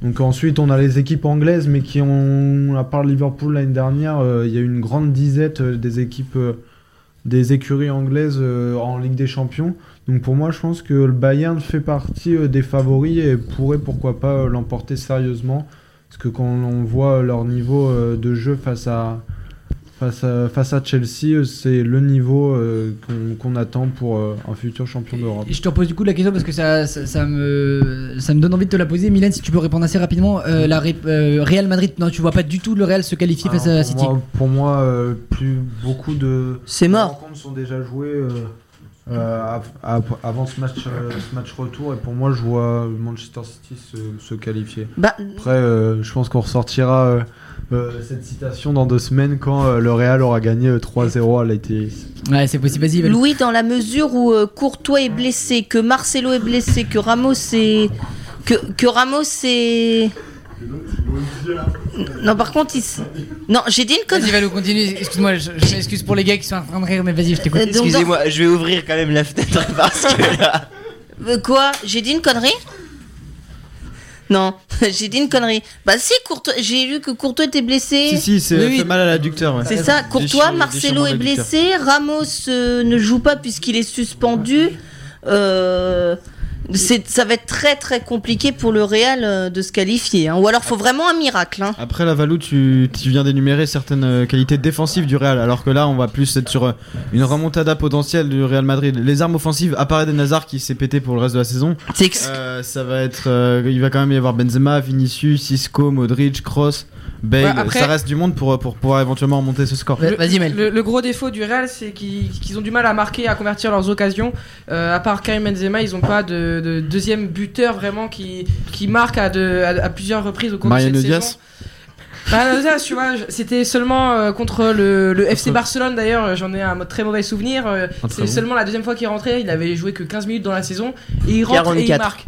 Donc ensuite on a les équipes anglaises mais qui ont à part Liverpool l'année dernière il y a une grande disette des équipes des écuries anglaises en Ligue des Champions. Donc pour moi je pense que le Bayern fait partie des favoris et pourrait pourquoi pas l'emporter sérieusement parce que quand on voit leur niveau euh, de jeu face à Face à, face à Chelsea, euh, c'est le niveau euh, qu'on attend pour euh, un futur champion d'Europe. Et je te repose du coup la question parce que ça, ça, ça me, ça me donne envie de te la poser. Milan, si tu peux répondre assez rapidement. Euh, la Ré- euh, Real Madrid, non, tu vois pas du tout le Real se qualifier face à Alors, City. pour moi, pour moi, plus beaucoup de C'est mort. rencontres sont déjà jouées euh, av- av- avant ce match, euh, ce match retour et pour moi je vois Manchester City se, se qualifier. Bah, Après, euh, je pense qu'on ressortira euh, euh, cette citation dans deux semaines quand euh, le Real aura gagné euh, 3-0 à l'ATS. Ouais, c'est possible. Vas-y. Louis, dans la mesure où euh, Courtois est blessé, que Marcelo est blessé, que Ramos est. Que, que Ramos est. Non, par contre, il. s- Non, j'ai dit une Vas-y, connerie. Valou, continue. Excuse-moi, je, je m'excuse pour les gars qui sont en train de rire, mais vas-y, je t'écoute. Euh, donc, Excusez-moi, je vais ouvrir quand même la fenêtre parce que là. Euh, Quoi? J'ai dit une connerie? Non, j'ai dit une connerie. Bah si, Courtois, j'ai vu que Courtois était blessé. Si, si, c'est Oui, oui. fait mal à l'adducteur. Ouais. C'est ça, Courtois, Marcelo déchirement est d'adducteur. blessé, Ramos euh, ne joue pas puisqu'il est suspendu. Euh, ça va être très très compliqué pour le Real euh, de se qualifier. hein. Ou alors faut vraiment un miracle. hein. Après la Valou, tu, tu viens d'énumérer certaines euh, qualités défensives du Real, alors que là, on va plus être sur euh, une remontada potentielle du Real Madrid. Les armes offensives, à part Eden Hazard qui s'est pété pour le reste de la saison, euh, ça va être, euh, il va quand même y avoir Benzema, Vinicius, Isco, Modric, Kroos, Bale. Ouais, après- Ça reste du monde pour pour pouvoir éventuellement remonter ce score. Vas-y, Mel. Le, le gros défaut du Real, c'est qu'ils ont du mal à marquer, à convertir leurs occasions. Euh, à part Karim Benzema, ils n'ont pas de, de deuxième buteur vraiment qui, qui marque à, de, à, à plusieurs reprises au cours Mariano de cette Diaz. saison. Mariano Diaz, tu vois, c'était seulement euh, contre le, le FC Barcelone d'ailleurs, euh, j'en ai un très mauvais souvenir. euh, c'est bon. seulement la deuxième fois qu'il rentrait, il avait joué que 15 minutes dans la saison et il rentre et il 44. marque.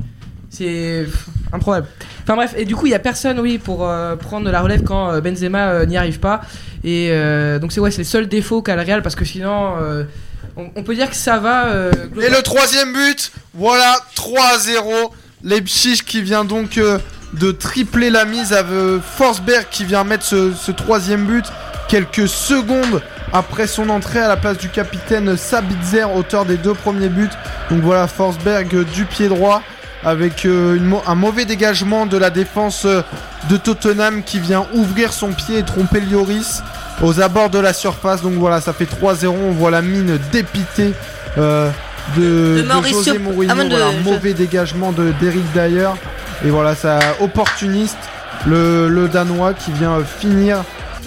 C'est improbable. Enfin bref, et du coup, il y a personne, oui, pour euh, prendre la relève quand euh, Benzema euh, n'y arrive pas. Et donc c'est ouais, c'est le seul défaut qu'a le Real parce que sinon, on, peut dire que ça va. Et le troisième but, voilà, 3-0. Leipzig qui vient donc de tripler la mise euh, Forsberg qui vient mettre ce, ce troisième but quelques secondes après son entrée à la place du capitaine Sabitzer, auteur des deux premiers buts. Donc voilà, Forsberg du pied droit avec euh, une un mauvais dégagement de la défense euh, de Tottenham qui vient ouvrir son pied et tromper Lloris aux abords de la surface. Donc voilà, ça fait 3-0. On voit la mine dépitée euh, de, José Mourinho. Ah, de- Voilà, un mauvais dégagement de d'Eric Dyer. Et voilà, ça opportuniste le, le Danois qui vient finir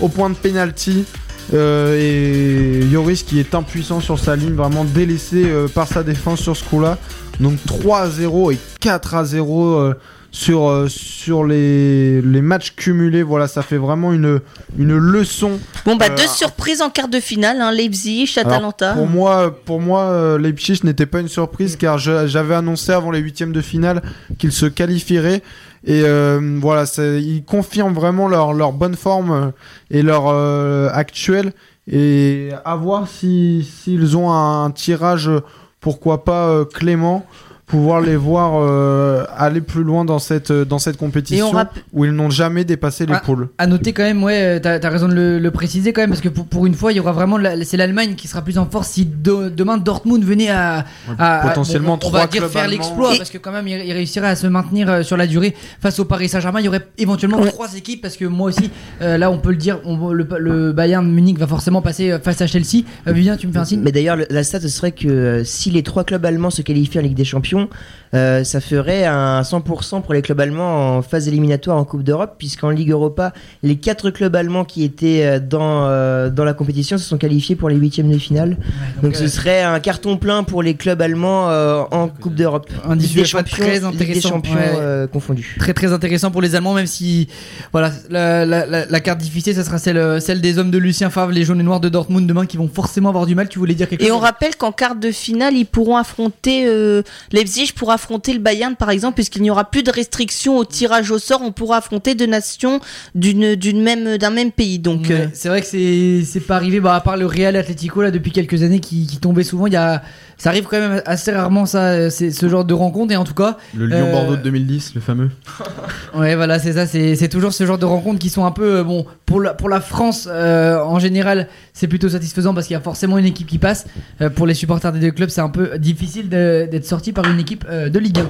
au point de pénalty. Euh, et Yoris qui est impuissant sur sa ligne, vraiment délaissé euh, par sa défense sur ce coup-là. Donc 3 à 0 et 4 à 0 euh, sur, euh, sur les, les matchs cumulés. Voilà, ça fait vraiment une, une leçon. Bon bah Euh, deux surprises en quart de finale, hein, Leipzig, Atalanta. pour moi, pour moi Leipzig n'était pas une surprise car j'avais annoncé avant les huitièmes de finale qu'ils se qualifieraient. Et euh, voilà, c'est- ils confirment vraiment leur, leur bonne forme et leur euh, actuelle. Et à voir si s'ils ont un, tirage, pourquoi pas euh, clément, pouvoir les voir euh, aller plus loin dans cette, dans cette compétition rapp- où ils n'ont jamais dépassé les Ah, poules. À noter quand même, ouais, euh, t'as as raison de le, le préciser quand même, parce que pour, pour une fois, il y aura vraiment, la- c'est l'Allemagne qui sera plus en force si do- demain Dortmund venait à, à- à- potentiellement bon, on va trois dire faire l'exploit, Et- parce que quand même, il, il réussirait à se maintenir euh, sur la durée face au Paris Saint-Germain. Il y aurait éventuellement trois équipes, parce que moi aussi, euh, là, on peut le dire, on- le, le Bayern Munich va forcément passer euh, face à Chelsea. Euh, Vivien, tu me fais un signe? Mais d'ailleurs, le- la stat ce serait que euh, si les trois clubs allemands se qualifient en Ligue des Champions, machen, euh, ça ferait un 100% pour les clubs allemands en phase éliminatoire en Coupe d'Europe, puisqu'en Ligue Europa, les quatre clubs allemands qui étaient euh, dans, euh, dans la compétition se sont qualifiés pour les huitièmes de finale. donc, ce euh, serait un carton plein pour les clubs allemands euh, en Coupe d'Europe. Un des 18 pas Champions, très Ligue des intéressant, Champions ouais. euh, confondus. Très très intéressant pour les Allemands, même si voilà la, la, la, la carte difficile, ça sera celle, celle des hommes de Lucien Favre, les jaunes et noirs de Dortmund demain qui vont forcément avoir du mal. Tu voulais dire quelque Et chose on rappelle qu'en quart de finale, ils pourront affronter euh, Leipzig pour affronter le Bayern par exemple, puisqu'il n'y aura plus de restrictions au tirage au sort. On pourra affronter deux nations d'une d'une même d'un même pays. Donc Ouais, euh, c'est vrai que c'est c'est pas arrivé bah, à part le Real Atlético là depuis quelques années qui, qui tombait souvent il y a ça arrive quand même assez rarement ça euh, c'est ce genre de rencontre et en tout cas Le Lyon-Bordeaux euh, de 2010, le fameux. Ouais, voilà, c'est ça. C'est toujours ce genre de rencontres qui sont un peu euh, bon pour la pour la France en général, c'est plutôt satisfaisant parce qu'il y a forcément une équipe qui passe. Pour les supporters des deux clubs, c'est un peu difficile d'être sorti par une équipe de Ligue 1.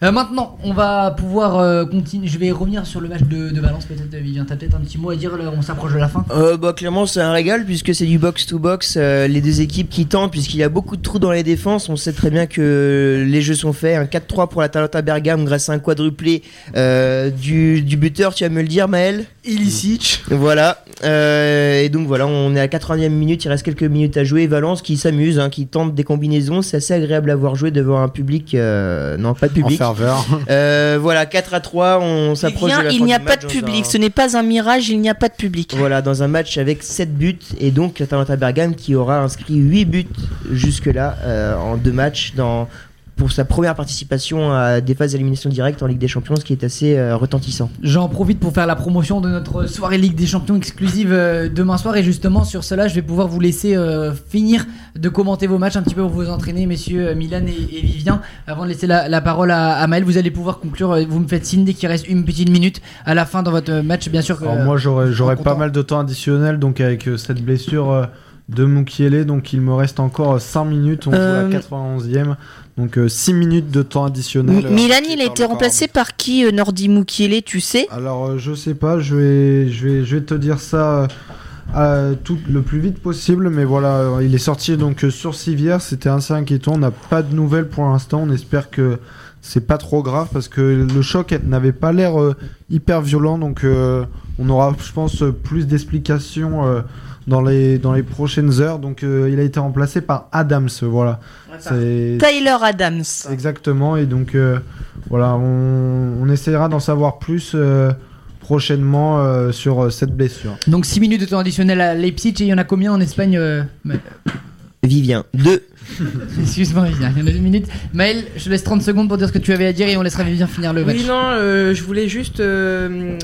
Euh, maintenant, on va pouvoir euh, continuer. Je vais revenir sur le match de, de Valence. Peut-être, Vivien, t'as peut-être un petit mot à dire. Là, on s'approche de la fin. Euh, bah, clairement, c'est un régal puisque c'est du box-to-box. euh, les deux équipes qui tentent, puisqu'il y a beaucoup de trous dans les défenses. On sait très bien que les jeux sont faits. Un 4-3 pour la Talenta Bergame grâce à un quadruplé euh, du, du buteur, tu vas me le dire, Maël? Ilicic. Voilà. Euh, et donc voilà, on est à 80e minute, il reste quelques minutes à jouer. Valence qui s'amuse, hein, qui tente des combinaisons. C'est assez agréable à voir jouer devant un public. euh, non, pas de public. Euh, voilà, 4 à 3, on s'approche de la il n'y a pas match de public. un- Ce n'est pas un mirage. Il n'y a pas de public. voilà, dans un match avec 7 buts et donc l'Atalanta Bergame qui aura inscrit 8 buts jusque-là euh, en deux matchs dans pour sa première participation à des phases d'élimination directe en Ligue des Champions, ce qui est assez euh, retentissant. J'en profite pour faire la promotion de notre soirée Ligue des Champions exclusive euh, demain soir. Et justement sur cela je vais pouvoir vous laisser euh, finir de commenter vos matchs un petit peu pour vous entraîner messieurs Milan et, et Vivien. Avant de laisser la, la parole à, à Maël vous allez pouvoir conclure vous me faites signe dès qu'il reste une petite minute à la fin dans votre match bien sûr que, Alors moi j'aurais pas mal de temps additionnel donc avec euh, cette blessure euh, de Mukiele donc il me reste encore 5 minutes on Euh, joue à 91e donc 6 minutes de temps additionnel. Mi- euh, Milan, il a été remplacé par qui, euh, Nordi Mukiele, tu sais? Alors euh, je sais pas, je vais, je vais, je vais te dire ça euh, euh, tout le plus vite possible, mais voilà, euh, il est sorti donc euh, sur civière, c'était assez inquiétant, on n'a pas de nouvelles pour l'instant, on espère que c'est pas trop grave parce que le choc n'avait pas l'air euh, hyper violent, donc euh, on aura, je pense, euh, plus d'explications euh, dans les dans les prochaines heures. Donc euh, il a été remplacé par Adams, voilà. Tyler Adams. Exactement, et donc euh, voilà, on, on essaiera d'en savoir plus euh, prochainement euh, sur euh, cette blessure. donc 6 minutes de temps additionnel à Leipzig et il y en a combien en Espagne euh, Ma- Vivien, 2. Excuse-moi Vivien, il y en a 2 minutes Maël je te laisse 30 secondes pour dire ce que tu avais à dire et on laissera Vivien finir le match Oui, non, euh, je voulais juste euh,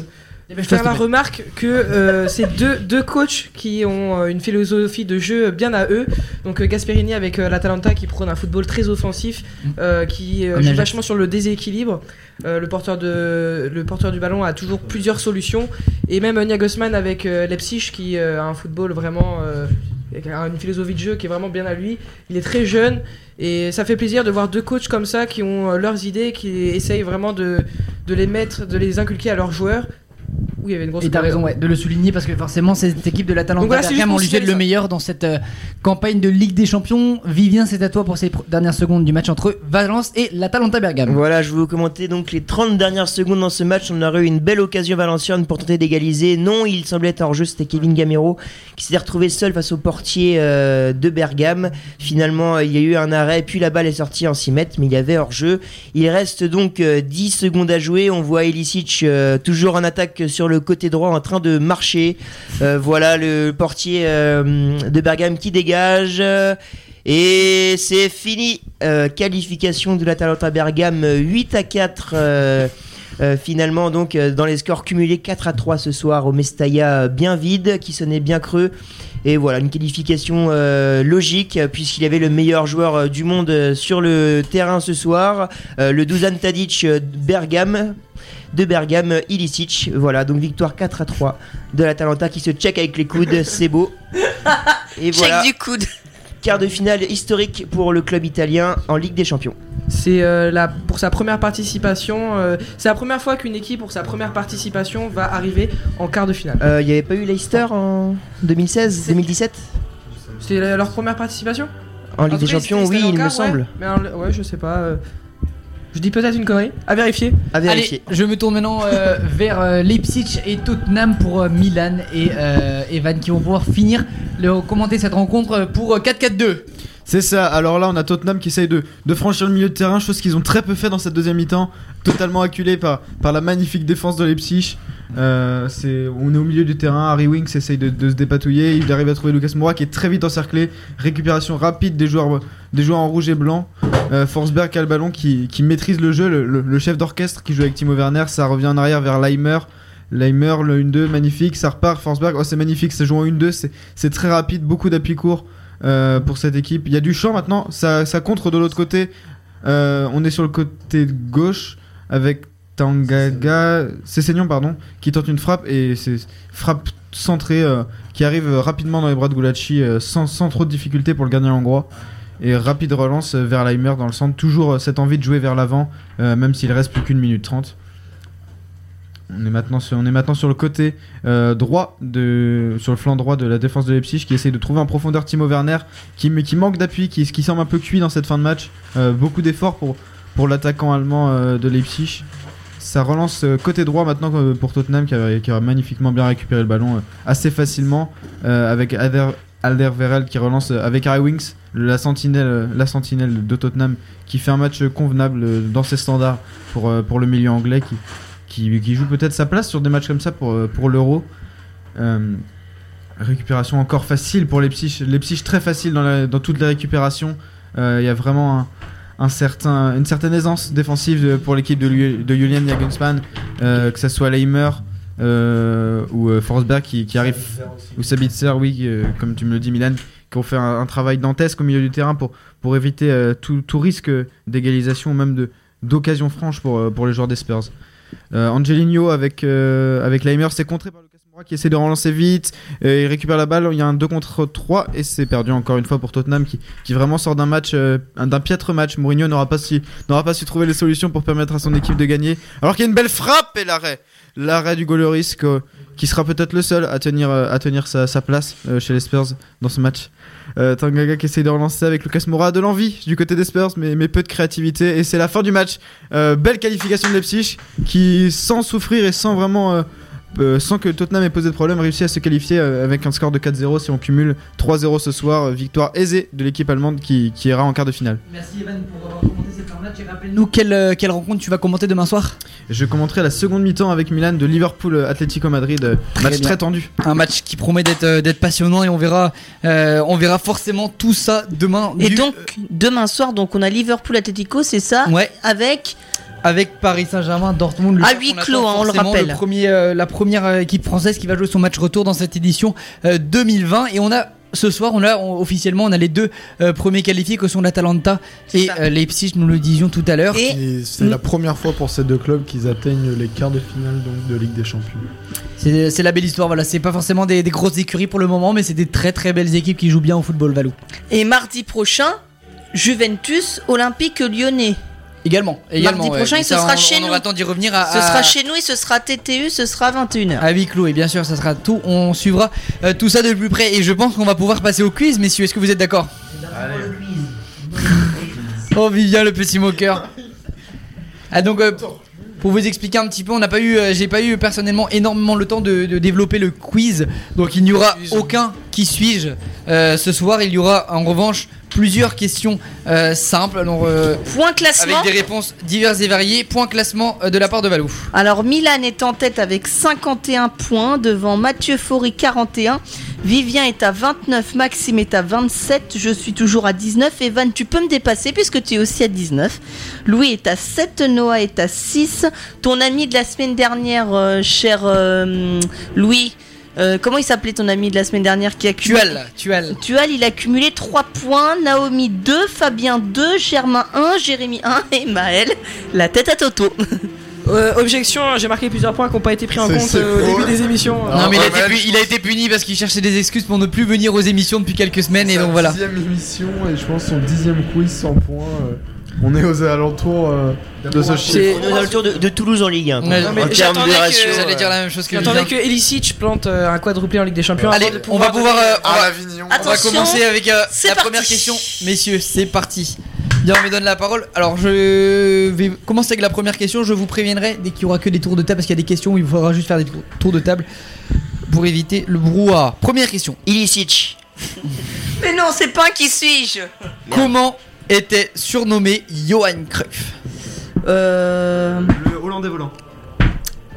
Dépêche-toi, faire la s'il te plaît. remarque que euh, c'est deux, deux coachs qui ont euh, une philosophie de jeu bien à eux. Donc euh, Gasperini avec euh, l'Atalanta qui prône un football très offensif, euh, qui joue vachement sur le déséquilibre. Euh, le, porteur de, le porteur du ballon a toujours plusieurs solutions. Et même euh, Nagelsmann avec Leipzig qui a un football vraiment... une philosophie de jeu qui est vraiment bien à lui. Il est très jeune et ça fait plaisir de voir deux coachs comme ça qui ont leurs idées, qui essayent vraiment de, de les mettre, de les inculquer à leurs joueurs. Oui, il y avait une grosse Et t'as raison ouais, de le souligner parce que forcément cette équipe de l'Atalanta voilà, Bergame, on pour lui jette le meilleur dans cette euh, campagne de Ligue des Champions. Vivien, c'est à toi pour ces dernières secondes du match entre Valence et l'Atalanta Bergame. Voilà, je vais vous commenter donc les 30 dernières secondes dans ce match. On aurait eu une belle occasion Valenciennes pour tenter d'égaliser. Non, il semblait être hors jeu, c'était Kevin Gamero qui s'était retrouvé seul face au portier euh, de Bergame. Finalement, euh, il y a eu un arrêt, puis la balle est sortie en 6 mètres, mais il y avait hors jeu. Il reste donc euh, 10 secondes à jouer. On voit Elisic euh, toujours en attaque sur le côté droit en train de marcher. Euh, voilà le portier euh, de Bergame qui dégage. Et c'est fini. Euh, qualification de l'Atalanta Bergame euh, 8 à 4. euh, euh, finalement, donc dans les scores cumulés 4 à 3 ce soir au Mestalla bien vide, qui sonnait bien creux. Et voilà, une qualification logique, puisqu'il avait le meilleur joueur du monde sur le terrain ce soir, le Dusan Tadic Bergame, de Bergame, euh, Ilicic. Voilà, donc victoire 4 à 3 de l'Atalanta qui se check avec les coudes, c'est beau. Et Check voilà. du coude. Quart de finale historique pour le club italien en Ligue des Champions. C'est euh, la, pour sa première participation. euh, c'est la première fois qu'une équipe, pour sa première participation, va arriver en quart de finale. Euh, Il n'y avait pas eu Leicester en 2016, 2017 C'était la- leur première participation? En Ligue des Champions, oui, il me ouais. semble. Mais en- ouais, je sais pas. Je dis peut-être une connerie. À vérifier. À Allez, je me tourne maintenant euh, vers euh, Leipzig et Tottenham pour euh, Milan et euh, Evan qui vont pouvoir finir le commenter cette rencontre pour euh, 4-4-2. C'est ça, alors là on a Tottenham qui essaye de, franchir le milieu de terrain, chose qu'ils ont très peu fait dans cette deuxième mi-temps, totalement acculé par, par la magnifique défense de Leipzig. Euh, on est au milieu du terrain, Harry Winks essaye de, se dépatouiller, il arrive à trouver Lucas Moura qui est très vite encerclé, récupération rapide des joueurs, en rouge et blanc. Euh, Forsberg a le ballon, qui, maîtrise le jeu, le, chef d'orchestre qui joue avec Timo Werner, ça revient en arrière vers Leimer. Leimer, le 1-2, magnifique, ça repart, Forsberg, oh c'est magnifique, ça joue en 1-2, c'est, c'est très rapide, beaucoup d'appui court euh, pour cette équipe. Il y a du champ maintenant, ça, contre de l'autre côté. Euh, on est sur le côté gauche avec Tangaga, Cessignon pardon, qui tente une frappe et c'est frappe centrée euh, qui arrive rapidement dans les bras de Gulacsi euh, sans, trop de difficulté pour le gardien hongrois. Et rapide relance vers Leimer dans le centre, toujours cette envie de jouer vers l'avant, même s'il reste plus qu'une minute trente. On est maintenant sur, le côté euh, droit de, sur le flanc droit de la défense de Leipzig qui essaye de trouver en profondeur Timo Werner qui, qui manque d'appui, qui, qui semble un peu cuit dans cette fin de match. Euh, beaucoup d'efforts pour, pour l'attaquant allemand euh, de Leipzig. Ça relance côté droit maintenant pour Tottenham qui a, magnifiquement bien récupéré le ballon assez facilement avec Alder, Alderweireld qui relance avec Harry Winks, la sentinelle, la sentinelle de Tottenham qui fait un match convenable dans ses standards pour, pour le milieu anglais qui, joue peut-être sa place sur des matchs comme ça pour, euh, pour l'Euro. Euh, récupération encore facile pour Leipzig. Leipzig très facile dans, dans toutes les récupérations. Euh, Il y a vraiment un, certain, une certaine aisance défensive pour l'équipe de, de Julian Jagenspan, que ce soit Leimer ou Forsberg qui, qui arrive, ou Sabitzer, oui, comme tu me le dis, Milan, qui ont fait un, travail dantesque au milieu du terrain pour, pour éviter tout, risque d'égalisation ou même d'occasion franche pour, pour les joueurs des Spurs. Euh, Angelino avec, euh, avec Leimer, c'est contré par Lucas Moura qui essaie de relancer vite, euh, il récupère la balle, il y a un 2 contre 3 et c'est perdu encore une fois pour Tottenham qui, vraiment sort d'un match, euh, d'un piètre match. Mourinho n'aura pas, su, trouver les solutions pour permettre à son équipe de gagner. Alors qu'il y a une belle frappe et l'arrêt. L'arrêt du que- qui sera peut-être le seul à tenir, sa, place chez les Spurs dans ce match. Euh, Tangaga qui essaie de relancer avec Lucas Moura, de l'envie du côté des Spurs, mais, peu de créativité. Et c'est la fin du match. Euh, belle qualification de Leipzig qui, sans souffrir et sans vraiment. Euh, sans que Tottenham ait posé de problème, réussit à se qualifier euh, avec un score de 4-0 si on cumule 3-0 ce soir. euh, victoire aisée de l'équipe allemande qui, qui ira en quart de finale. Merci Evan pour avoir commenté cette fin de match et rappelle-nous quelle, quelle rencontre tu vas commenter demain soir? Je commenterai la seconde mi-temps avec Milan de Liverpool Atlético Madrid. euh, match bien. très tendu. Un match qui promet d'être d'être passionnant et on verra, euh, on verra forcément tout ça demain. Et du- donc, demain soir, donc on a Liverpool Atletico, c'est ça? Ouais. Avec avec Paris Saint-Germain, Dortmund. le À huis clos, hein, on le rappelle. premier, euh, la première euh, équipe française qui va jouer son match retour dans cette édition euh, 2020 et on a ce soir, on a on- officiellement, on a les deux euh, premiers qualifiés que sont l'Atalanta et euh, Leipzig, nous le disions tout à l'heure. Et c'est la première fois pour ces deux clubs qu'ils atteignent les quarts de finale donc, de Ligue des Champions. C'est c'est la belle histoire, voilà. C'est pas forcément des, des grosses écuries pour le moment, mais c'est des très très belles équipes qui jouent bien au football, Valou. Et mardi prochain, Juventus Olympique Lyonnais. Également. également Mardi ouais. prochain, Mais et ce ça, sera on- chez on nous. le temps d'y revenir à, Ce sera chez nous et ce sera TTU, ce sera 21h. à huis clos. Et bien sûr, ça sera tout. On suivra euh, tout ça de plus près. Et je pense qu'on va pouvoir passer au quiz, messieurs. Est-ce que vous êtes d'accord? Oh, Vivien, le petit moqueur. Ah, donc. euh, pour vous expliquer un petit peu, on n'a pas eu, euh, j'ai pas eu personnellement énormément le temps de, de développer le quiz, donc il n'y aura aucun qui suis-je euh, ce soir. Il y aura en revanche plusieurs questions euh, simples, donc, euh, Point classement. avec des réponses diverses et variées. Point classement euh, de la part de Valou. Alors Milan est en tête avec 51 points devant Mathieu Faury 41. Vivien est à 29, Maxime est à 27, je suis toujours à 19. Evan, tu peux me dépasser puisque tu es aussi à 19. Louis est à 7, Noah est à 6. Ton ami de la semaine dernière, cher Louis, euh, comment il s'appelait ton ami de la semaine dernière qui a cumulé Tual, Tual. Tual, il a cumulé 3 points, Naomi 2, Fabien 2, Germain 1, Jérémy 1 et Maël, la tête à Toto. Euh, objection, j'ai marqué plusieurs points qui n'ont pas été pris en compte euh, au début des émissions. Non, mais il a, été puni, il a été puni parce qu'il cherchait des excuses pour ne plus venir aux émissions depuis quelques semaines et donc voilà. dixième émission et je pense son dixième quiz 100 points. On est aux alentours euh, de ce chiffre. On est dans le tour de, de Toulouse en Ligue 1. Ouais, en mais termes de j'attendais ratio. que- J'allais euh, dire la même chose que J'attendais que Elisic plante euh, un quadruplé en Ligue des Champions. Allez, avant de on va pouvoir. euh, on va- l'Avignon. On va Attention, commencer avec euh, c'est la parti. première question. Messieurs, c'est parti. Bien, on me donne la parole. Alors, je vais commencer avec la première question. Je vous préviendrai dès qu'il y aura que des tours de table parce qu'il y a des questions où il faudra juste faire des tours- tours de table pour éviter le brouhaha. Première question. Ilicic. Mais non, c'est pas un qui suis-je Comment était surnommé Johan Cruyff Euh. Le Hollandais volant.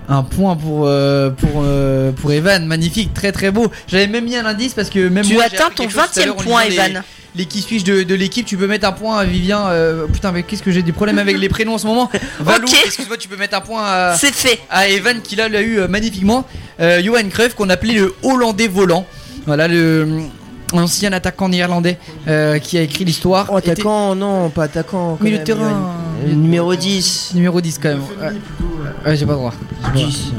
Un point pour, euh, pour, euh, pour Evan, magnifique, très très beau. J'avais même mis un indice parce que même Tu moi, atteins ton quelque chose tout à 20 e point, les- Evan. Les qui suis-je de, de l'équipe, tu peux mettre un point à Vivien. euh, putain, mais qu'est-ce que j'ai des problèmes avec les prénoms en ce moment Valou, Ok. excuse-moi, tu peux mettre un point à, C'est fait. à Evan qui là l'a eu magnifiquement. Euh, Johan Cruyff qu'on appelait le Hollandais volant. Voilà le ancien attaquant néerlandais euh, qui a écrit l'histoire. Oh, Était- attaquant, non, pas attaquant. de même, terrain. Johan. Euh, Numéro 10. Numéro 10 quand même. Ouais, j'ai pas le droit. 10.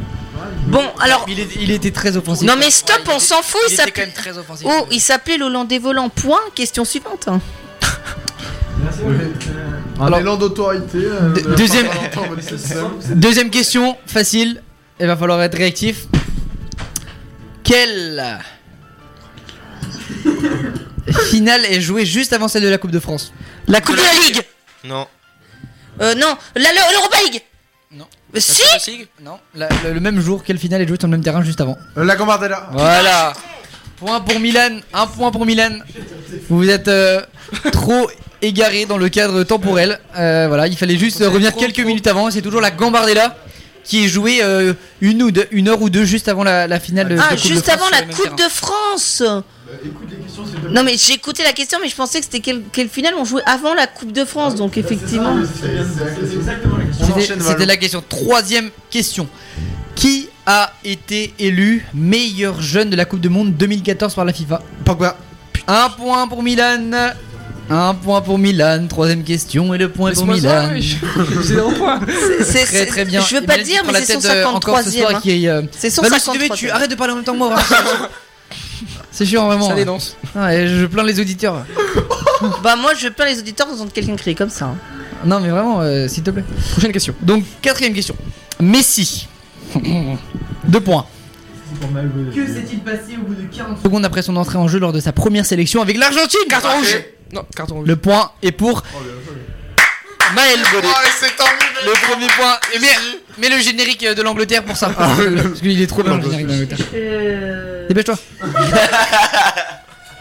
Bon, alors. Il, est- il était très offensif. Non mais stop, Ouais, on s'en fout, il il était quand s'appelait. même très offensif. Oh, il s'appelait l'Hollandais volant. Point. Question suivante. Un Alors- élan d'autorité. euh, De- deuxième-. Deuxième question, facile. Il va falloir être réactif. Quelle finale est jouée juste avant celle de la Coupe de France La Coupe de la Ligue. Non. Euh, non, la- le- l'Europa League. Non. Euh, Si. Non. La- le, le même jour, quelle finale est jouée sur le même terrain juste avant Euh, La Gambardella. Voilà. Point pour Milan, un point pour Milan. Vous êtes euh, trop égaré dans le cadre temporel. Euh, voilà, il fallait juste euh, revenir quelques minutes avant. C'est toujours la Gambardella qui est jouée euh, une, ou deux, une heure ou deux juste avant la, la finale de, de Ah, Coupe de juste France avant la Coupe de France. Non mais j'ai écouté la question mais je pensais que c'était quelle, quelle finale on jouait avant la Coupe de France donc effectivement. C'était c'était la question. Troisième question. Qui a été élu meilleur jeune de la Coupe du Monde 2014 par la FIFA? Pogba. Un point pour Milan. Un point pour Milan. Troisième question et le point pour Milan. zéro point. C'est- Très très bien. Je veux pas dire mais la c'est tête, euh, encore ce 153e. soir qui est. euh, C'est plaît, 153e. tu arrêtes de parler en même temps que moi. C'est chiant vraiment. Ça dénonce. Ouais, je plains les auditeurs. Bah moi je plains les auditeurs d'entendre quelqu'un crier comme ça. hein. Non mais vraiment, euh, s'il te plaît. Prochaine question. Donc quatrième question. Messi. Deux points. Que s'est-il passé au bout de 40 secondes après son entrée en jeu lors de sa première sélection avec l'Argentine Carton rouge. Non, carton rouge. Le point est pour Maël Baudet. Le premier point. Et mais, mais le générique de l'Angleterre pour ça. Parce qu'il est trop bien le générique de l'Angleterre. Dépêche-toi.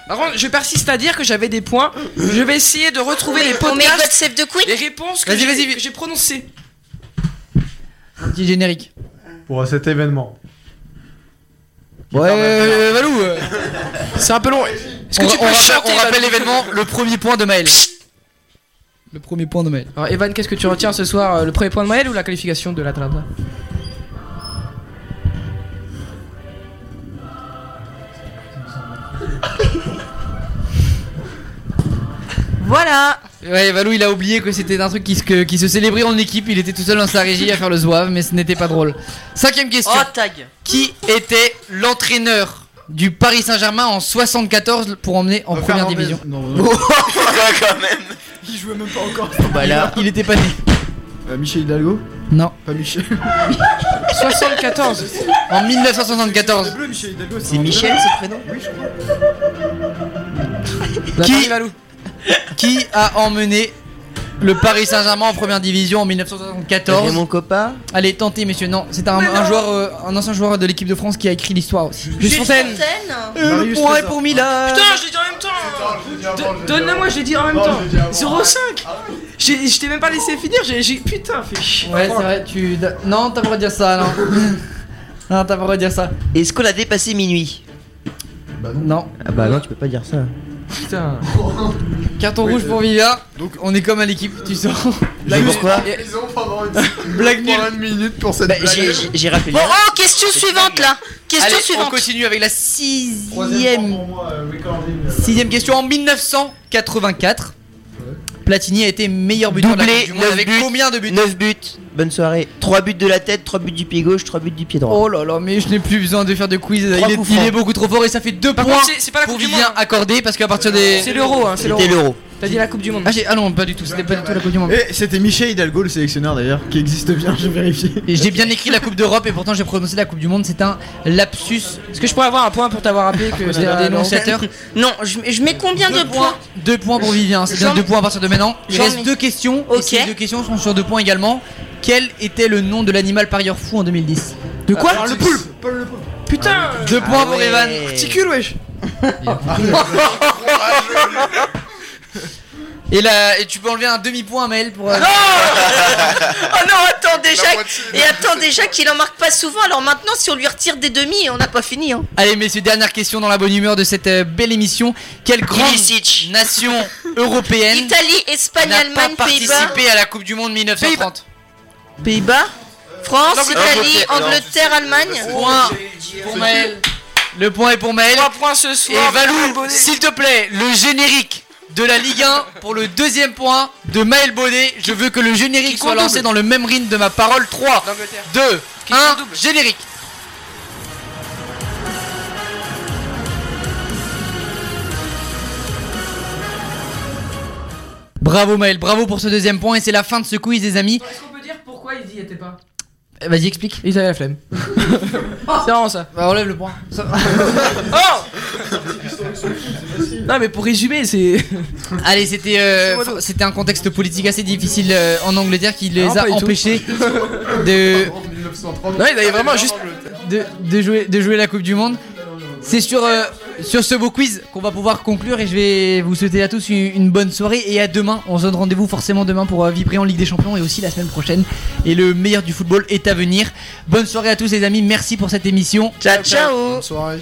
Par contre, je persiste à dire que j'avais des points. Je vais essayer de retrouver les podcasts, Queen les réponses que Vas-y, j'ai vas-y. que j'ai prononcées. Un petit générique. Pour cet événement. Ouais, euh, Valou. euh, C'est un peu long. Est-ce que on, tu on peux rappelle- chanter on rappelle l'événement, le premier point de Maël. Le premier point de Maël. Alors, Evan, qu'est-ce que tu retiens ce soir euh, Le premier point de Maël ou la qualification de l'Atalanta Voilà. Ouais, Valou, il a oublié que c'était un truc qui se, que- qui se célébrait en équipe. Il était tout seul dans sa régie à faire le zouave, mais ce n'était pas drôle. Cinquième question. Oh tag. Qui était l'entraîneur du Paris Saint-Germain en 74 pour emmener en première Fernandez. division Non, non. quand même. Il jouait même pas encore. Bah là. Il était pas né. Euh, Michel Hidalgo Non. Pas Michel. 74 En 1974. Bleu, Michel Hidalgo. C'est Michel ce prénom Oui, je crois. Qui, qui a emmené le Paris Saint-Germain en première division en 1974 Raymond Coppa Allez, tentez, messieurs. Non, c'est un, un joueur, euh, un ancien joueur de l'équipe de France qui a écrit l'histoire aussi. Juste Fontaine Euh, le Marius point est Trésor. pour Milan. Putain, je l'ai dit en même temps je l'ai dit en même temps 0,5 J'ai- Je t'ai même pas laissé finir, j'ai. j'ai- Putain, fais chier Ouais, c'est vrai, tu. Non, t'as pas le droit de dire ça, non. non, t'as pas le droit de dire ça. Est-ce qu'on a dépassé minuit? Non. Ah bah non, tu peux pas dire ça. Putain Carton rouge pour Vivia. Donc, on est comme à l'équipe, tu sors. Mais pourquoi Ils ont pendant une, Blague nulle. pendant une minute pour cette Bah, blague. j'ai- rappelé. Bon, oh, question suivante là. Question Allez, on suivante. continue avec la sixième. point pour moi, euh, recording, euh, Sixième question. En 1984, Platini a été meilleur buteur de la Doublé, Coupe du Monde 9 avec buts. combien de buts 9 buts. Bonne soirée. 3 buts de la tête, 3 buts du pied gauche, 3 buts du pied droit. Oh là là, mais je n'ai plus besoin de faire de quiz. Il Trois est, il est beaucoup trop fort et ça fait deux Par points contre, c'est- pas la pour Monde. accordé parce qu'à partir des. C'est l'euro, hein, c'est l'euro. T'as dit la Coupe du Monde. Ah, j'ai- ah non, pas du tout. C'était pas du tout la Coupe du Monde. Et c'était Michel Hidalgo, le sélectionneur d'ailleurs, qui existe bien, j'ai vérifié. Et j'ai bien écrit la Coupe d'Europe et pourtant j'ai prononcé la Coupe du Monde. C'est un lapsus. Est-ce que je pourrais avoir un point pour t'avoir rappelé que C'est un dénonciateur. Non, je, je mets combien de points Deux points pour Vivien. C'est bien deux points à partir de maintenant. Il J'en reste deux questions. Ok. Et ces deux questions sont sur deux points également. Quel était le nom de l'animal parieur fou en 2010 De quoi? Ah, le poulpe Putain Deux points pour ouais. Evan. Ticule, wesh Et là, et tu peux enlever un demi-point à Maël pour. euh, Oh non, attends déjà. Et attends déjà qu'il en marque pas souvent. Alors maintenant, si on lui retire des demi, on n'a pas fini. Hein. Allez, messieurs, dernière question dans la bonne humeur de cette euh, belle émission. Quelle grande Ilicic. nation européenne Italie, Espagne, n'a pas Allemagne, Pays-Bas. participé à la Coupe du Monde 1930 Pays-Bas. France. Italie, Angleterre, Allemagne. Point pour Maël. Le point est pour Maël. 3 points ce Et soir. Valou, s'il te plaît, le générique de la Ligue 1 pour le deuxième point de Maël Baudet. Je veux que le générique soit lancé dans le même rythme de ma parole. 3, D'Angleterre. 2, Qui 1, compte double. générique. Bravo Maël, bravo pour ce deuxième point et c'est la fin de ce quiz les amis. Est-ce qu'on peut dire pourquoi ils y étaient pas? Vas-y explique. Ils avaient la flemme. c'est vraiment ça. Bah, enlève le point. Oh Non mais pour résumer, c'est. Allez, c'était euh, c'était un contexte politique assez difficile euh, en Angleterre qui les Non, a empêchés de, Non, ils avaient vraiment juste. de, de jouer, de jouer la Coupe du Monde. C'est sur, euh, sur ce beau quiz qu'on va pouvoir conclure et je vais vous souhaiter à tous une, une bonne soirée et à demain. On se donne rendez-vous forcément demain pour euh, vibrer en Ligue des Champions et aussi la semaine prochaine. Et le meilleur du football est à venir. Bonne soirée à tous les amis, merci pour cette émission. Ciao, ciao. Bonne soirée.